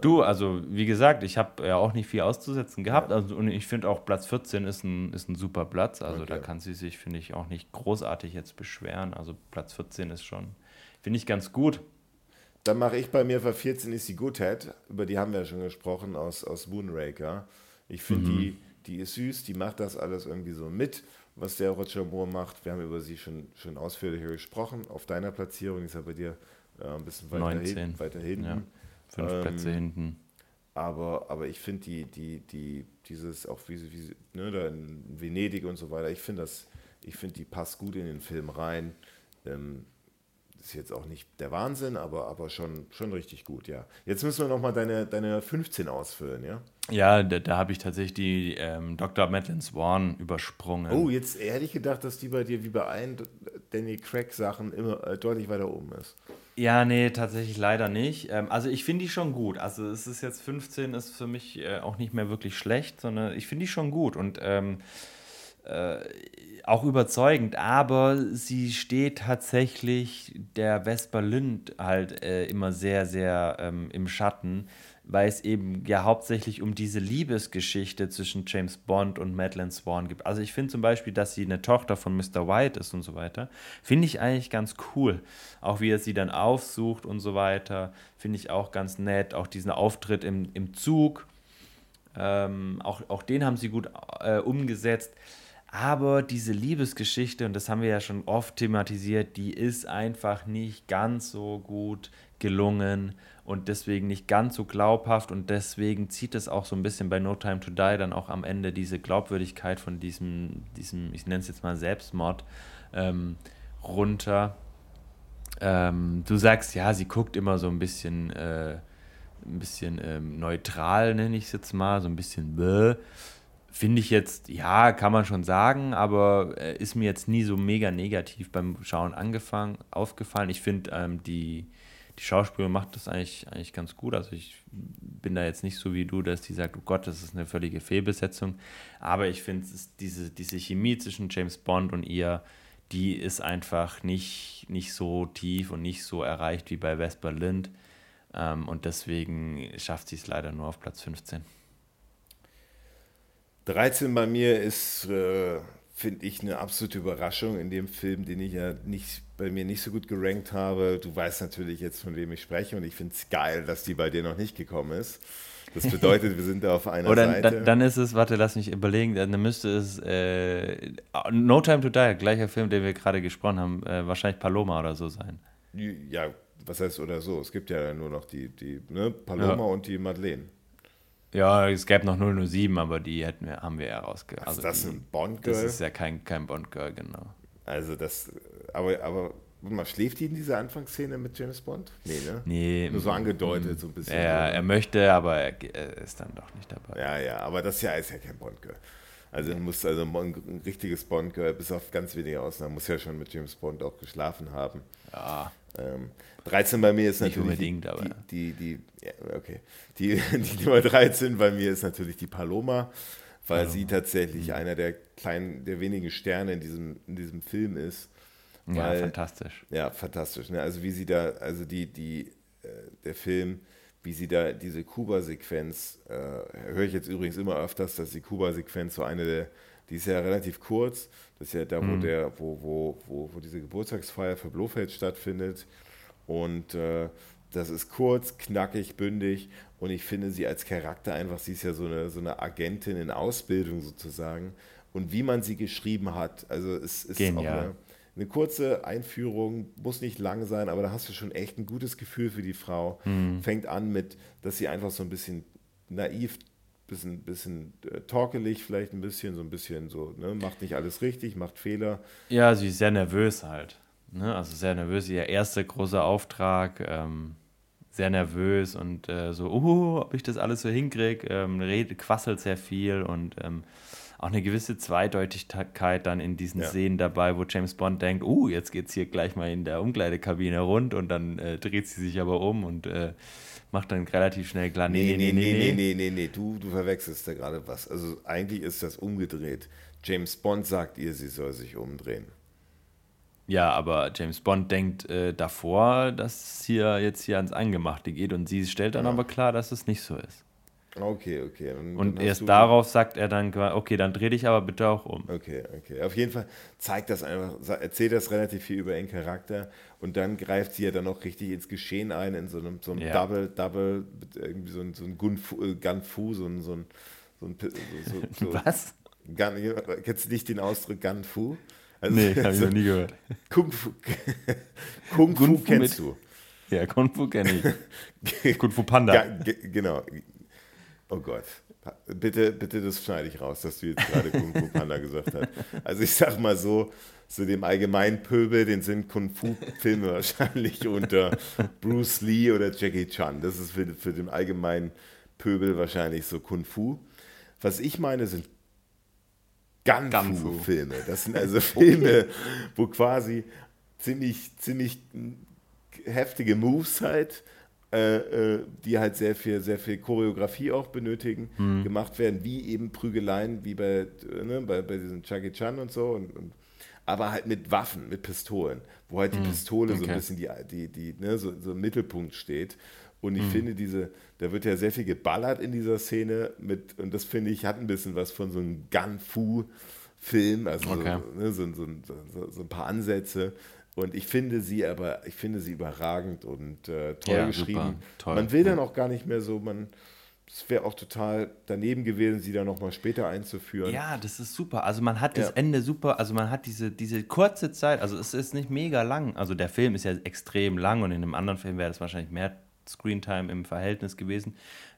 Du, also wie gesagt, ich habe ja auch nicht viel auszusetzen gehabt. Ja. Also, und ich finde auch Platz 14 ist ein, ist ein super Platz. Also okay. da kann sie sich, finde ich, auch nicht großartig jetzt beschweren. Also Platz 14 ist schon, finde ich, ganz gut. Dann mache ich bei mir bei 14 ist die Goodhead, über die haben wir ja schon gesprochen, aus, aus Moonraker. Ich finde, mhm. die, die ist süß, die macht das alles irgendwie so mit, was der Roger Moore macht. Wir haben über sie schon, schon ausführlicher gesprochen. Auf deiner Platzierung ist er bei dir äh, ein bisschen weiter, hin, weiter hinten. Ja. Fünf ähm, Plätze hinten. Aber, aber ich finde die, die, die, dieses, auch wie, wie ne, da in Venedig und so weiter, ich finde das, ich finde, die passt gut in den Film rein. Ähm, ist jetzt auch nicht der Wahnsinn, aber, aber schon, schon richtig gut, ja. Jetzt müssen wir nochmal deine, deine 15 ausfüllen, ja? Ja, da, da habe ich tatsächlich die ähm, Dr. Madeline Swan übersprungen. Oh, jetzt hätte ich gedacht, dass die bei dir wie bei allen Danny Craig Sachen immer äh, deutlich weiter oben ist. Ja, nee, tatsächlich leider nicht. Ähm, also ich finde die schon gut. Also es ist jetzt 15, ist für mich äh, auch nicht mehr wirklich schlecht, sondern ich finde die schon gut und ähm, äh, auch überzeugend. Aber sie steht tatsächlich der Vesper Lind halt äh, immer sehr, sehr ähm, im Schatten weil es eben ja hauptsächlich um diese Liebesgeschichte zwischen James Bond und Madeleine Swan gibt. Also ich finde zum Beispiel, dass sie eine Tochter von Mr. White ist und so weiter, finde ich eigentlich ganz cool. Auch wie er sie dann aufsucht und so weiter, finde ich auch ganz nett. Auch diesen Auftritt im, im Zug, ähm, auch, auch den haben sie gut äh, umgesetzt. Aber diese Liebesgeschichte, und das haben wir ja schon oft thematisiert, die ist einfach nicht ganz so gut gelungen und deswegen nicht ganz so glaubhaft und deswegen zieht es auch so ein bisschen bei No Time to Die dann auch am Ende diese Glaubwürdigkeit von diesem, diesem ich nenne es jetzt mal Selbstmord, ähm, runter. Ähm, du sagst, ja, sie guckt immer so ein bisschen, äh, ein bisschen ähm, neutral, nenne ich es jetzt mal, so ein bisschen bäh. Finde ich jetzt, ja, kann man schon sagen, aber äh, ist mir jetzt nie so mega negativ beim Schauen angefangen, aufgefallen. Ich finde ähm, die, die Schauspielerin macht das eigentlich, eigentlich ganz gut. Also ich bin da jetzt nicht so wie du, dass die sagt, oh Gott, das ist eine völlige Fehlbesetzung. Aber ich finde, diese, diese Chemie zwischen James Bond und ihr, die ist einfach nicht, nicht so tief und nicht so erreicht wie bei Vesper Lind. Ähm, und deswegen schafft sie es leider nur auf Platz 15. 13 bei mir ist, äh, finde ich, eine absolute Überraschung in dem Film, den ich ja nicht bei mir nicht so gut gerankt habe. Du weißt natürlich jetzt, von wem ich spreche und ich finde es geil, dass die bei dir noch nicht gekommen ist. Das [laughs] bedeutet, wir sind da auf einer Oder Seite. Dann, dann ist es, warte, lass mich überlegen, dann müsste es äh, No Time to Die, gleicher Film, den wir gerade gesprochen haben, äh, wahrscheinlich Paloma oder so sein. Ja, was heißt oder so? Es gibt ja nur noch die, die ne? Paloma ja. und die Madeleine. Ja, es gäbe noch 007, aber die hätten wir, haben wir ja rausgehört. Also ist das die, ein Bond-Girl? Das ist ja kein, kein Bond-Girl, genau. Also das, aber, aber mal, schläft die in dieser Anfangsszene mit James Bond? Nee, ne? Nee. Nur so angedeutet, so ein bisschen. Ja, er möchte, aber er, er ist dann doch nicht dabei. Ja, ja, aber das ja ist ja kein Bond-Girl. Also muss also ein richtiges Bond-Girl, bis auf ganz wenige Ausnahmen, muss ja schon mit James Bond auch geschlafen haben. Ja. Ähm, 13 bei mir ist Nicht natürlich unbedingt, die, aber- die, die, die ja, okay. Die, [laughs] die Nummer 13 bei mir ist natürlich die Paloma, weil sie tatsächlich Mhm. einer der kleinen, der wenigen Sterne in diesem, in diesem Film ist. Ja, Weil- fantastisch. Ja, fantastisch. Ne? Also wie sie da, also die, die, äh, der Film, wie sie da diese Kuba-Sequenz, äh, höre ich jetzt übrigens immer öfters, dass die Kuba-Sequenz so eine der, die ist ja relativ kurz, das ist ja da, wo der, wo, wo, wo, wo diese Geburtstagsfeier für Blofeld stattfindet. Und äh, das ist kurz, knackig, bündig und ich finde sie als Charakter einfach, sie ist ja so eine, so eine Agentin in Ausbildung sozusagen. Und wie man sie geschrieben hat, also es ist auch eine, eine kurze Einführung, muss nicht lang sein, aber da hast du schon echt ein gutes Gefühl für die Frau. Fängt an mit, dass sie einfach so ein bisschen naiv, bisschen, bisschen äh, torkelig, vielleicht ein bisschen, so ein bisschen so, ne, macht nicht alles richtig, macht Fehler. Ja, sie ist sehr nervös halt. Ne? Also sehr nervös, ihr erster großer Auftrag. Ähm, sehr nervös und äh, so, uh, ob ich das alles so hinkriege. Ähm, redet, quasselt sehr viel und ähm, auch eine gewisse Zweideutigkeit dann in diesen Ja. Szenen dabei, wo James Bond denkt, uh, jetzt geht's hier gleich mal in der Umkleidekabine rund und dann äh, dreht sie sich aber um und äh, macht dann relativ schnell klar, Nee, nee, nee, nee, nee, nee, nee, du, du verwechselst da gerade was. Also eigentlich ist das umgedreht. James Bond sagt ihr, sie soll sich umdrehen. Ja, aber James Bond denkt äh, davor, dass es hier jetzt hier ans Eingemachte geht und sie stellt dann Ja. aber klar, dass es nicht so ist. Okay, okay. dann- Und dann erst darauf sagt er dann, okay, dann dreh dich aber bitte auch um. Okay, okay. Auf jeden Fall zeigt das einfach, erzählt das relativ viel über ihren Charakter und dann greift sie ja dann auch richtig ins Geschehen ein, in so einem, so einem Ja. Double, Double, irgendwie so ein, so ein Gunfu, äh, Gunfu, so ein, so ein, so ein, so, so [laughs] Was? Gun, kennst du nicht den Ausdruck Gunfu? Also, Nee, habe ich noch nie gehört. Kung Fu, [laughs] Kung Fu Kung Fu kennst mit- du. Ja, Kung Fu kenne ich. [laughs] Kung Fu Panda. Ja, ge- genau. Oh Gott. Bitte, bitte, das schneide ich raus, dass du jetzt gerade Kung Fu Panda gesagt hast. Also ich sag mal so, zu dem allgemeinen Pöbel, den sind Kung Fu Filme [laughs] wahrscheinlich unter Bruce Lee oder Jackie Chan. Das ist für, für den allgemeinen Pöbel wahrscheinlich so Kung Fu. Was ich meine, sind. Gunfu-Filme. Das sind also [laughs] Filme, wo quasi ziemlich, ziemlich heftige Moves halt, äh, äh, die halt sehr viel, sehr viel Choreografie auch benötigen, Mhm. gemacht werden, wie eben Prügeleien, wie bei, äh, ne, bei, bei diesem Jackie Chan und so. Und, und, aber halt mit Waffen, mit Pistolen, wo halt die Pistole so ein okay. bisschen die, die, die, ne, so, so im Mittelpunkt steht. Und Mhm. ich finde, diese, da wird ja sehr viel geballert in dieser Szene mit, und das finde ich, hat ein bisschen was von so einem Gun-Fu-Film, also Okay. so, ne, so, so, so, ein paar Ansätze. Und ich finde sie aber, ich finde sie überragend und äh, toll Ja, geschrieben. toll. Man will dann auch gar nicht mehr so, man, es wäre auch total daneben gewesen, sie dann nochmal später einzuführen. Ja, das ist super. Also man hat das Ja. Ende super, also man hat diese, diese kurze Zeit, also es ist nicht mega lang. Also der Film ist ja extrem lang und in einem anderen Film wäre das wahrscheinlich mehr Screentime im Verhältnis gewesen.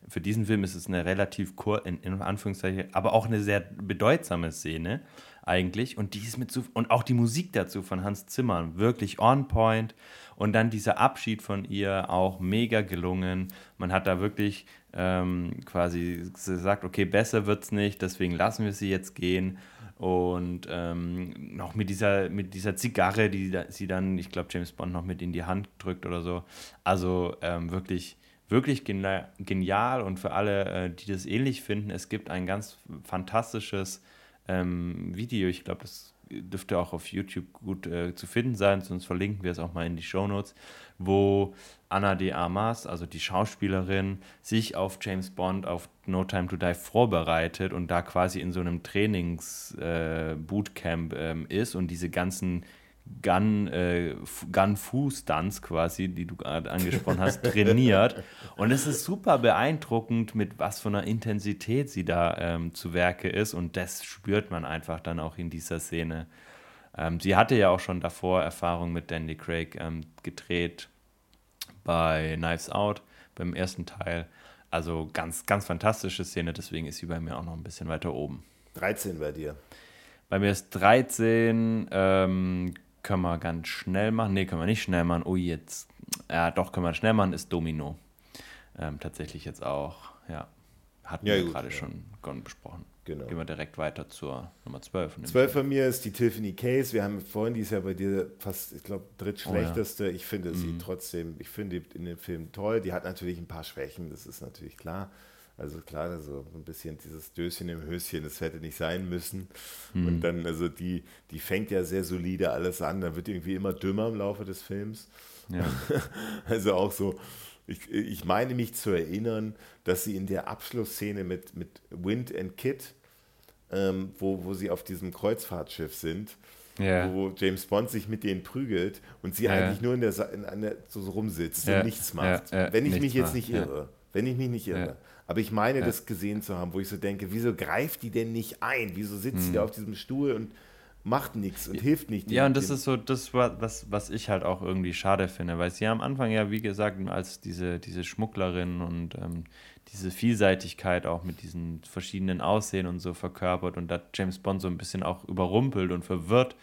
Für diesen Film ist es eine relativ kur in, in Anführungszeichen, aber auch eine sehr bedeutsame Szene eigentlich. Und die ist mit so, und auch die Musik dazu von Hans Zimmer wirklich on point. Und dann dieser Abschied von ihr auch mega gelungen. Man hat da wirklich ähm, quasi gesagt, okay, besser wird's nicht, deswegen lassen wir sie jetzt gehen. Und ähm, noch mit dieser, mit dieser Zigarre, die sie dann, ich glaube, James Bond noch mit in die Hand drückt oder so. Also ähm, wirklich, wirklich genial und für alle, äh, die das ähnlich finden, es gibt ein ganz fantastisches ähm, Video. Ich glaube, das dürfte auch auf YouTube gut äh, zu finden sein, sonst verlinken wir es auch mal in die Shownotes, wo Anna de Armas, also die Schauspielerin, sich auf James Bond, auf No Time to Die vorbereitet und da quasi in so einem Trainings-Bootcamp ähm, ist und diese ganzen Gun, äh, Gun-Fu-Stunts quasi, die du gerade angesprochen hast, trainiert. Und es ist super beeindruckend, mit was für einer Intensität sie da ähm, zu Werke ist. Und das spürt man einfach dann auch in dieser Szene. Ähm, sie hatte ja auch schon davor Erfahrung mit Danny Craig ähm, gedreht bei Knives Out, beim ersten Teil. Also ganz, ganz fantastische Szene, deswegen ist sie bei mir auch noch ein bisschen weiter oben. 13 bei dir. Bei mir ist 13 ähm, können wir ganz schnell machen. Nee, können wir nicht schnell machen. Oh, jetzt. Ja, doch, können wir schnell machen, ist Domino. Ähm, tatsächlich jetzt auch, ja. Hatten ja, wir gerade ja. schon besprochen. Genau. Gehen wir direkt weiter zur Nummer 12. 12 von mir ist die Tiffany Case. Wir haben vorhin, die ist ja bei dir fast, ich glaube, drittschlechteste. Oh, ja. Ich finde mhm. sie trotzdem, ich finde in dem Film toll. Die hat natürlich ein paar Schwächen, das ist natürlich klar. Also klar, also ein bisschen dieses Döschen im Höschen, das hätte nicht sein müssen. Mhm. Und dann, also die, die fängt ja sehr solide alles an, dann wird irgendwie immer dümmer im Laufe des Films. Ja. [laughs] also auch so, ich, ich meine mich zu erinnern, dass sie in der Abschlussszene mit, mit Wind and Kid, ähm, wo, wo sie auf diesem Kreuzfahrtschiff sind, yeah. wo James Bond sich mit denen prügelt und sie yeah. eigentlich nur in der, in einer, so, so rumsitzt yeah. und nichts macht. Wenn ich mich jetzt nicht irre. Wenn ich mich nicht irre. Aber ich meine, das gesehen zu haben, wo ich so denke, wieso greift die denn nicht ein? Wieso sitzt sie hm. da auf diesem Stuhl und macht nichts und hilft nicht. Ja, und das ist so das, was, was ich halt auch irgendwie schade finde, weil sie am Anfang ja, wie gesagt, als diese, diese Schmugglerin und ähm, diese Vielseitigkeit auch mit diesen verschiedenen Aussehen und so verkörpert und da James Bond so ein bisschen auch überrumpelt und verwirrt.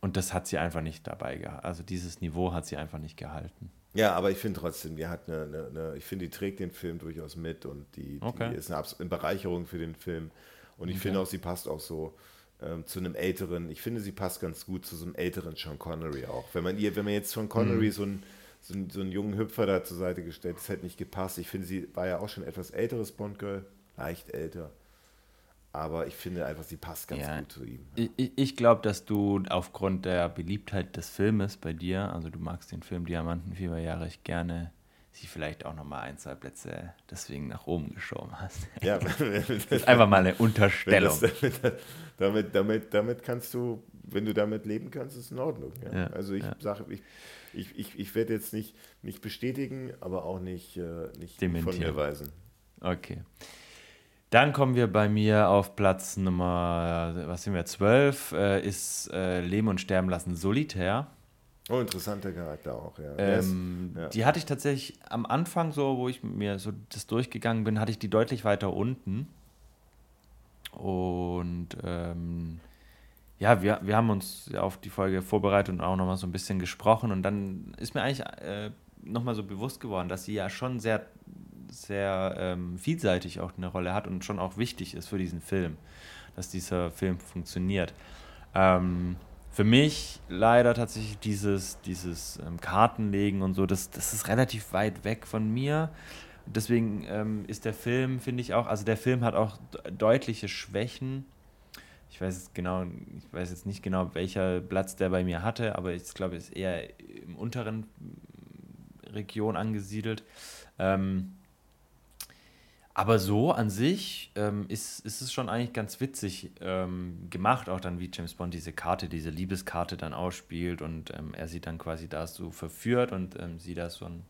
Und das hat sie einfach nicht dabei gehalten. Also dieses Niveau hat sie einfach nicht gehalten. Ja, aber ich finde trotzdem, die hat eine, eine, eine, ich finde, die trägt den Film durchaus mit und die, okay. die ist eine, eine, Bereicherung für den Film. Und ich okay. finde auch, sie passt auch so ähm, zu einem älteren, ich finde, sie passt ganz gut zu so einem älteren Sean Connery auch. Wenn man ihr, wenn man jetzt Sean Connery mhm. so ein so einen, so einen jungen Hüpfer da zur Seite gestellt. Das hätte nicht gepasst. Ich finde, sie war ja auch schon etwas älteres Bond-Girl, leicht älter. Aber ich finde einfach, sie passt ganz ja, gut zu ihm. Ja. Ich, ich glaube, dass du aufgrund der Beliebtheit des Filmes bei dir, also du magst den Film Diamantenfieber ja recht gerne, sie vielleicht auch nochmal ein, zwei Plätze deswegen nach oben geschoben hast. Ja, das [laughs] [laughs] ist einfach mal eine Unterstellung. Das, damit, damit, damit kannst du, wenn du damit leben kannst, ist es in Ordnung. Ja. Ja, also ich sage, ich ich, ich, ich werde jetzt nicht, nicht bestätigen, aber auch nicht, äh, nicht von mir weisen. Okay. Dann kommen wir bei mir auf Platz Nummer, was sind wir, 12, äh, ist äh, Leben und Sterben lassen solitär. Oh, interessanter Charakter auch, ja. Ähm, ja. Die hatte ich tatsächlich am Anfang so, wo ich mir so das durchgegangen bin, hatte ich die deutlich weiter unten. Und ähm, ja, wir, wir haben uns auf die Folge vorbereitet und auch nochmal so ein bisschen gesprochen und dann ist mir eigentlich äh, nochmal so bewusst geworden, dass sie ja schon sehr, sehr ähm, vielseitig auch eine Rolle hat und schon auch wichtig ist für diesen Film, dass dieser Film funktioniert. Ähm, für mich leider tatsächlich dieses, dieses ähm, Kartenlegen und so, das, das ist relativ weit weg von mir. Deswegen ähm, ist der Film, finde ich auch, also der Film hat auch deutliche Schwächen ich weiß jetzt genau, ich weiß jetzt nicht genau, welcher Platz der bei mir hatte, aber ich glaube, ist eher im unteren Region angesiedelt. Ähm, aber so an sich ähm, ist, ist es schon eigentlich ganz witzig ähm, gemacht, auch dann wie James Bond diese Karte, diese Liebeskarte dann ausspielt und ähm, er sie dann quasi da so verführt und ähm, sie da so ein,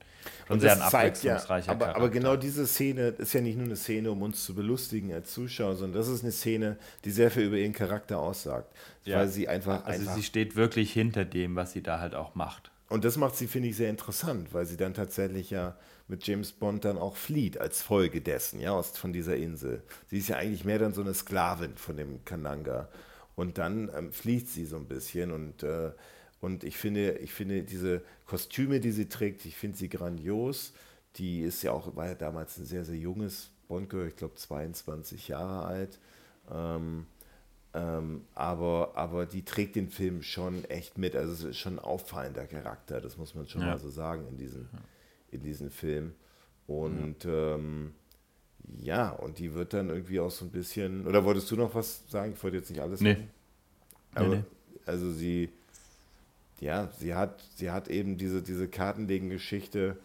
schon sehr ein abwechslungsreicher ja, aber, Charakter. aber genau diese Szene ist ja nicht nur eine Szene, um uns zu belustigen als Zuschauer, sondern das ist eine Szene, die sehr viel über ihren Charakter aussagt. Ja. Weil sie einfach. Also einfach sie steht wirklich hinter dem, was sie da halt auch macht. Und das macht sie, finde ich, sehr interessant, weil sie dann tatsächlich ja mit James Bond dann auch flieht als Folge dessen, ja, aus, von dieser Insel. Sie ist ja eigentlich mehr dann so eine Sklavin von dem Kananga. Und dann ähm, flieht sie so ein bisschen und, äh, und ich finde, ich finde diese Kostüme, die sie trägt, ich finde sie grandios. Die ist ja auch, war ja damals ein sehr, sehr junges Bond-Girl, ich glaube 22 Jahre alt. Ähm, ähm, aber, aber die trägt den Film schon echt mit. Also es ist schon ein auffallender Charakter, das muss man schon ja. mal so sagen in diesen, ja in diesem Film. Und ja. Ähm, ja, und die wird dann irgendwie auch so ein bisschen. Oder wolltest du noch was sagen? Ich wollte jetzt nicht alles nee. sagen. Aber, nee, nee. Also sie, ja, sie hat, sie hat eben diese, diese Kartenlegen-Geschichte,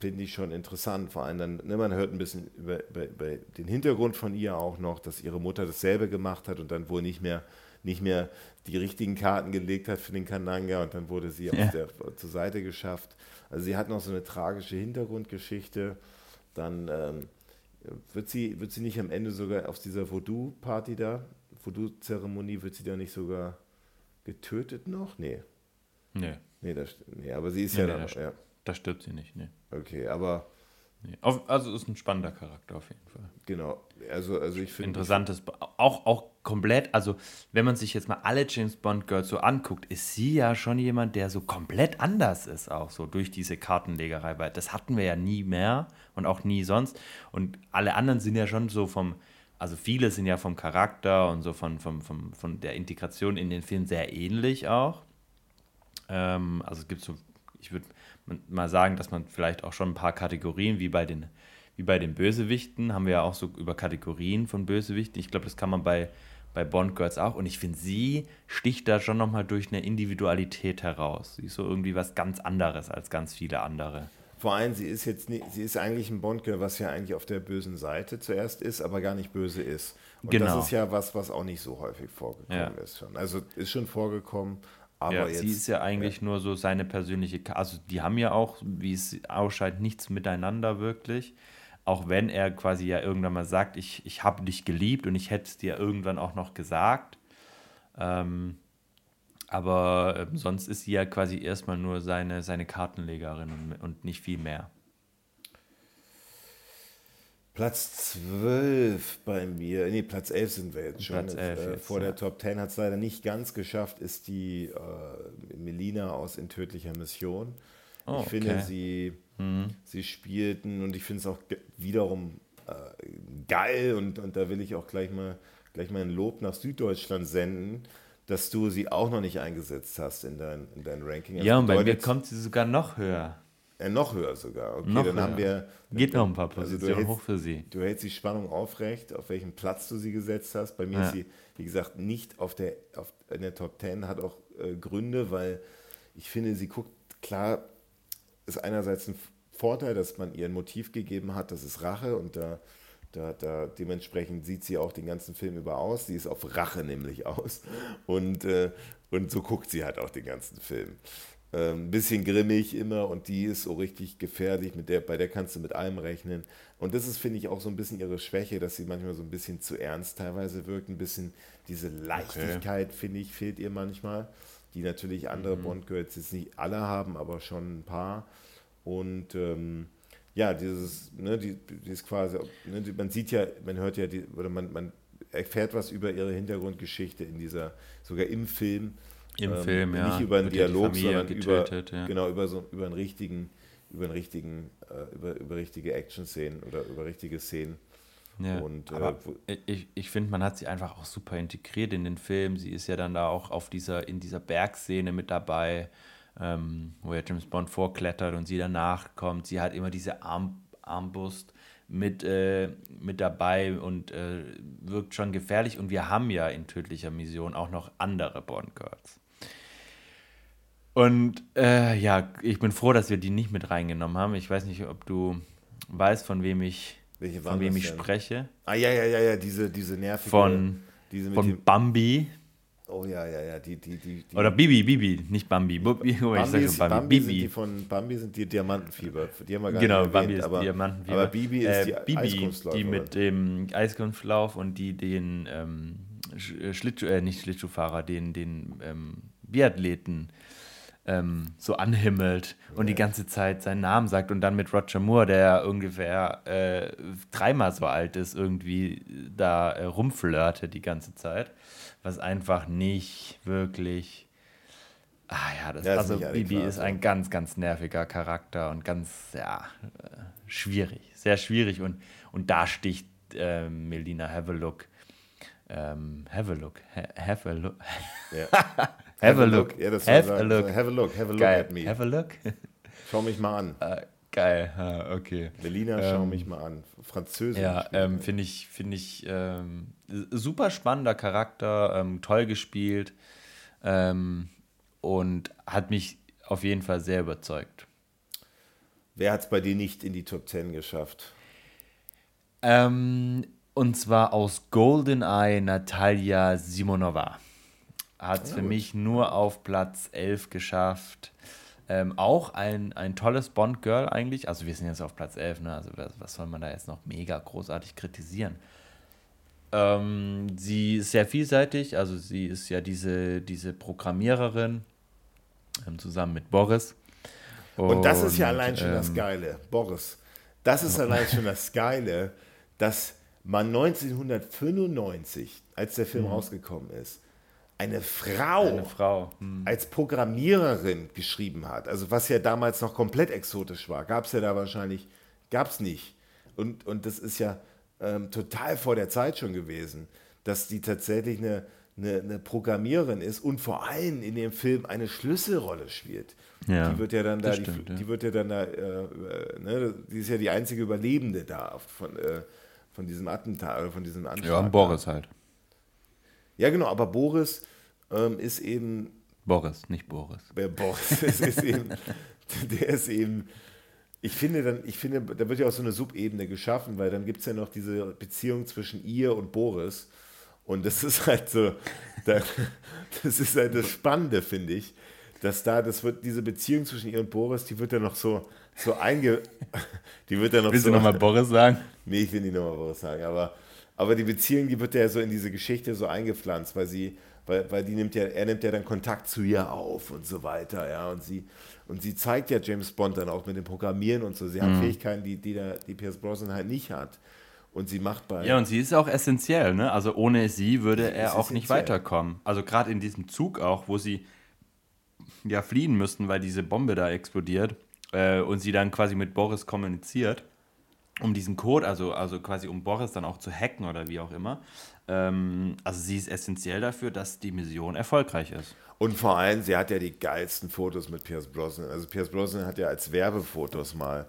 finde ich schon interessant. Vor allem dann, ne, man hört ein bisschen über, über, über, den Hintergrund von ihr auch noch, dass ihre Mutter dasselbe gemacht hat und dann wohl nicht mehr, nicht mehr die richtigen Karten gelegt hat für den Kananga und dann wurde sie ja. der, zur Seite geschafft. Also sie hat noch so eine tragische Hintergrundgeschichte. Dann ähm, wird, sie, wird sie nicht am Ende sogar auf dieser Voodoo-Party da, Voodoo-Zeremonie, wird sie da nicht sogar getötet noch? Nee. Nee. Nee, das, nee aber sie ist nee, ja nee, da. Ja. Da stirbt sie nicht, nee. Okay, aber Nee. Auf, also ist ein spannender Charakter auf jeden Fall. Genau. Also, also ich finde. Interessantes, auch, auch komplett, also wenn man sich jetzt mal alle James Bond Girls so anguckt, ist sie ja schon jemand, der so komplett anders ist, auch so durch diese Kartenlegerei, weil das hatten wir ja nie mehr und auch nie sonst. Und alle anderen sind ja schon so vom, also viele sind ja vom Charakter und so von, von, von, von der Integration in den Film sehr ähnlich auch. Ähm, also es gibt so, ich würde mal sagen, dass man vielleicht auch schon ein paar Kategorien, wie bei den, wie bei den Bösewichten, haben wir ja auch so über Kategorien von Bösewichten. Ich glaube, das kann man bei, bei Bond Girls auch. Und ich finde, sie sticht da schon nochmal durch eine Individualität heraus. Sie ist so irgendwie was ganz anderes als ganz viele andere. Vor allem, sie ist jetzt nie, sie ist eigentlich ein Bond-Girl, was ja eigentlich auf der bösen Seite zuerst ist, aber gar nicht böse ist. Und genau. das ist ja was, was auch nicht so häufig vorgekommen ja. ist schon. Also ist schon vorgekommen, aber ja, jetzt, sie ist ja eigentlich ja. nur so seine persönliche, also die haben ja auch, wie es ausscheint, nichts miteinander wirklich. Auch wenn er quasi ja irgendwann mal sagt, ich, ich habe dich geliebt und ich hätte es dir irgendwann auch noch gesagt. Ähm, aber äh, sonst ist sie ja quasi erstmal nur seine, seine Kartenlegerin und, und nicht viel mehr. Platz 12 bei mir, nee, Platz 11 sind wir jetzt schon. Platz 11 äh, vor der Top 10 hat es leider nicht ganz geschafft, ist die äh, Melina aus In tödlicher Mission. Oh, ich finde, okay. sie, mhm. sie spielten und ich finde es auch wiederum äh, geil und, und da will ich auch gleich mal, gleich mal ein Lob nach Süddeutschland senden, dass du sie auch noch nicht eingesetzt hast in dein, in dein Ranking. Das ja, und bei mir kommt sie sogar noch höher. Äh, noch höher sogar. Okay, noch dann höher. haben wir. Geht noch ein paar Positionen also hoch für sie. Du hältst die Spannung aufrecht, auf welchen Platz du sie gesetzt hast. Bei mir ja. ist sie, wie gesagt, nicht auf der, auf, in der Top 10, hat auch äh, Gründe, weil ich finde, sie guckt, klar, ist einerseits ein Vorteil, dass man ihr ein Motiv gegeben hat, das ist Rache und da, da, da dementsprechend sieht sie auch den ganzen Film über aus. Sie ist auf Rache nämlich aus und, äh, und so guckt sie halt auch den ganzen Film ein ähm, bisschen grimmig immer und die ist so richtig gefährlich, mit der, bei der kannst du mit allem rechnen. Und das ist, finde ich, auch so ein bisschen ihre Schwäche, dass sie manchmal so ein bisschen zu ernst teilweise wirkt. Ein bisschen diese Leichtigkeit, okay. finde ich, fehlt ihr manchmal, die natürlich andere mhm. Bond-Girls jetzt nicht alle haben, aber schon ein paar. Und ähm, ja, dieses, ne, die, die ist quasi, ne, die, man sieht ja, man hört ja, die, oder man, man erfährt was über ihre Hintergrundgeschichte in dieser, sogar im Film im ähm, Film, ja. Nicht über einen Dialog, sondern getötet, über, ja. genau, über, so, über einen richtigen, über einen richtigen, äh, über, über richtige Action-Szenen oder über richtige Szenen. Ja, und, äh, aber ich, ich finde, man hat sie einfach auch super integriert in den Film. Sie ist ja dann da auch auf dieser, in dieser Bergszene mit dabei, ähm, wo ja James Bond vorklettert und sie danach kommt. Sie hat immer diese Arm, Armbrust mit, äh, mit dabei und äh, wirkt schon gefährlich. Und wir haben ja in tödlicher Mission auch noch andere Bond Girls. Und äh, ja, ich bin froh, dass wir die nicht mit reingenommen haben. Ich weiß nicht, ob du weißt, von wem ich, von wem ich denn? spreche. Ah ja, ja, ja, ja, diese, diese nervige. Von, diese von Bambi. Oh ja, ja, ja, die, die, die, die Oder Bibi, Bibi, nicht Bambi. Bambi, oh, Bambi, ist, Bambi. Bambi Bibi. Sind die von Bambi sind die Diamantenfieber. Die haben wir gar genau, nicht erwähnt, Bambi ist aber, Diamantenfieber. Aber Bibi ist die äh, Bibi, die mit dem Eiskunftlauf und die den ähm, Schlittschuh, äh, nicht Schlittschuhfahrer, den, den ähm, Biathleten ähm, so anhimmelt und die ganze Zeit seinen Namen sagt und dann mit Roger Moore, der ungefähr äh, dreimal so alt ist, irgendwie da äh, rumflirte die ganze Zeit, was einfach nicht wirklich. Ah ja, das, ja, also Bibi klar, ist ein ganz, ganz nerviger Charakter und ganz, ja, äh, schwierig, sehr schwierig und, und da sticht äh, Melina ähm, have a look. Ha have a look. Ja. [laughs] have, have, a look. look. Ja, das have a look. Have a look. Have a look Geil. at me. Have a look. [laughs] Schau mich mal an. Uh, geil, uh, okay. Melina, ähm, schau mich mal an. Französisch. Ja, ähm, finde ich, find ich ähm, super spannender Charakter, ähm, toll gespielt ähm, und hat mich auf jeden Fall sehr überzeugt. Wer hat es bei dir nicht in die Top 10 geschafft? Ähm, und zwar aus GoldenEye Natalia Simonova. Hat es für gut. mich nur auf Platz 11 geschafft. Ähm, auch ein, ein tolles Bond-Girl eigentlich. Also wir sind jetzt auf Platz 11, ne? also was, was soll man da jetzt noch mega großartig kritisieren? Ähm, sie ist sehr vielseitig, also sie ist ja diese, diese Programmiererin ähm, zusammen mit Boris. Und, Und, das ist ja allein schon das ähm, Geile, Boris. das ist allein schon das Geile, dass man 1995, als der Film mhm. rausgekommen ist, eine Frau, eine Frau. Mhm. als Programmiererin geschrieben hat. Also was ja damals noch komplett exotisch war. Gab es ja da wahrscheinlich, gab es nicht. Und, und das ist ja ähm, total vor der Zeit schon gewesen, dass die tatsächlich eine, eine, eine, Programmiererin ist und vor allem in dem Film eine Schlüsselrolle spielt. Ja, die wird ja dann da, stimmt, die, ja. die, wird ja dann da, äh, äh, ne, die ist ja die einzige Überlebende da von, äh, von diesem Attentat oder von diesem Anschlag. Ja, und Boris halt. Ja, genau, aber Boris ähm, ist eben. Boris, nicht Boris. Der Boris ist, ist [laughs] eben, der ist eben. Ich finde dann, ich finde, da wird ja auch so eine Subebene geschaffen, weil dann gibt es ja noch diese Beziehung zwischen ihr und Boris. Und das ist halt so, das ist halt das Spannende, finde ich, dass da, das wird, diese Beziehung zwischen ihr und Boris, die wird ja noch so, so einge. [laughs] Die wird ja noch Willst so, du nochmal Boris sagen? Nee, ich will nicht nochmal Boris sagen, aber, aber die Beziehung, die wird ja so in diese Geschichte so eingepflanzt, weil sie, weil, weil die nimmt ja, er nimmt ja dann Kontakt zu ihr auf und so weiter, ja, und sie, und sie zeigt ja James Bond dann auch mit dem Programmieren und so. Sie hat mhm. Fähigkeiten, die, die, der, die Pierce Brosnan halt nicht hat. Und sie macht bei. Ja, und sie ist auch essentiell, ne? Also ohne sie würde er auch essentiell. nicht weiterkommen. Also gerade in diesem Zug auch, wo sie ja fliehen müssten, weil diese Bombe da explodiert äh, und sie dann quasi mit Boris kommuniziert, um diesen Code, also, also quasi um Boris dann auch zu hacken oder wie auch immer. Ähm, also sie ist essentiell dafür, dass die Mission erfolgreich ist. Und vor allem, sie hat ja die geilsten Fotos mit Pierce Brosnan. Also Pierce Brosnan hat ja als Werbefotos mal,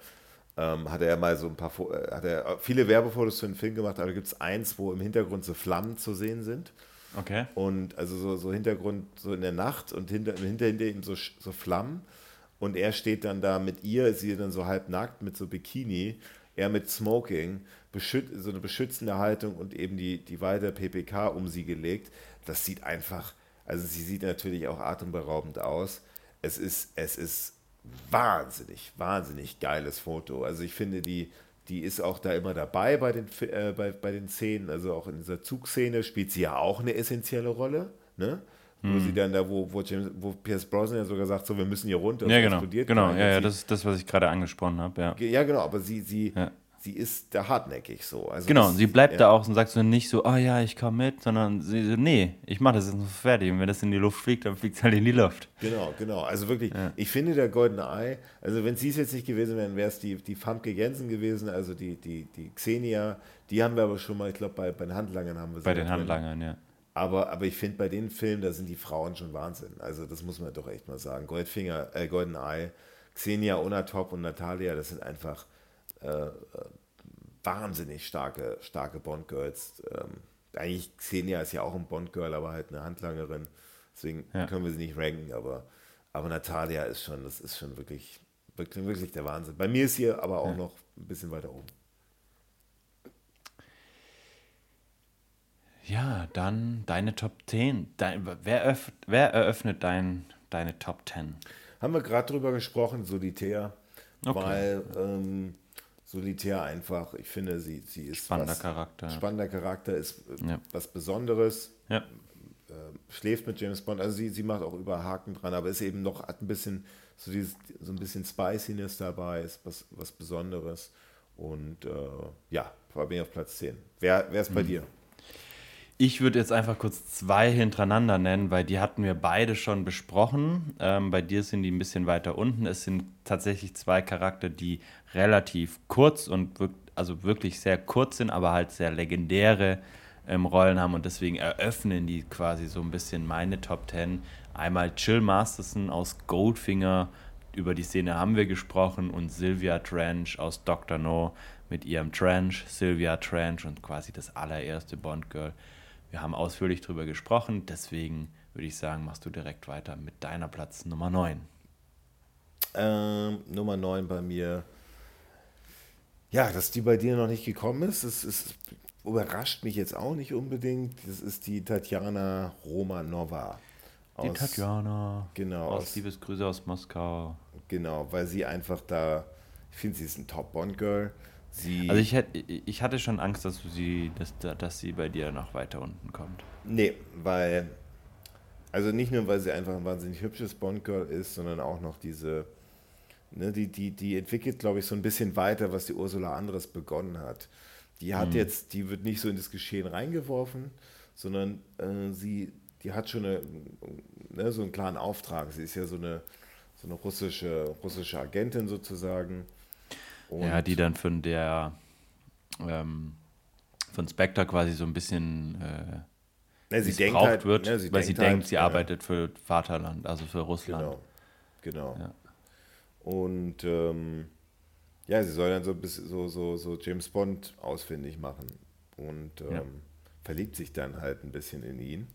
ähm, hat er ja mal so ein paar, äh, hat er viele Werbefotos für den Film gemacht, aber da gibt es eins, wo im Hintergrund so Flammen zu sehen sind. Okay. Und also so, so Hintergrund, so in der Nacht und hinter, hinter, hinter ihm so, so Flammen. Und er steht dann da mit ihr, sie dann so halb nackt mit so Bikini, er mit Smoking, so eine beschützende Haltung und eben die, die weite PPK um sie gelegt. Das sieht einfach, also sie sieht natürlich auch atemberaubend aus. Es ist, es ist wahnsinnig, wahnsinnig geiles Foto. Also ich finde, die, die ist auch da immer dabei bei den, äh, bei, bei den Szenen, also auch in dieser Zugszene spielt sie ja auch eine essentielle Rolle, ne? Wo sie hm. dann da, wo, wo, James, wo Pierce Brosnan ja sogar sagt, so, wir müssen hier runter. Ja, genau. Genau, ja, ja, das ist das, was ich gerade angesprochen habe, ja. Ja, genau, aber sie, sie, ja sie ist da hartnäckig so. Also genau, das, sie bleibt ja. da auch und sagt so nicht so, oh ja, ich komme mit, sondern sie so, nee, ich mache das jetzt noch fertig. Und wenn das in die Luft fliegt, dann fliegt es halt in die Luft. Genau, genau. Also wirklich, ja. ich finde der Goldene Ei, also wenn sie es jetzt nicht gewesen wären, wäre es die, die Famke Jensen gewesen, also die, die, die Xenia, die haben wir aber schon mal, ich glaube, bei, bei den Handlangern haben wir sie. Bei den Handlangern, ja. Aber, aber ich finde, bei den Filmen, da sind die Frauen schon Wahnsinn. Also das muss man doch echt mal sagen. Goldfinger, äh, Golden Eye, Xenia, Onatop und Natalia, das sind einfach äh, wahnsinnig starke, starke Bond-Girls. Ähm, eigentlich Xenia ist ja auch ein Bond-Girl, aber halt eine Handlangerin. Deswegen ja. können wir sie nicht ranken, aber, aber Natalia ist schon, das ist schon wirklich, wirklich, wirklich der Wahnsinn. Bei mir ist sie aber auch ja. noch ein bisschen weiter oben. Ja, dann deine Top 10. Dein, wer, öff, wer eröffnet dein, deine Top 10? Haben wir gerade drüber gesprochen, Solitär. Okay. Weil ähm, solitär einfach. Ich finde, sie, sie ist spannender was, Charakter. Spannender Charakter ist äh, ja. was Besonderes. Ja. Äh, schläft mit James Bond. Also sie, sie macht auch über Haken dran, aber ist eben noch hat ein bisschen so dieses so ein bisschen Spiciness dabei, ist was was Besonderes. Und äh, ja, war mir auf Platz 10. Wer, wer ist bei mhm. dir? Ich würde jetzt einfach kurz zwei hintereinander nennen, weil die hatten wir beide schon besprochen. Ähm, bei dir sind die ein bisschen weiter unten. Es sind tatsächlich zwei Charakter, die relativ kurz und wirk also wirklich sehr kurz sind, aber halt sehr legendäre ähm, Rollen haben und deswegen eröffnen die quasi so ein bisschen meine Top Ten. Einmal Chill Masterson aus Goldfinger, über die Szene haben wir gesprochen, und Sylvia Trench aus Dr. No mit ihrem Trench, Sylvia Trench und quasi das allererste Bond-Girl. Wir haben ausführlich darüber gesprochen, deswegen würde ich sagen, machst du direkt weiter mit deiner Platz Nummer 9. Ähm, Nummer 9 bei mir. Ja, dass die bei dir noch nicht gekommen ist, das, ist, überrascht mich jetzt auch nicht unbedingt. Das ist die Tatjana Romanova. Die aus, Tatjana. Genau. Aus, Liebesgrüße aus Moskau. Genau, weil sie einfach da, ich finde, sie ist ein Top-Bond-Girl. Sie also ich, hätte, ich hatte schon Angst, dass, sie, dass, dass sie bei dir noch weiter unten kommt. Nee, weil, also nicht nur, weil sie einfach ein wahnsinnig hübsches Bond-Girl ist, sondern auch noch diese, ne, die, die, die entwickelt, glaube ich, so ein bisschen weiter, was die Ursula Andres begonnen hat. Die hat mhm. jetzt, die wird nicht so in das Geschehen reingeworfen, sondern äh, sie, die hat schon eine, ne, so einen klaren Auftrag. Sie ist ja so eine, so eine russische, russische Agentin sozusagen. Und ja, die dann von der ähm, von Spectre quasi so ein bisschen äh, ne, sie denkt halt, wird, ne, sie weil denkt sie denkt, halt, sie ja. arbeitet für Vaterland, also für Russland. Genau, genau. Ja. Und ähm, ja, sie soll dann so, so, so, so James Bond ausfindig machen und ähm, ja. verliebt sich dann halt ein bisschen in ihn.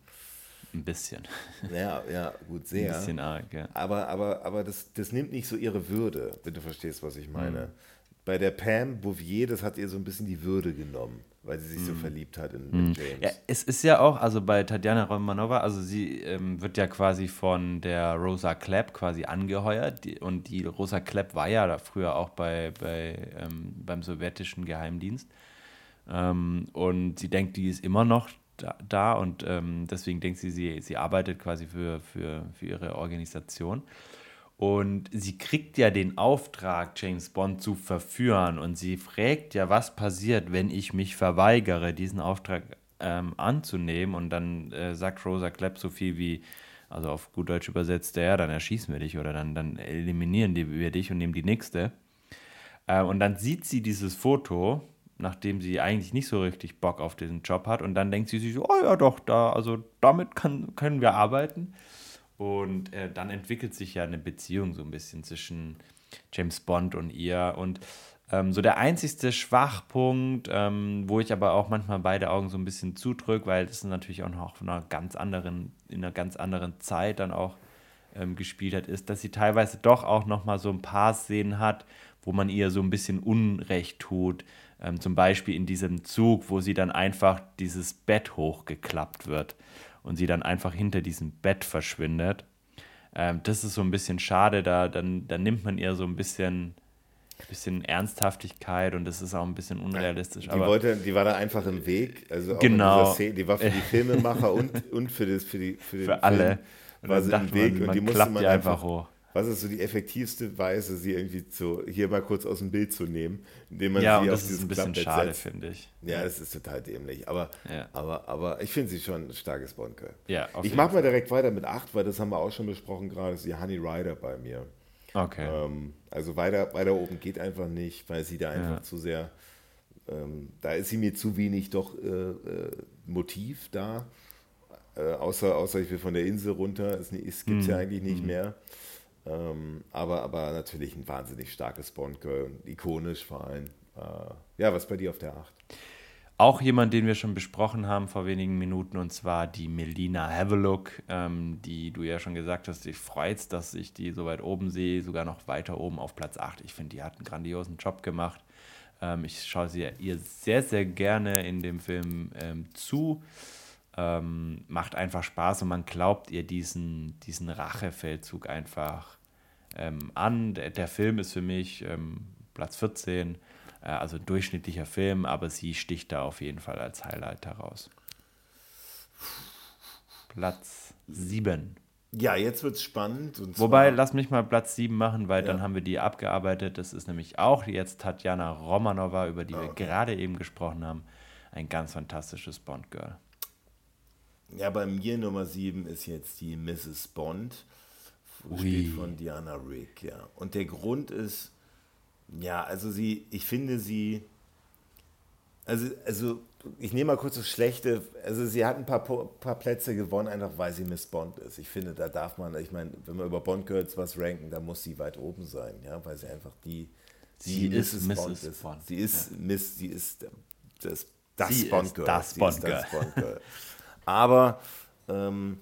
Ein bisschen. Ja, ja, gut, sehr. Ein bisschen arg, ja. Aber, aber, aber das, das nimmt nicht so ihre Würde, wenn du verstehst, was ich meine. Mhm. Bei der Pam Bouvier, das hat ihr so ein bisschen die Würde genommen weil sie sich so mhm. verliebt hat in, in, mhm. James. Ja, es ist ja auch, also bei Tatjana Romanova, also sie ähm, wird ja quasi von der Rosa Klepp quasi angeheuert die, und die Rosa Klepp war ja da früher auch bei, bei ähm, beim sowjetischen Geheimdienst ähm, und sie denkt, die ist immer noch da, da und ähm, deswegen denkt sie, sie, sie arbeitet quasi für, für, für ihre Organisation. Und sie kriegt ja den Auftrag, James Bond zu verführen. Und sie fragt ja, was passiert, wenn ich mich verweigere, diesen Auftrag ähm, anzunehmen. Und dann äh, sagt Rosa Klepp so viel wie, also auf gut Deutsch übersetzt, ja, dann erschießen wir dich oder dann, dann eliminieren wir dich und nehmen die nächste. Äh, und dann sieht sie dieses Foto, nachdem sie eigentlich nicht so richtig Bock auf diesen Job hat. Und dann denkt sie sich so, oh ja doch, da, also damit kann, können wir arbeiten. Und äh, dann entwickelt sich ja eine Beziehung so ein bisschen zwischen James Bond und ihr. Und ähm, so der einzigste Schwachpunkt, ähm, wo ich aber auch manchmal beide Augen so ein bisschen zudrücke, weil das natürlich auch noch einer ganz anderen, in einer ganz anderen Zeit dann auch ähm, gespielt hat, ist, dass sie teilweise doch auch noch mal so ein paar Szenen hat, wo man ihr so ein bisschen Unrecht tut. Ähm, zum Beispiel in diesem Zug, wo sie dann einfach dieses Bett hochgeklappt wird und sie dann einfach hinter diesem Bett verschwindet. Ähm, das ist so ein bisschen schade, da dann, dann nimmt man ihr so ein bisschen, bisschen Ernsthaftigkeit und das ist auch ein bisschen unrealistisch. Die, aber wollte, die war da einfach im Weg, also genau. Szene, die war für die [laughs] Filmemacher und, und für, das, für, die, für, für alle. Film, war sie im Weg man, man und die musste man einfach, einfach hoch was ist so die effektivste Weise, sie irgendwie zu, hier mal kurz aus dem Bild zu nehmen, indem man ja, sie und das ist ein bisschen schade, finde ich. Ja, das ist total dämlich. Aber, ja. aber, aber ich finde sie schon ein starkes Bond-Girl. Ja, ich mache mal direkt weiter mit 8, weil das haben wir auch schon besprochen gerade, ist die Honey Rider bei mir. Okay. Ähm, also weiter, weiter oben geht einfach nicht, weil sie da einfach ja. zu sehr, ähm, da ist sie mir zu wenig doch äh, äh, Motiv da. Äh, außer, außer ich will von der Insel runter, es, es gibt es mm. ja eigentlich nicht mm. mehr. Ähm, aber, aber natürlich ein wahnsinnig starkes Bond-Girl, ikonisch vor allem. Äh, ja, was bei dir auf der 8? Auch jemand, den wir schon besprochen haben vor wenigen Minuten, und zwar die Melina Havelook, ähm, die du ja schon gesagt hast, ich freut dass ich die so weit oben sehe, sogar noch weiter oben auf Platz 8. Ich finde, die hat einen grandiosen Job gemacht. Ähm, ich schaue sie ihr sehr, sehr gerne in dem Film ähm, zu. Ähm, macht einfach Spaß und man glaubt ihr diesen, diesen Rachefeldzug einfach ähm, an. Der, der, Film ist für mich ähm, Platz 14, äh, also durchschnittlicher Film, aber sie sticht da auf jeden Fall als Highlight heraus. Platz 7. Ja, jetzt wird es spannend. Wobei, lass mich mal Platz 7 machen, weil ja. dann haben wir die abgearbeitet. Das ist nämlich auch jetzt Tatjana Romanova, über die okay. wir gerade eben gesprochen haben. Ein ganz fantastisches Bond-Girl. Ja, bei mir Nummer 7 ist jetzt die Mrs. Bond, gespielt von Diana Rick, ja. Und der Grund ist, ja, also sie, ich finde sie, also, also ich nehme mal kurz das Schlechte, also sie hat ein paar, paar Plätze gewonnen, einfach weil sie Miss Bond ist. Ich finde, da darf man, ich meine, wenn wir über Bond Girls was ranken, da muss sie weit oben sein, ja, weil sie einfach die, sie die ist Mrs. Bond ist. Bond. Sie ist ja. Miss, sie ist das, das Bond Girl. Das Bond Girl. Das Bond Girl. Aber ähm,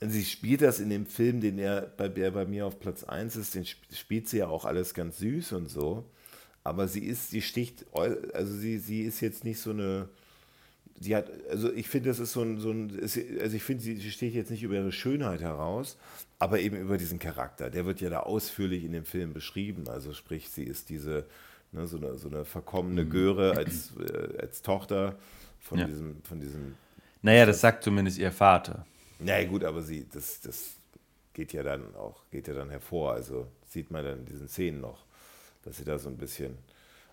sie spielt das in dem Film, den er bei, der bei mir auf Platz 1 ist, den spielt sie ja auch alles ganz süß und so. Aber sie ist, sie sticht, also sie, sie ist jetzt nicht so eine, sie hat, also ich finde, das ist so ein, so ein also ich finde, sie sticht jetzt nicht über ihre Schönheit heraus, aber eben über diesen Charakter. Der wird ja da ausführlich in dem Film beschrieben. Also sprich, sie ist diese, ne, so, eine, so eine verkommene mhm. Göre als, äh, als Tochter von ja. diesem, von diesem. Naja, das sagt zumindest ihr Vater. Na naja, gut, aber sie, das, das geht ja dann auch, geht ja dann hervor. Also sieht man dann in diesen Szenen noch, dass sie da so ein bisschen.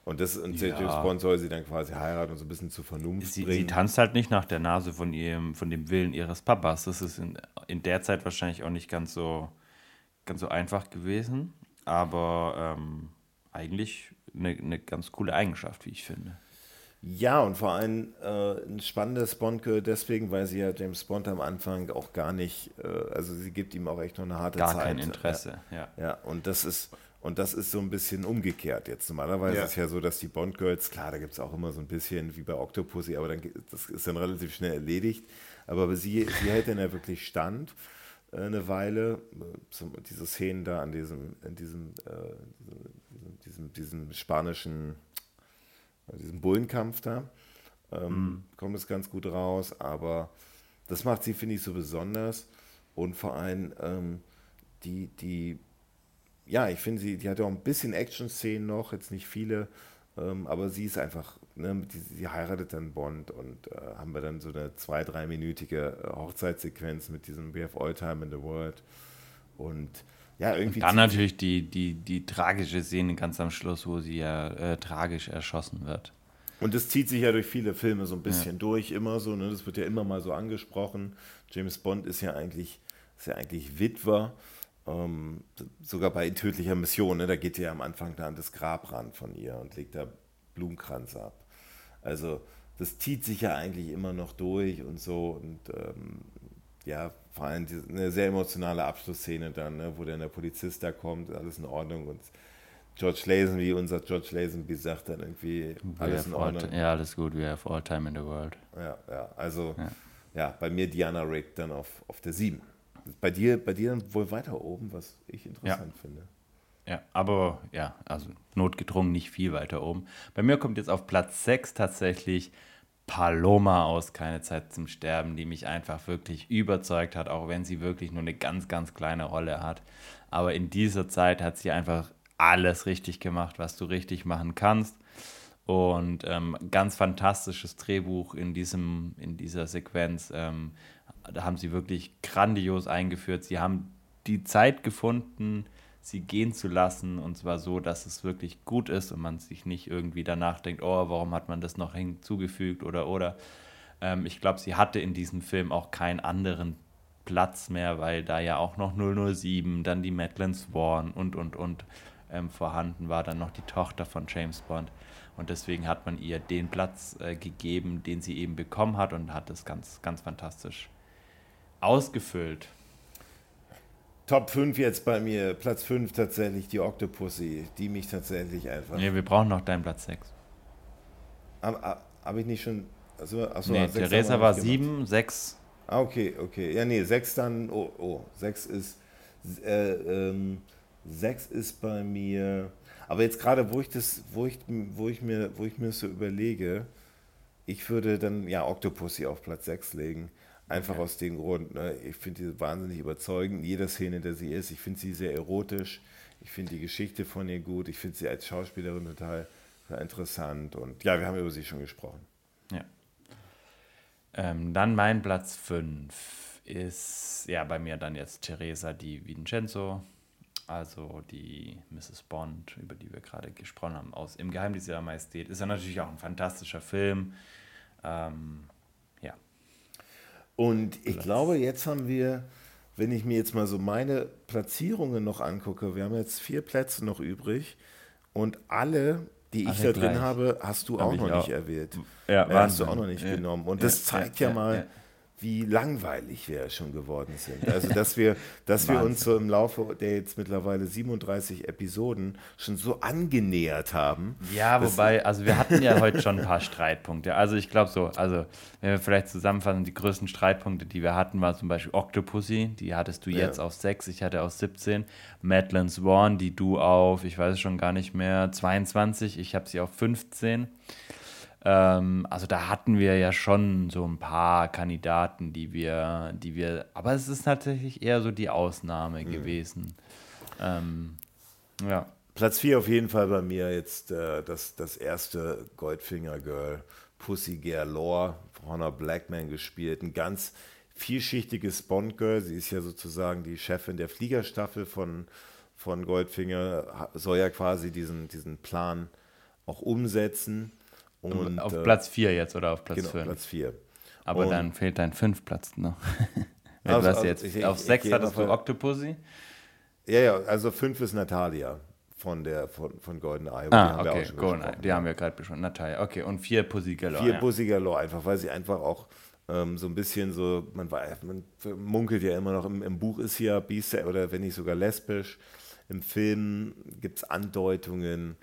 Und, das, und ja. James Bond soll sie dann quasi heiraten und so ein bisschen zur Vernunft sie, bringen. Sie tanzt halt nicht nach der Nase von ihrem, von dem Willen ihres Papas. Das ist in, in der Zeit wahrscheinlich auch nicht ganz so, ganz so einfach gewesen. Aber ähm, eigentlich eine, eine ganz coole Eigenschaft, wie ich finde. Ja, und vor allem äh, ein spannendes Bond-Girl deswegen, weil sie ja James Bond am Anfang auch gar nicht, äh, also sie gibt ihm auch echt noch eine harte gar Zeit. Gar kein Interesse, ja. Ja, und das ist, und das ist so ein bisschen umgekehrt jetzt. Normalerweise ja. ist es ja so, dass die Bond-Girls, klar, da gibt es auch immer so ein bisschen wie bei Octopussy, aber dann, das ist dann relativ schnell erledigt. Aber sie, sie hält dann ja wirklich stand äh, eine Weile. Zum, diese Szenen da an diesem, in diesem, äh, diesem, diesem, diesem spanischen diesem Bullenkampf da. Ähm, mhm. Kommt es ganz gut raus, aber das macht sie, finde ich, so besonders. Und vor allem ähm, die, die, ja, ich finde sie, die hat ja auch ein bisschen Action-Szenen noch, jetzt nicht viele, ähm, aber sie ist einfach, ne, die, sie heiratet dann Bond und äh, haben wir dann so eine zwei-, dreiminütige äh, Hochzeitssequenz mit diesem We have all time in the world. Und ja, irgendwie. Und dann natürlich die, die, die tragische Szene ganz am Schluss, wo sie ja äh, tragisch erschossen wird. Und das zieht sich ja durch viele Filme so ein bisschen ja. durch, immer so, ne? Das wird ja immer mal so angesprochen. James Bond ist ja eigentlich, ist ja eigentlich Witwer. Ähm, sogar bei tödlicher Mission, ne? da geht er ja am Anfang da an das Grab ran von ihr und legt da Blumenkranz ab. Also das zieht sich ja eigentlich immer noch durch und so. Und ähm, ja, vor allem eine sehr emotionale Abschlussszene dann, ne, wo dann der Polizist da kommt, alles in Ordnung und George Lazenby, unser George Lazenby sagt dann irgendwie alles in Ordnung. ja, alles gut, we have all time in the world. Ja, ja, also ja, ja bei mir Diana Rick dann auf, auf der 7. Bei dir, bei dir dann wohl weiter oben, was ich interessant ja. finde. Ja, aber ja, also notgedrungen nicht viel weiter oben. Bei mir kommt jetzt auf Platz 6 tatsächlich Paloma aus Keine Zeit zum Sterben, die mich einfach wirklich überzeugt hat, auch wenn sie wirklich nur eine ganz, ganz kleine Rolle hat. Aber in dieser Zeit hat sie einfach alles richtig gemacht, was du richtig machen kannst. Und ähm, ganz fantastisches Drehbuch in, diesem, in dieser Sequenz. Ähm, da haben sie wirklich grandios eingeführt. Sie haben die Zeit gefunden, sie gehen zu lassen und zwar so, dass es wirklich gut ist und man sich nicht irgendwie danach denkt, oh, warum hat man das noch hinzugefügt oder oder. Ähm, ich glaube, sie hatte in diesem Film auch keinen anderen Platz mehr, weil da ja auch noch 007, dann die Madeline Swan und und und ähm, vorhanden war, dann noch die Tochter von James Bond. Und deswegen hat man ihr den Platz äh, gegeben, den sie eben bekommen hat und hat es ganz, ganz fantastisch ausgefüllt. Top 5 jetzt bei mir. Platz 5 tatsächlich die Octopussy, die mich tatsächlich einfach. Nee, wir brauchen noch deinen Platz 6. Habe hab ich nicht schon. Also, achso, nee, Theresa war 7, 6. Ah, okay, okay. Ja, nee, 6 dann. Oh, oh. 6 ist. Äh, ähm, 6 ist bei mir. Aber jetzt gerade, wo ich das, wo ich, wo ich mir, wo ich mir so überlege, ich würde dann ja Octopussy auf Platz 6 legen. Einfach okay. aus dem Grund, ne, ich finde sie wahnsinnig überzeugend, jeder Szene, der sie ist. Ich finde sie sehr erotisch. Ich finde die Geschichte von ihr gut. Ich finde sie als Schauspielerin total, total interessant. Und ja, wir haben über sie schon gesprochen. Ja. Ähm, dann mein Platz 5 ist ja bei mir dann jetzt Teresa di Vincenzo, also die Mrs. Bond, über die wir gerade gesprochen haben, aus Im Geheimnis ihrer Majestät. Ist ja natürlich auch ein fantastischer Film. Ähm, und ich glaube, jetzt haben wir, wenn ich mir jetzt mal so meine Platzierungen noch angucke, wir haben jetzt vier Plätze noch übrig und alle, die ich alle da drin habe, hast du Hab auch noch auch. nicht erwähnt. Ja, ja hast du auch noch nicht ja. genommen. Und ja, das zeigt ja, mal, wie langweilig wir schon geworden sind. Also, dass wir, dass wir uns so im Laufe der jetzt mittlerweile 37 Episoden schon so angenähert haben. Ja, wobei, also wir hatten ja heute schon ein paar Streitpunkte. Also ich glaube so, also wenn wir vielleicht zusammenfassen, die größten Streitpunkte, die wir hatten, war zum Beispiel Octopussy, die hattest du jetzt ja. auf 6, ich hatte auf 17. Madeline Swan, die du auf, ich weiß es schon gar nicht mehr, 22, ich habe sie auf 15. Ähm, also da hatten wir ja schon so ein paar Kandidaten, die wir, die wir, aber es ist tatsächlich eher so die Ausnahme mhm. gewesen. Ähm, ja. Platz 4 auf jeden Fall bei mir jetzt äh, das, das erste Goldfinger Girl, Pussy Galore, Hannah Blackman gespielt. Ein ganz vielschichtiges Bond Girl. Sie ist ja sozusagen die Chefin der Fliegerstaffel von, von Goldfinger soll ja quasi diesen, diesen Plan auch umsetzen. Und, auf äh, Platz 4 jetzt oder auf Platz 5? Genau, Platz 4. Aber und, dann fehlt dein 5 Platz noch. [laughs] also, du hast jetzt, ich, auf 6 hattest du Octopussy. Ja, ja, also 5 ist Natalia von der von, von Golden Eye. Ah, okay, Golden Eye, die haben wir gerade besprochen. Natalia, okay, und 4 Pussy Galore. 4 ja. Pussy Galore, einfach, weil sie einfach auch ähm, so ein bisschen so, man, weiß, man munkelt ja immer noch, im, im Buch ist ja bisexuell oder wenn nicht sogar lesbisch. Im Film gibt es Andeutungen,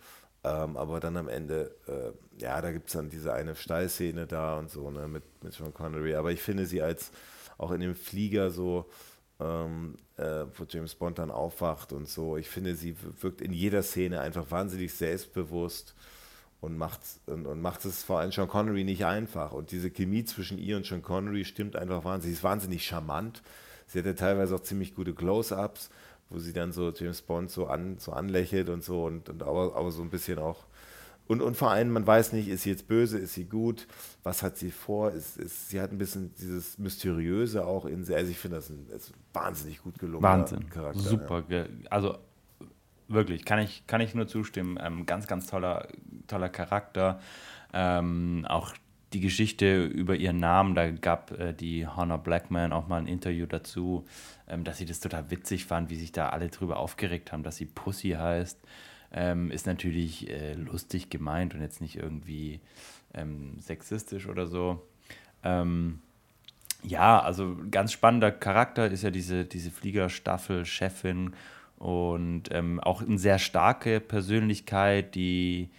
ähm, aber dann am Ende, äh, ja, da gibt es dann diese eine Stallszene da und so, ne, mit, mit Sean Connery. Aber ich finde sie als auch in dem Flieger so, ähm, äh, wo James Bond dann aufwacht und so, ich finde, sie wirkt in jeder Szene einfach wahnsinnig selbstbewusst und macht, und, und macht es vor allem Sean Connery nicht einfach. Und diese Chemie zwischen ihr und Sean Connery stimmt einfach wahnsinnig. Sie ist wahnsinnig charmant. Sie hatte teilweise auch ziemlich gute Close-Ups, wo sie dann so James Bond so, an, so anlächelt und so und, und aber, aber so ein bisschen auch. Und, und vor allem, man weiß nicht, ist sie jetzt böse, ist sie gut, was hat sie vor? Ist, ist, sie hat ein bisschen dieses Mysteriöse auch in sie. Also ich finde das ein, ist wahnsinnig gut gelungen. Wahnsinn. Charakter, Super. Ja. Also wirklich, kann ich, kann ich nur zustimmen. Ähm, ganz, ganz toller, toller Charakter. Ähm, auch die Geschichte über ihren Namen, da gab äh, die Hannah Blackman auch mal ein Interview dazu, ähm, dass sie das total witzig fand, wie sich da alle drüber aufgeregt haben, dass sie Pussy heißt. Ähm, ist natürlich äh, lustig gemeint und jetzt nicht irgendwie ähm, sexistisch oder so. Ähm, ja, also ganz spannender Charakter ist ja diese, diese Fliegerstaffel-Chefin und ähm, auch eine sehr starke Persönlichkeit, die,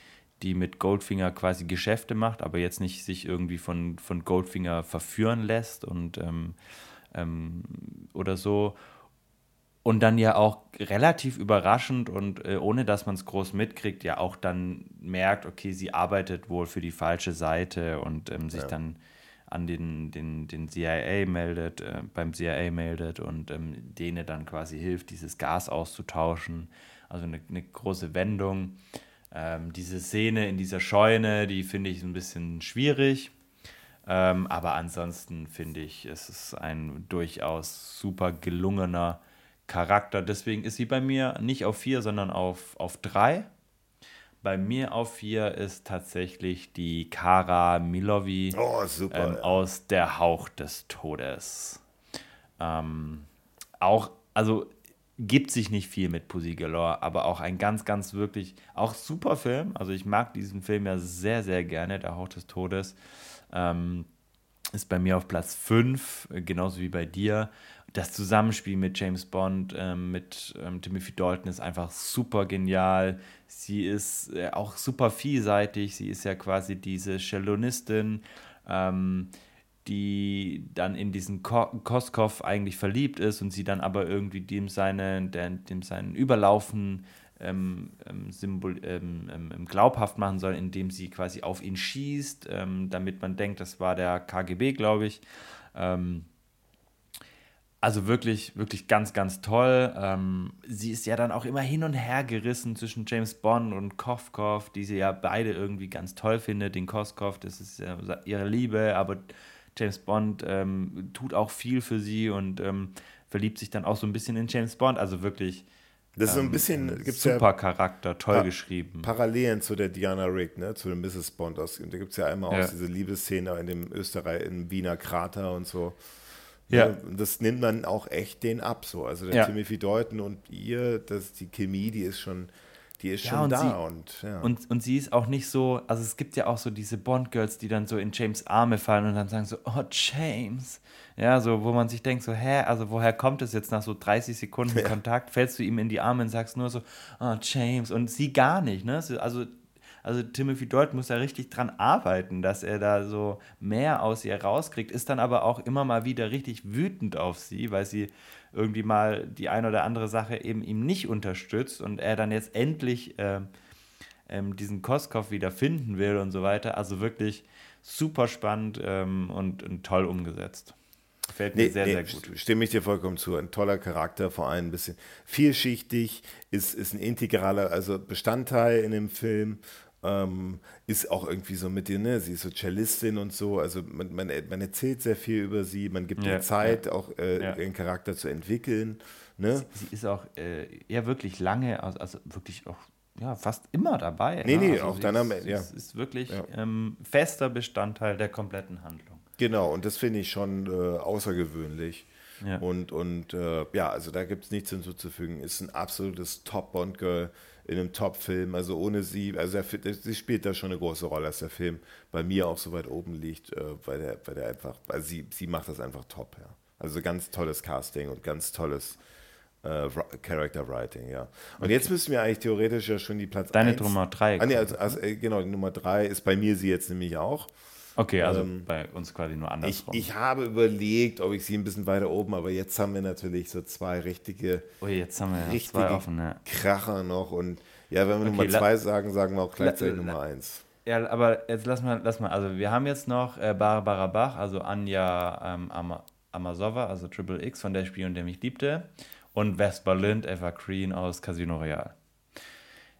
die mit Goldfinger quasi Geschäfte macht, aber jetzt nicht sich irgendwie von, von Goldfinger verführen lässt und ähm, ähm, oder so. Und dann ja auch relativ überraschend und äh, ohne dass man es groß mitkriegt, ja auch dann merkt, okay, sie arbeitet wohl für die falsche Seite und ähm, sich ja. dann an den, den, den CIA meldet, äh, beim CIA meldet und ähm, denen dann quasi hilft, dieses Gas auszutauschen. Also eine, eine große Wendung. Ähm, diese Szene in dieser Scheune, die finde ich ein bisschen schwierig. Ähm, aber ansonsten finde ich, es ist ein durchaus super gelungener Charakter. Deswegen ist sie bei mir nicht auf vier, sondern auf, auf drei. Bei mir auf vier ist tatsächlich die Kara Milovi oh, super, ähm, ja. aus Der Hauch des Todes. Ähm, auch, also gibt sich nicht viel mit Pussy Galore, aber auch ein ganz, ganz wirklich, auch super Film. Also ich mag diesen Film ja sehr, sehr gerne, Der Hauch des Todes. Ähm, ist bei mir auf Platz 5, genauso wie bei dir das Zusammenspiel mit James Bond, ähm, mit ähm, Timothy Dalton ist einfach super genial. Sie ist äh, auch super vielseitig. Sie ist ja quasi diese Cellonistin, ähm, die dann in diesen Ko Koskov eigentlich verliebt ist und sie dann aber irgendwie dem, seine, der, dem seinen Überlaufen ähm, ähm, Symbol, ähm, ähm, glaubhaft machen soll, indem sie quasi auf ihn schießt, ähm, damit man denkt, das war der KGB, glaube ich. Ähm, also wirklich, wirklich ganz, ganz toll. Ähm, sie ist ja dann auch immer hin und her gerissen zwischen James Bond und Kofkov, die sie ja beide irgendwie ganz toll findet. Den Koskov, das ist ja ihre Liebe, aber James Bond ähm, tut auch viel für sie und ähm, verliebt sich dann auch so ein bisschen in James Bond. Also wirklich. Das ist so ein ähm, bisschen, gibt's super ja Charakter, toll geschrieben. Parallelen zu der Diana Rick, ne, zu dem Mrs. Bond. Aus, da gibt es ja einmal ja. auch diese Liebesszene in dem Österreich, im Wiener Krater und so. Ja. ja. Das nimmt dann auch echt den ab so. Also der ja. Timothy Deuten und ihr, das, die Chemie, die ist schon, die ist ja, schon und da. Sie, und, ja. und, und sie ist auch nicht so, also es gibt ja auch so diese Bond-Girls, die dann so in James Arme fallen und dann sagen so, oh James. Ja, so, wo man sich denkt, so, hä, also woher kommt es jetzt nach so 30 Sekunden Kontakt? Fällst du ihm in die Arme und sagst nur so, oh James. Und sie gar nicht, ne? Also also Timothy Dalton muss da richtig dran arbeiten, dass er da so mehr aus ihr rauskriegt, ist dann aber auch immer mal wieder richtig wütend auf sie, weil sie irgendwie mal die eine oder andere Sache eben ihm nicht unterstützt und er dann jetzt endlich äh, ähm, diesen Koskov wieder finden will und so weiter. Also wirklich super spannend ähm, und, und, toll umgesetzt. Gefällt mir nee, sehr, nee, sehr gut. Stimme ich dir vollkommen zu. Ein toller Charakter, vor allem ein bisschen vielschichtig, ist, ist ein integraler also Bestandteil in dem Film Ähm, ist auch irgendwie so mit dir, ne? Sie ist so Cellistin und so. Also man, man, man erzählt sehr viel über sie, man gibt ja, ihr Zeit, ja. auch äh, ja. ihren Charakter zu entwickeln. Ne? Sie, sie ist auch äh, ja wirklich lange, also, also wirklich auch ja, fast immer dabei. Nee, ne? nee, also auch dann am Ende. Ja. Es ist wirklich ähm, fester Bestandteil der kompletten Handlung. Genau, und das finde ich schon äh, außergewöhnlich. Und, und äh, ja, also da gibt es nichts hinzuzufügen. Ist ein absolutes Top-Bond-Girl in einem Top-Film. Also ohne sie, also der, sie spielt da schon eine große Rolle, dass der Film bei mir auch so weit oben liegt, äh, weil, der, weil der einfach, also sie, sie macht das einfach top, ja. Also ganz tolles Casting und ganz tolles äh, Character Writing, ja. Und okay. jetzt müssen wir eigentlich theoretisch ja schon die Platz Deine eins, Nummer 3. Ah, nee, also, also, äh, genau, die Nummer 3 ist bei mir sie jetzt nämlich auch. Okay, also ähm, bei uns quasi nur andersrum. Ich, ich, habe überlegt, ob ich sie ein bisschen weiter oben, aber jetzt haben wir natürlich so zwei richtige, oh, jetzt haben wir richtige zwei offen, ja. Kracher noch. Und ja, wenn wir okay, Nummer zwei sagen, sagen wir auch gleichzeitig Nummer eins. Ja, aber jetzt lass mal, lass mal. Also wir haben jetzt noch äh, Barbara Bach, also Anja ähm, Am Amasova, also Triple X von der Spion, der mich liebte. Und Vesper Lind, Eva Green aus Casino Royale.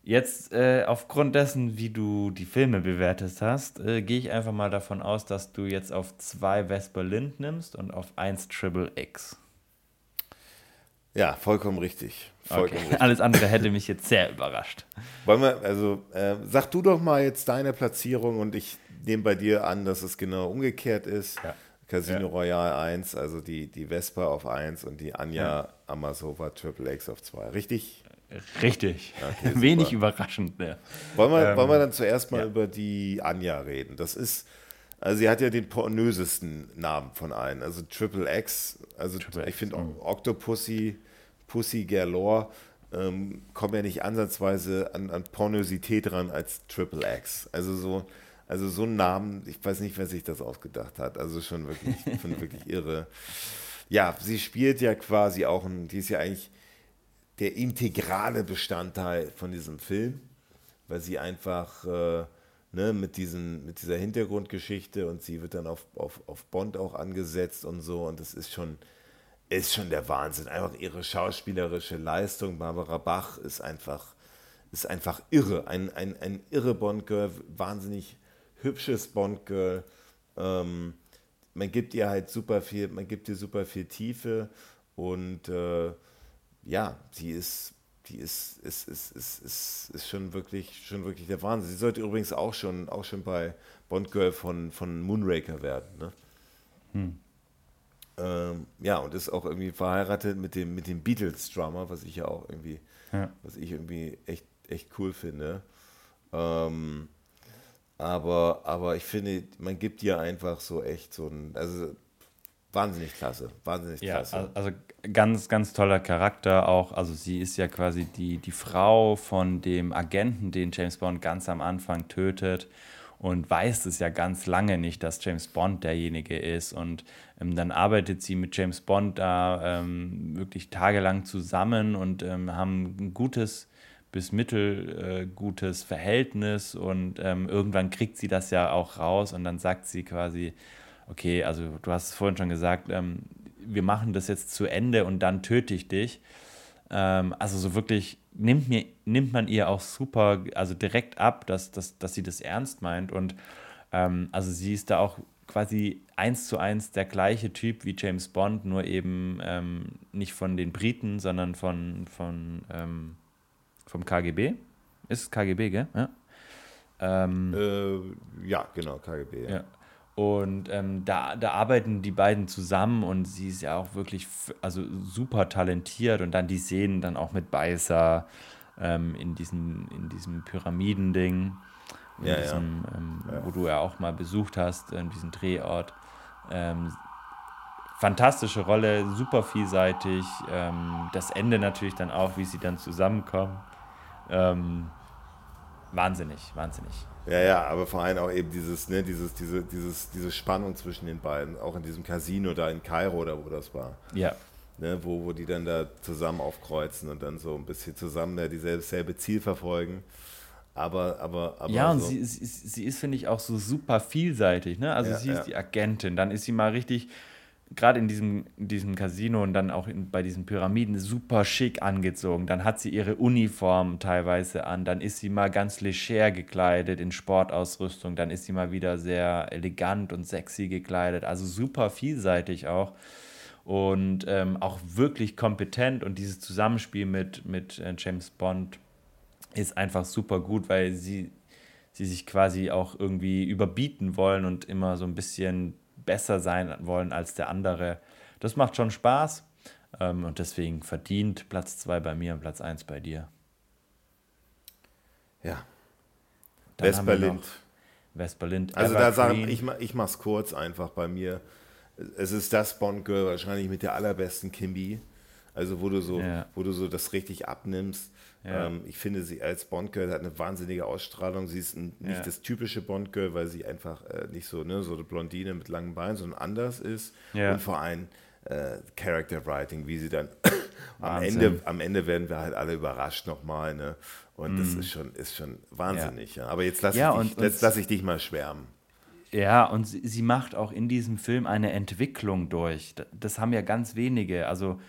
Jetzt, äh, aufgrund dessen, wie du die Filme bewertet hast, äh, gehe ich einfach mal davon aus, dass du jetzt auf zwei Vesper Lind nimmst und auf eins Triple X. Ja, vollkommen richtig. Vollkommen okay. richtig. Alles andere hätte mich jetzt sehr überrascht. Wollen wir, also, äh, sag du doch mal jetzt deine Platzierung und ich nehme bei dir an, dass es genau umgekehrt ist. Ja. Casino ja. Royale 1, also die, die Vespa auf 1 und die Anja ja. Amasova Triple X auf 2. Richtig? Richtig. Okay, Wenig überraschend. Ja. Wollen, wir, ähm, wollen wir dann zuerst mal ja. über die Anja reden? Das ist, also sie hat ja den pornösesten Namen von allen. Also Triple X, also Triple ich finde mhm. Octopussy, Pussy Galore ähm, kommen ja nicht ansatzweise an, an Pornosität ran als Triple X. Also so, also so einen Namen, ich weiß nicht, wer sich das ausgedacht hat. Also schon wirklich, [laughs] ich finde wirklich irre. Ja, sie spielt ja quasi auch ein, die ist ja eigentlich der integrale Bestandteil von diesem Film, weil sie einfach äh, ne, mit, diesen, mit dieser Hintergrundgeschichte und sie wird dann auf, auf, auf Bond auch angesetzt und so und das ist schon, ist schon der Wahnsinn. Einfach ihre schauspielerische Leistung, Barbara Bach ist einfach, ist einfach irre. Ein, ein, ein irre Bond-Girl, wahnsinnig hübsches Bond-Girl. Ähm, man gibt ihr halt super viel, man gibt ihr super viel Tiefe und äh, ja, sie ist, die ist, ist, ist, ist, ist, ist schon, wirklich, schon wirklich der Wahnsinn. Sie sollte übrigens auch schon, auch schon bei Bond Girl von, von Moonraker werden. Ne? Hm. Ähm, ja, und ist auch irgendwie verheiratet mit dem, mit dem Beatles-Drummer, was ich ja auch irgendwie, ja. was ich irgendwie echt, echt cool finde. Ähm, aber, aber ich finde, man gibt ihr einfach so echt so ein, also wahnsinnig klasse, wahnsinnig ja, klasse. Also ganz, ganz toller Charakter auch. Also sie ist ja quasi die, die Frau von dem Agenten, den James Bond ganz am Anfang tötet und weiß es ja ganz lange nicht, dass James Bond derjenige ist. Und ähm, dann arbeitet sie mit James Bond da ähm, wirklich tagelang zusammen und ähm, haben ein gutes bis mittelgutes äh, Verhältnis und ähm, irgendwann kriegt sie das ja auch raus und dann sagt sie quasi, okay, also du hast es vorhin schon gesagt, ähm, wir machen das jetzt zu Ende und dann töte ich dich. Ähm, also so wirklich nimmt, mir, nimmt man ihr auch super, also direkt ab, dass, dass, dass sie das ernst meint. Und ähm, also sie ist da auch quasi eins zu eins der gleiche Typ wie James Bond, nur eben ähm, nicht von den Briten, sondern von, von ähm, vom KGB. Ist KGB, gell? Ja. Ähm, äh, ja, genau, KGB. Ja. ja. Und ähm, da, da arbeiten die beiden zusammen und sie ist ja auch wirklich also super talentiert. Und dann die Szenen dann auch mit Beißer ähm, in, diesem, in diesem Pyramidending, in ja, diesem, ja. Ähm, ja. wo du ja auch mal besucht hast, in diesem Drehort. Ähm, fantastische Rolle, super vielseitig. Ähm, das Ende natürlich dann auch, wie sie dann zusammenkommen. Ähm, wahnsinnig, wahnsinnig. Ja, ja, aber vor allem auch eben dieses, ne, dieses, diese, dieses, diese Spannung zwischen den beiden, auch in diesem Casino da in Kairo oder wo das war. Ja. Ne, wo, wo die dann da zusammen aufkreuzen und dann so ein bisschen zusammen da dieselbe selbe Ziel verfolgen. Aber, aber, aber. Ja, und so. sie, sie, sie ist, finde ich, auch so super vielseitig. Ne? Also, ja, sie ist ja. die Agentin, dann ist sie mal richtig gerade in diesem, in diesem Casino und dann auch in, bei diesen Pyramiden super schick angezogen. Dann hat sie ihre Uniform teilweise an, dann ist sie mal ganz leger gekleidet in Sportausrüstung, dann ist sie mal wieder sehr elegant und sexy gekleidet, also super vielseitig auch. Und ähm, auch wirklich kompetent. Und dieses Zusammenspiel mit, mit äh, James Bond ist einfach super gut, weil sie, sie sich quasi auch irgendwie überbieten wollen und immer so ein bisschen besser sein wollen als der andere. Das macht schon Spaß ähm, und deswegen verdient Platz 2 bei mir und Platz 1 bei dir. Ja. West-Berlin. West-Berlin. Also da sagen, ich, ich mach's kurz einfach bei mir. Es ist das Bond-Girl wahrscheinlich mit der allerbesten Kimby. Also wo du so, ja. wo du so das richtig abnimmst. Ja. Ähm, ich finde, sie als Bond-Girl hat eine wahnsinnige Ausstrahlung. Sie ist ein, nicht ja. das typische Bond-Girl, weil sie einfach äh, nicht so, ne, so eine Blondine mit langen Beinen, sondern anders ist. Ja. Und vor allem äh, Character Writing, wie sie dann [coughs] am Ende, am Ende werden wir halt alle überrascht nochmal. Ne? Und mm. das mhm. ist schon, ist schon wahnsinnig. Ja. Aber jetzt lasse ich, dich, lass ich dich mal schwärmen. Ja, und sie, sie, macht auch in diesem Film eine Entwicklung durch. Das haben ja ganz wenige. Also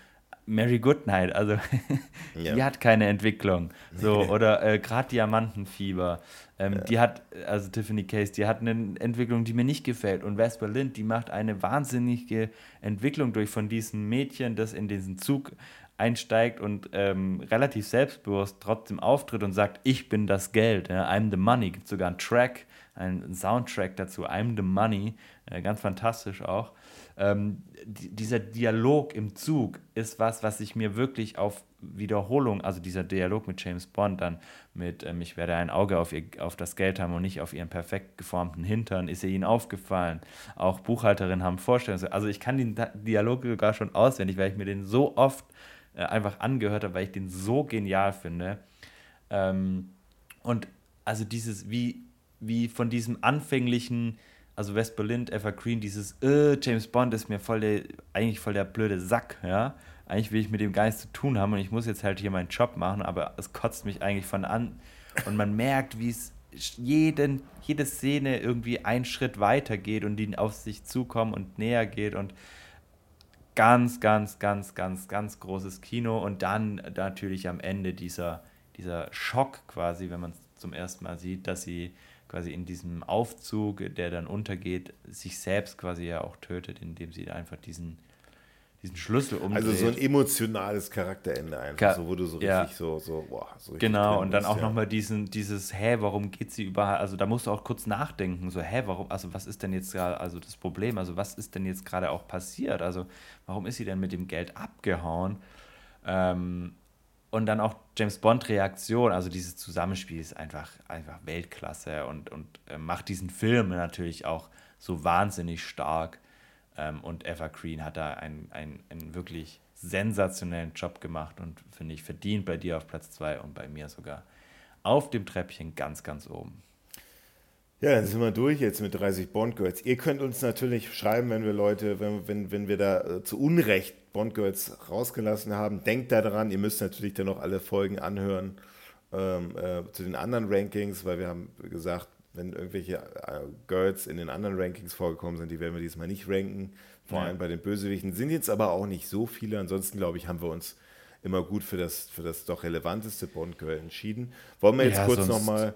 Mary Goodnight, also [laughs] ja. die hat keine Entwicklung. So, [laughs] oder äh, gerade Diamantenfieber. Ähm, ja. Die hat, also Tiffany Case, die hat eine Entwicklung, die mir nicht gefällt. Und Vesper Lind, die macht eine wahnsinnige Entwicklung durch von diesem Mädchen, das in diesen Zug einsteigt und ähm, relativ selbstbewusst trotzdem auftritt und sagt, ich bin das Geld, ja, I'm the money. Gibt sogar einen Track, einen Soundtrack dazu, I'm the money, äh, ganz fantastisch auch ähm, dieser Dialog im Zug ist was, was ich mir wirklich auf Wiederholung, also dieser Dialog mit James Bond dann mit, ähm, ich werde ein Auge auf, ihr, auf das Geld haben und nicht auf ihren perfekt geformten Hintern, ist er ihnen aufgefallen. Auch Buchhalterinnen haben Vorstellungen. Also ich kann den Dialog sogar schon auswendig, weil ich mir den so oft äh, einfach angehört habe, weil ich den so genial finde. Ähm, und also dieses, wie, wie von diesem anfänglichen also West Berlin, Evergreen, dieses äh, James Bond ist mir voll der, eigentlich voll der blöde Sack, ja. Eigentlich will ich mit dem gar nichts zu tun haben und ich muss jetzt halt hier meinen Job machen, aber es kotzt mich eigentlich von an. Und man merkt, wie es jeden, jede Szene irgendwie einen Schritt weiter geht und die auf sich zukommen und näher geht und ganz, ganz, ganz, ganz, ganz großes Kino und dann natürlich am Ende dieser, dieser Schock quasi, wenn man es zum ersten Mal sieht, dass sie quasi in diesem Aufzug, der dann untergeht, sich selbst quasi ja auch tötet, indem sie einfach diesen, diesen Schlüssel umdreht. Also so ein emotionales Charakterende einfach, Ka so, wo du so ja. richtig so, so, boah, so richtig Genau, und dann bist, auch ja. nochmal diesen, dieses, hä, warum geht sie überall, also da musst du auch kurz nachdenken, so, hä, warum, also was ist denn jetzt gerade, also das Problem, also was ist denn jetzt gerade auch passiert, also warum ist sie denn mit dem Geld abgehauen? Ähm, und dann auch James Bond-Reaktion, also dieses Zusammenspiel ist einfach, einfach Weltklasse und, und äh, macht diesen Film natürlich auch so wahnsinnig stark. Ähm, und Evergreen hat da einen, einen, einen wirklich sensationellen Job gemacht und finde ich verdient bei dir auf Platz 2 und bei mir sogar auf dem Treppchen ganz, ganz oben. Ja, dann sind wir durch jetzt mit 30 Bond Girls. Ihr könnt uns natürlich schreiben, wenn wir Leute, wenn, wenn, wenn wir da äh, zu Unrecht Bond Girls rausgelassen haben. Denkt daran, ihr müsst natürlich dann noch alle Folgen anhören ähm, äh, zu den anderen Rankings, weil wir haben gesagt, wenn irgendwelche äh, Girls in den anderen Rankings vorgekommen sind, die werden wir diesmal nicht ranken. Vor allem bei den Bösewichten sind jetzt aber auch nicht so viele. Ansonsten, glaube ich, haben wir uns immer gut für das, für das doch relevanteste Bond Girl entschieden. Wollen wir jetzt ja, kurz nochmal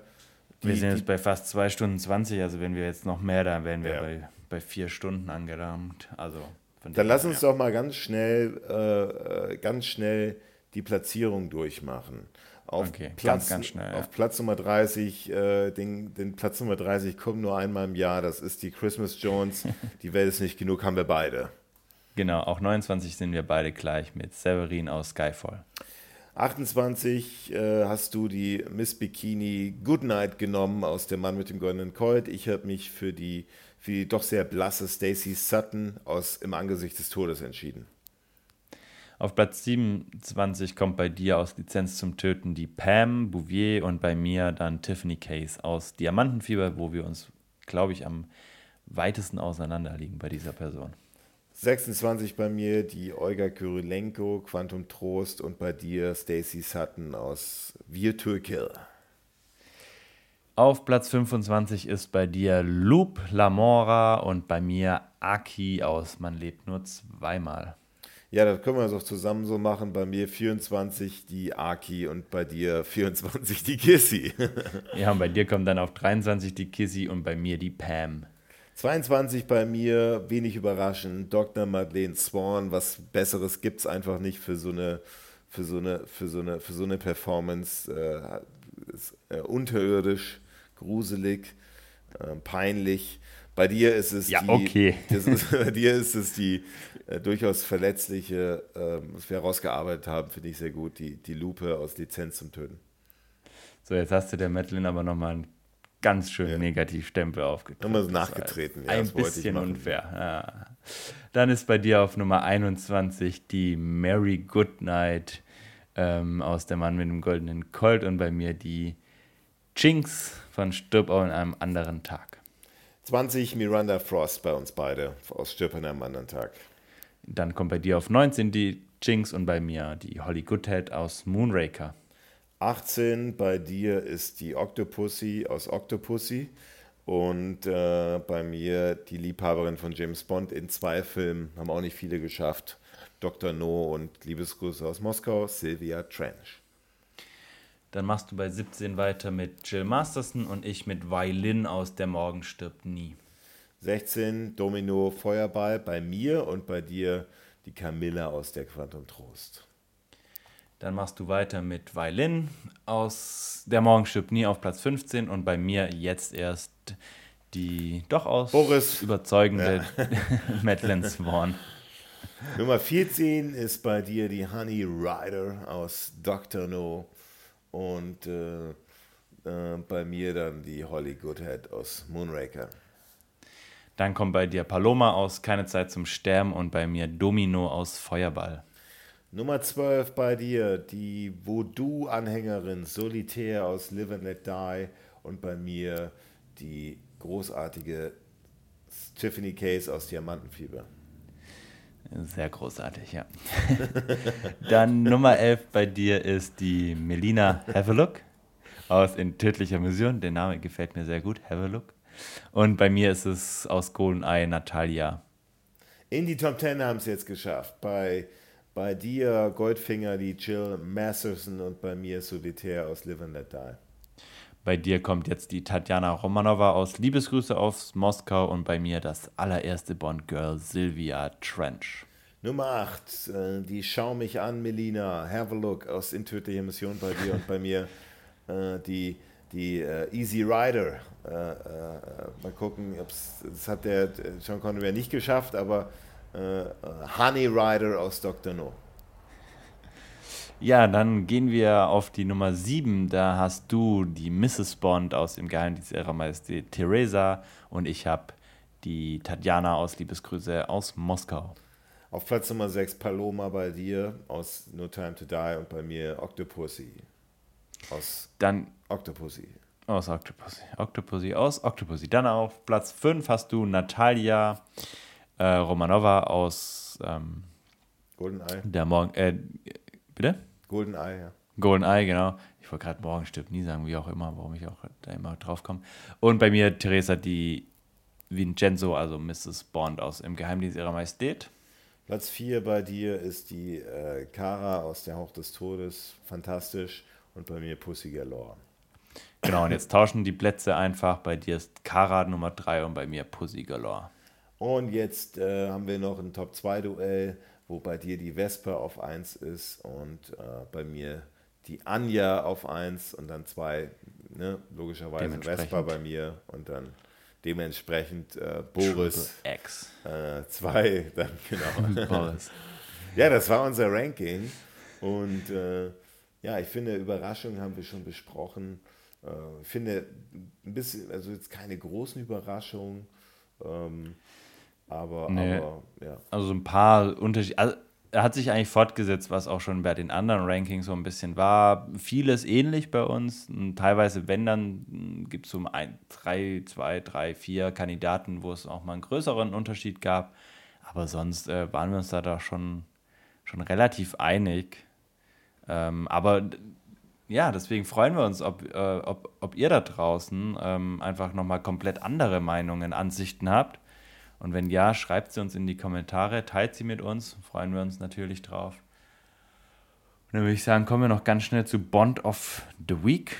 die, wir sind jetzt bei fast 2 Stunden 20, also wenn wir jetzt noch mehr, dann wären wir ja. bei, bei vier Stunden angelangt. Also dann lass uns ja. doch mal ganz schnell, äh, äh, ganz schnell die Platzierung durchmachen. Auf, okay, Platz, ganz, ganz schnell, auf ja. Platz Nummer 30, äh, den, den Platz Nummer 30 kommt nur einmal im Jahr, das ist die Christmas Jones. [laughs] die Welt ist nicht genug, haben wir beide. Genau, auch 29 sind wir beide gleich mit Severin aus Skyfall. 28 äh, hast du die Miss Bikini Goodnight genommen aus Der Mann mit dem goldenen Colt. Ich habe mich für die, für die doch sehr blasse Stacey Sutton aus Im Angesicht des Todes entschieden. Auf Platz 27 kommt bei dir aus Lizenz zum Töten die Pam Bouvier und bei mir dann Tiffany Case aus Diamantenfieber, wo wir uns, glaube ich, am weitesten auseinanderliegen bei dieser Person. 26 bei mir die Olga Kyrilenko, Quantum Trost und bei dir Stacey Sutton aus Wir Kill. Auf Platz 25 ist bei dir Loop Lamora und bei mir Aki aus Man lebt nur zweimal. Ja, das können wir doch zusammen so machen. Bei mir 24 die Aki und bei dir 24 die Kissy. [laughs] ja, und bei dir kommt dann auf 23 die Kissy und bei mir die Pam. 22 bei mir, wenig überraschend, Dr. Madeleine Swan. Was Besseres gibt es einfach nicht für so eine, für so eine, für so eine, für so eine Performance. Äh, ist, äh, unterirdisch, gruselig, äh, peinlich. Bei dir ist es ja, die, okay. [laughs] ist, bei dir ist es die äh, durchaus verletzliche, äh, was wir herausgearbeitet haben, finde ich sehr gut, die, die Lupe aus Lizenz zum Töten. So, jetzt hast du der Madeline aber nochmal einen ganz schön ja. Negativstempel aufgetreten. Nochmal so nachgetreten, ja, Ein bisschen unfair. Ja. Dann ist bei dir auf Nummer 21 die Mary Goodnight ähm, aus Der Mann mit dem goldenen Colt und bei mir die Jinx von Stirb an einem anderen Tag. 20 Miranda Frost bei uns beide aus Stirb an einem anderen Tag. Dann kommt bei dir auf 19 die Jinx und bei mir die Holly Goodhead aus Moonraker. 18 bei dir ist die Octopussy aus Octopussy und äh, bei mir die Liebhaberin von James Bond in zwei Filmen, haben auch nicht viele geschafft. Dr. No und Liebesgrüße aus Moskau, Sylvia Trench. Dann machst du bei 17 weiter mit Jill Masterson und ich mit Violin aus Der Morgen stirbt nie. 16 Domino Feuerball bei mir und bei dir die Camilla aus der Quantum Trost. Dann machst du weiter mit Violin aus Der Morgen stirbt nie auf Platz 15 und bei mir jetzt erst die doch aus Boris. überzeugende ja. [laughs] Madeleine Swan. Nummer 14 ist bei dir die Honey Rider aus Dr. No und äh, äh, bei mir dann die Holly Goodhead aus Moonraker. Dann kommt bei dir Paloma aus Keine Zeit zum Sterben und bei mir Domino aus Feuerball. Nummer 12 bei dir, die Voodoo-Anhängerin Solitär aus Live and Let Die und bei mir die großartige Tiffany Case aus Diamantenfieber. Sehr großartig, ja. [laughs] Dann Nummer 11 bei dir ist die Melina Have a Look aus In tödlicher Mission. Der Name gefällt mir sehr gut, Have a Look. Und bei mir ist es aus Goldeneye Natalia. In die Top 10 haben es jetzt geschafft. Bei, bei dir Goldfinger die Jill Masterson und bei mir Solitär aus Live and Let Die. Bei dir kommt jetzt die Tatjana Romanova aus Liebesgrüße aus Moskau und bei mir das allererste Bond-Girl Sylvia Trench. Nummer 8, äh, die Schau mich an, Melina, Have a Look aus In tödlicher Mission bei dir und bei mir äh, die, die uh, Easy Rider. Mal gucken, das hat der Sean Connery nicht geschafft, aber Honey Rider aus Dr. No. Ja, dann gehen wir auf die Nummer 7. Da hast du die Mrs. Bond aus dem Geheimdienst ihrer Majestät Theresa und ich habe die Tatjana aus Liebesgrüße aus Moskau. Auf Platz Nummer 6 Paloma bei dir aus No Time to Die und bei mir Octopussy. Aus dann Octopussy. Aus Octopussy. Octopussy aus Octopussy. Dann auf Platz 5 hast du Natalia äh, Romanova aus ähm, Goldeneye. Der Morgen. Äh, bitte? Goldeneye, ja. Goldeneye, genau. Ich wollte gerade morgen stirbt nie sagen, wie auch immer, warum ich auch da immer drauf komme. Und bei mir Theresa die Vincenzo, also Mrs. Bond aus Im Geheimdienst ihrer Majestät. Platz 4 bei dir ist die äh, Kara aus Der Hauch des Todes, fantastisch. Und bei mir Pussy Galore. Genau, und jetzt tauschen die Plätze einfach. Bei dir ist Kara Nummer 3 und bei mir Pussy Galore. Und jetzt äh, haben wir noch ein Top 2 Duell wo bei dir die Vespa auf 1 ist und äh, bei mir die Anja auf 1 und dann zwei, ne, logischerweise Vespa bei mir und dann dementsprechend äh, Boris X. Äh, zwei, [laughs] dann genau. [laughs] Boris. Ja, das war unser Ranking und äh, ja, ich finde, Überraschungen haben wir schon besprochen. Äh, ich finde ein bisschen, also jetzt keine großen Überraschungen. Ähm, aber, nee. aber ja. Also ein paar Unterschiede. Also, er hat sich eigentlich fortgesetzt, was auch schon bei den anderen Rankings so ein bisschen war. Vieles ähnlich bei uns. Und teilweise, wenn dann, gibt es so ein, drei, zwei, drei, vier Kandidaten, wo es auch mal einen größeren Unterschied gab. Aber sonst äh, waren wir uns da doch schon, schon relativ einig. Ähm, aber ja, deswegen freuen wir uns, ob, äh, ob, ob ihr da draußen ähm, einfach nochmal komplett andere Meinungen, Ansichten habt. Und wenn ja, schreibt sie uns in die Kommentare, teilt sie mit uns, freuen wir uns natürlich drauf. Und dann würde ich sagen, kommen wir noch ganz schnell zu Bond of the Week.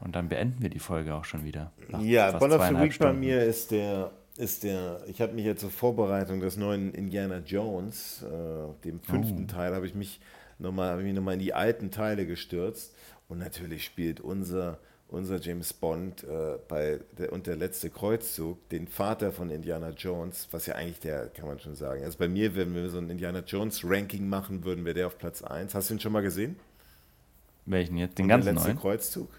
Und dann beenden wir die Folge auch schon wieder. Ja, Bond of the Week Stunden. bei mir ist der, ist der, ich habe mich jetzt zur Vorbereitung des neuen Indiana Jones, äh, dem fünften oh. Teil, habe ich mich nochmal, mich nochmal in die alten Teile gestürzt. Und natürlich spielt unser, unser James Bond äh, bei der, und der letzte Kreuzzug den Vater von Indiana Jones, was ja eigentlich der, kann man schon sagen. Also bei mir, wenn wir so ein Indiana Jones Ranking machen würden, wäre der auf Platz 1. Hast du ihn schon mal gesehen? Welchen jetzt? Den und ganzen der letzte neuen? Kreuzzug?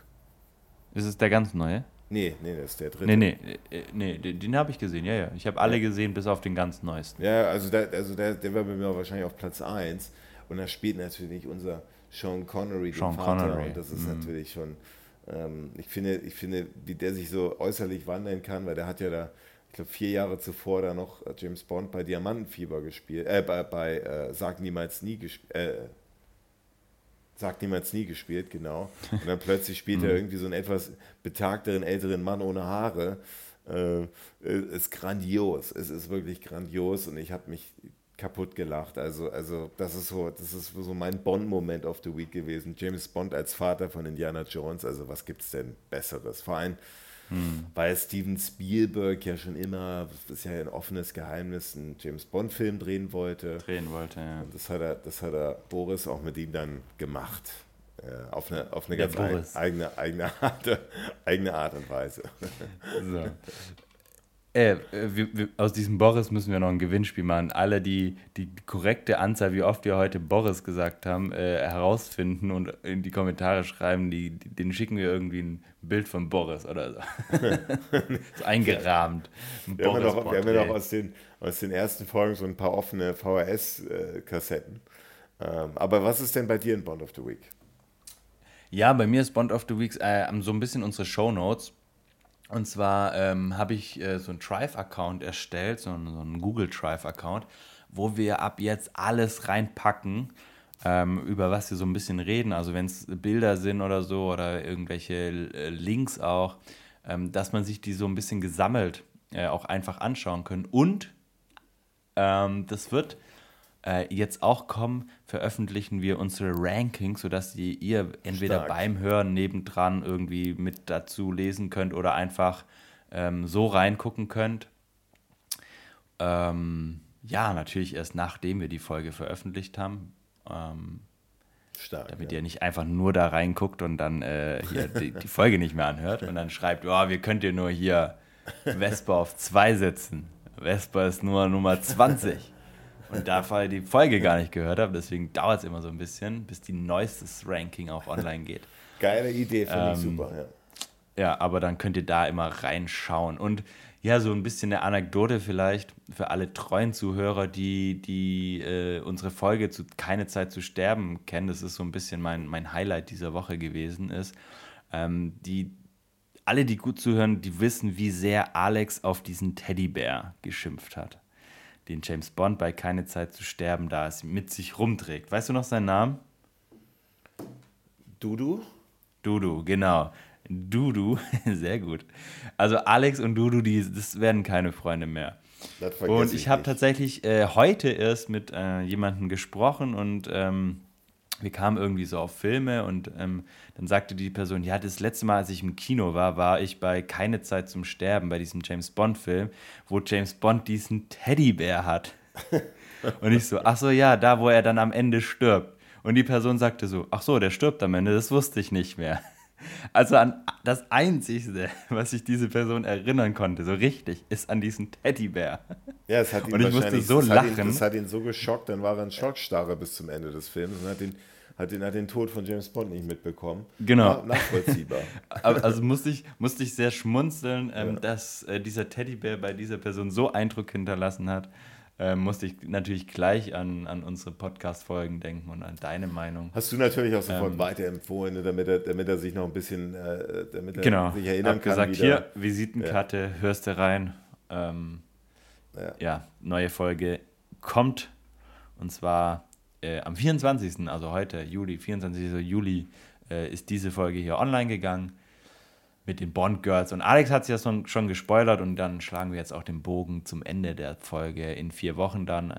Ist es der ganz neue? Nee, nee, das ist der dritte. Nee, nee, äh, nee den, den habe ich gesehen, ja, ja. Ich habe alle gesehen, bis auf den ganz neuesten. Ja, also, der, also der, der war bei mir wahrscheinlich auf Platz 1. Und da spielt natürlich unser Sean Connery Sean den Vater. Connery. Und das ist mm. natürlich schon, ich, finde, ich finde, wie der sich so äußerlich wandeln kann, weil der hat ja da, ich glaube, vier Jahre zuvor da noch James Bond bei Diamantenfieber gespielt, äh, bei, bei äh, Sag niemals nie gespielt, äh, Sagt niemals nie gespielt, genau. Und dann plötzlich spielt er [laughs] mhm. irgendwie so einen etwas betagteren, älteren Mann ohne Haare. Äh, ist grandios. Es ist wirklich grandios und ich habe mich kaputt gelacht. Also, also das ist so, das ist so mein Bond-Moment of the Week gewesen. James Bond als Vater von Indiana Jones. Also was gibt es denn Besseres? Vor allem, hm. weil Steven Spielberg ja schon immer, das ist ja ein offenes Geheimnis, einen James Bond-Film drehen wollte. Drehen wollte, ja. Und das hat er, das hat er Boris auch mit ihm dann gemacht. Äh, auf eine, auf eine ganz eigene, eigene, Art, eigene Art und Weise. So. [laughs] Äh, wir, wir, aus diesem Boris müssen wir noch ein Gewinnspiel machen. Alle, die die korrekte Anzahl, wie oft wir heute Boris gesagt haben, äh, herausfinden und in die Kommentare schreiben, die, denen schicken wir irgendwie ein Bild von Boris oder so. [laughs] so eingerahmt. Wir haben, noch, wir haben ja noch aus den, aus den ersten Folgen so ein paar offene VHS-Kassetten. Ähm, aber was ist denn bei dir in Bond of the Week? Ja, bei mir ist Bond of the Week äh, so ein bisschen unsere Show Notes und zwar ähm, habe ich äh, so einen Drive-Account erstellt, so einen, so einen Google Drive-Account, wo wir ab jetzt alles reinpacken, ähm, über was wir so ein bisschen reden. Also wenn es Bilder sind oder so oder irgendwelche äh, Links auch, ähm, dass man sich die so ein bisschen gesammelt äh, auch einfach anschauen können. Und ähm, das wird äh, jetzt auch kommen, veröffentlichen wir unsere Rankings, sodass die, ihr entweder Stark. beim Hören nebendran irgendwie mit dazu lesen könnt oder einfach ähm, so reingucken könnt. Ähm, ja, natürlich erst nachdem wir die Folge veröffentlicht haben. Ähm, Stark, damit ja. ihr nicht einfach nur da reinguckt und dann äh, hier die, die, Folge nicht mehr anhört und dann schreibt, oh, wir könnt ihr nur hier Vespa auf 2 setzen. Vespa ist nur Nummer 20 [laughs] und da die Folge gar nicht gehört habe. Deswegen dauert es immer so ein bisschen, bis die neuestes Ranking auch online geht. Geile Idee, finde ähm, ich super. Ja. ja, aber dann könnt ihr da immer reinschauen. Und ja, so ein bisschen eine Anekdote vielleicht für alle treuen Zuhörer, die, die äh, unsere Folge zu Keine Zeit zu sterben kennen. Das ist so ein bisschen mein, mein Highlight dieser Woche gewesen ist. Ähm, die, alle, die gut zuhören, die wissen, wie sehr Alex auf diesen Teddybär geschimpft hat den James Bond bei Keine Zeit zu sterben da ist, mit sich rumträgt. Weißt du noch seinen Namen? Dudu? Dudu, genau. Dudu, [laughs] sehr gut. Also Alex und Dudu, die, das werden keine Freunde mehr. und ich habe tatsächlich äh, heute erst mit äh, jemandem gesprochen und ähm, wir kamen irgendwie so auf Filme und ähm, dann sagte die Person, ja, das letzte Mal, als ich im Kino war, war ich bei Keine Zeit zum Sterben, bei diesem James Bond-Film, wo James Bond diesen Teddybär hat. [laughs] und ich so, ach so, ja, da, wo er dann am Ende stirbt. Und die Person sagte so, ach so, der stirbt am Ende, das wusste ich nicht mehr. [laughs] Also an das Einzige, was sich diese Person erinnern konnte, so richtig, ist an diesen Teddybär. Ja, es hat ihn und ich musste so das lachen. Hat ihn, das hat ihn so geschockt, dann war er in Schockstarre bis zum Ende des Films und hat ihn hat den, hat den Tod von James Bond nicht mitbekommen. Genau. nachvollziehbar. [laughs] also musste ich, musste ich sehr schmunzeln, ähm, ja. dass äh, dieser Teddybär bei dieser Person so Eindruck hinterlassen hat. Äh, musste ich natürlich gleich an, an unsere Podcast-Folgen denken und an deine Meinung. Hast du natürlich auch sofort ähm, weiterempfohlen, ne, damit er, damit er sich noch ein bisschen äh, damit er genau, sich erinnern hab kann. gesagt, hier, Visitenkarte, ja. hörst du rein. Ähm, ja. ja, neue Folge kommt. Und zwar äh, am 24., also heute, Juli, 24. Juli, äh, ist diese Folge hier online gegangen mit den Bond Girls. Und Alex hat es ja schon, schon gespoilert und dann schlagen wir jetzt auch den Bogen zum Ende der Folge in vier Wochen dann.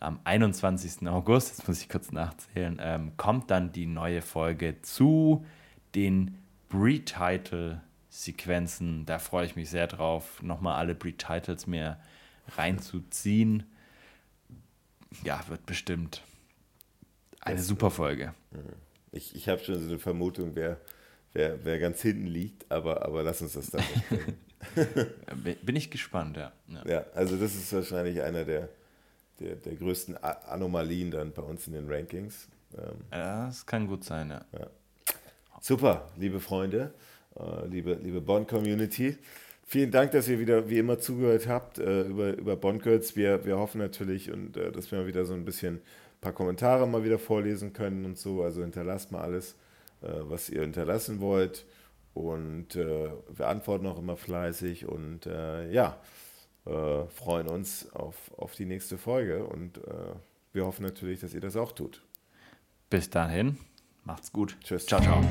Am 21. August, jetzt muss ich kurz nachzählen, ähm, kommt dann die neue Folge zu den Pre-Title-Sequenzen. Da freue ich mich sehr drauf, nochmal alle Pre-Titles mehr reinzuziehen. Ja, wird bestimmt eine das super Folge. Ich, ich habe schon so eine Vermutung, wer, wer, wer ganz hinten liegt, aber, aber lass uns das dann [laughs] Bin ich gespannt, ja. ja. ja. also das ist wahrscheinlich einer der, der, der größten Anomalien dann bei uns in den Rankings. Ähm, ja, das kann gut sein, ja. ja. Super, liebe Freunde, äh, liebe, liebe Bond-Community. Vielen Dank, dass ihr wieder wie immer zugehört habt äh, über, über Bond Girls. Wir, wir hoffen natürlich, und äh, dass wir mal wieder so ein bisschen ein paar Kommentare mal wieder vorlesen können und so. Also hinterlasst mal alles, äh, was ihr hinterlassen wollt. Und äh, wir antworten auch immer fleißig und äh, ja, äh, freuen uns auf, auf die nächste Folge. Und wir hoffen natürlich, dass ihr das auch tut. Bis dahin, macht's gut. Tschüss. Ciao, ciao.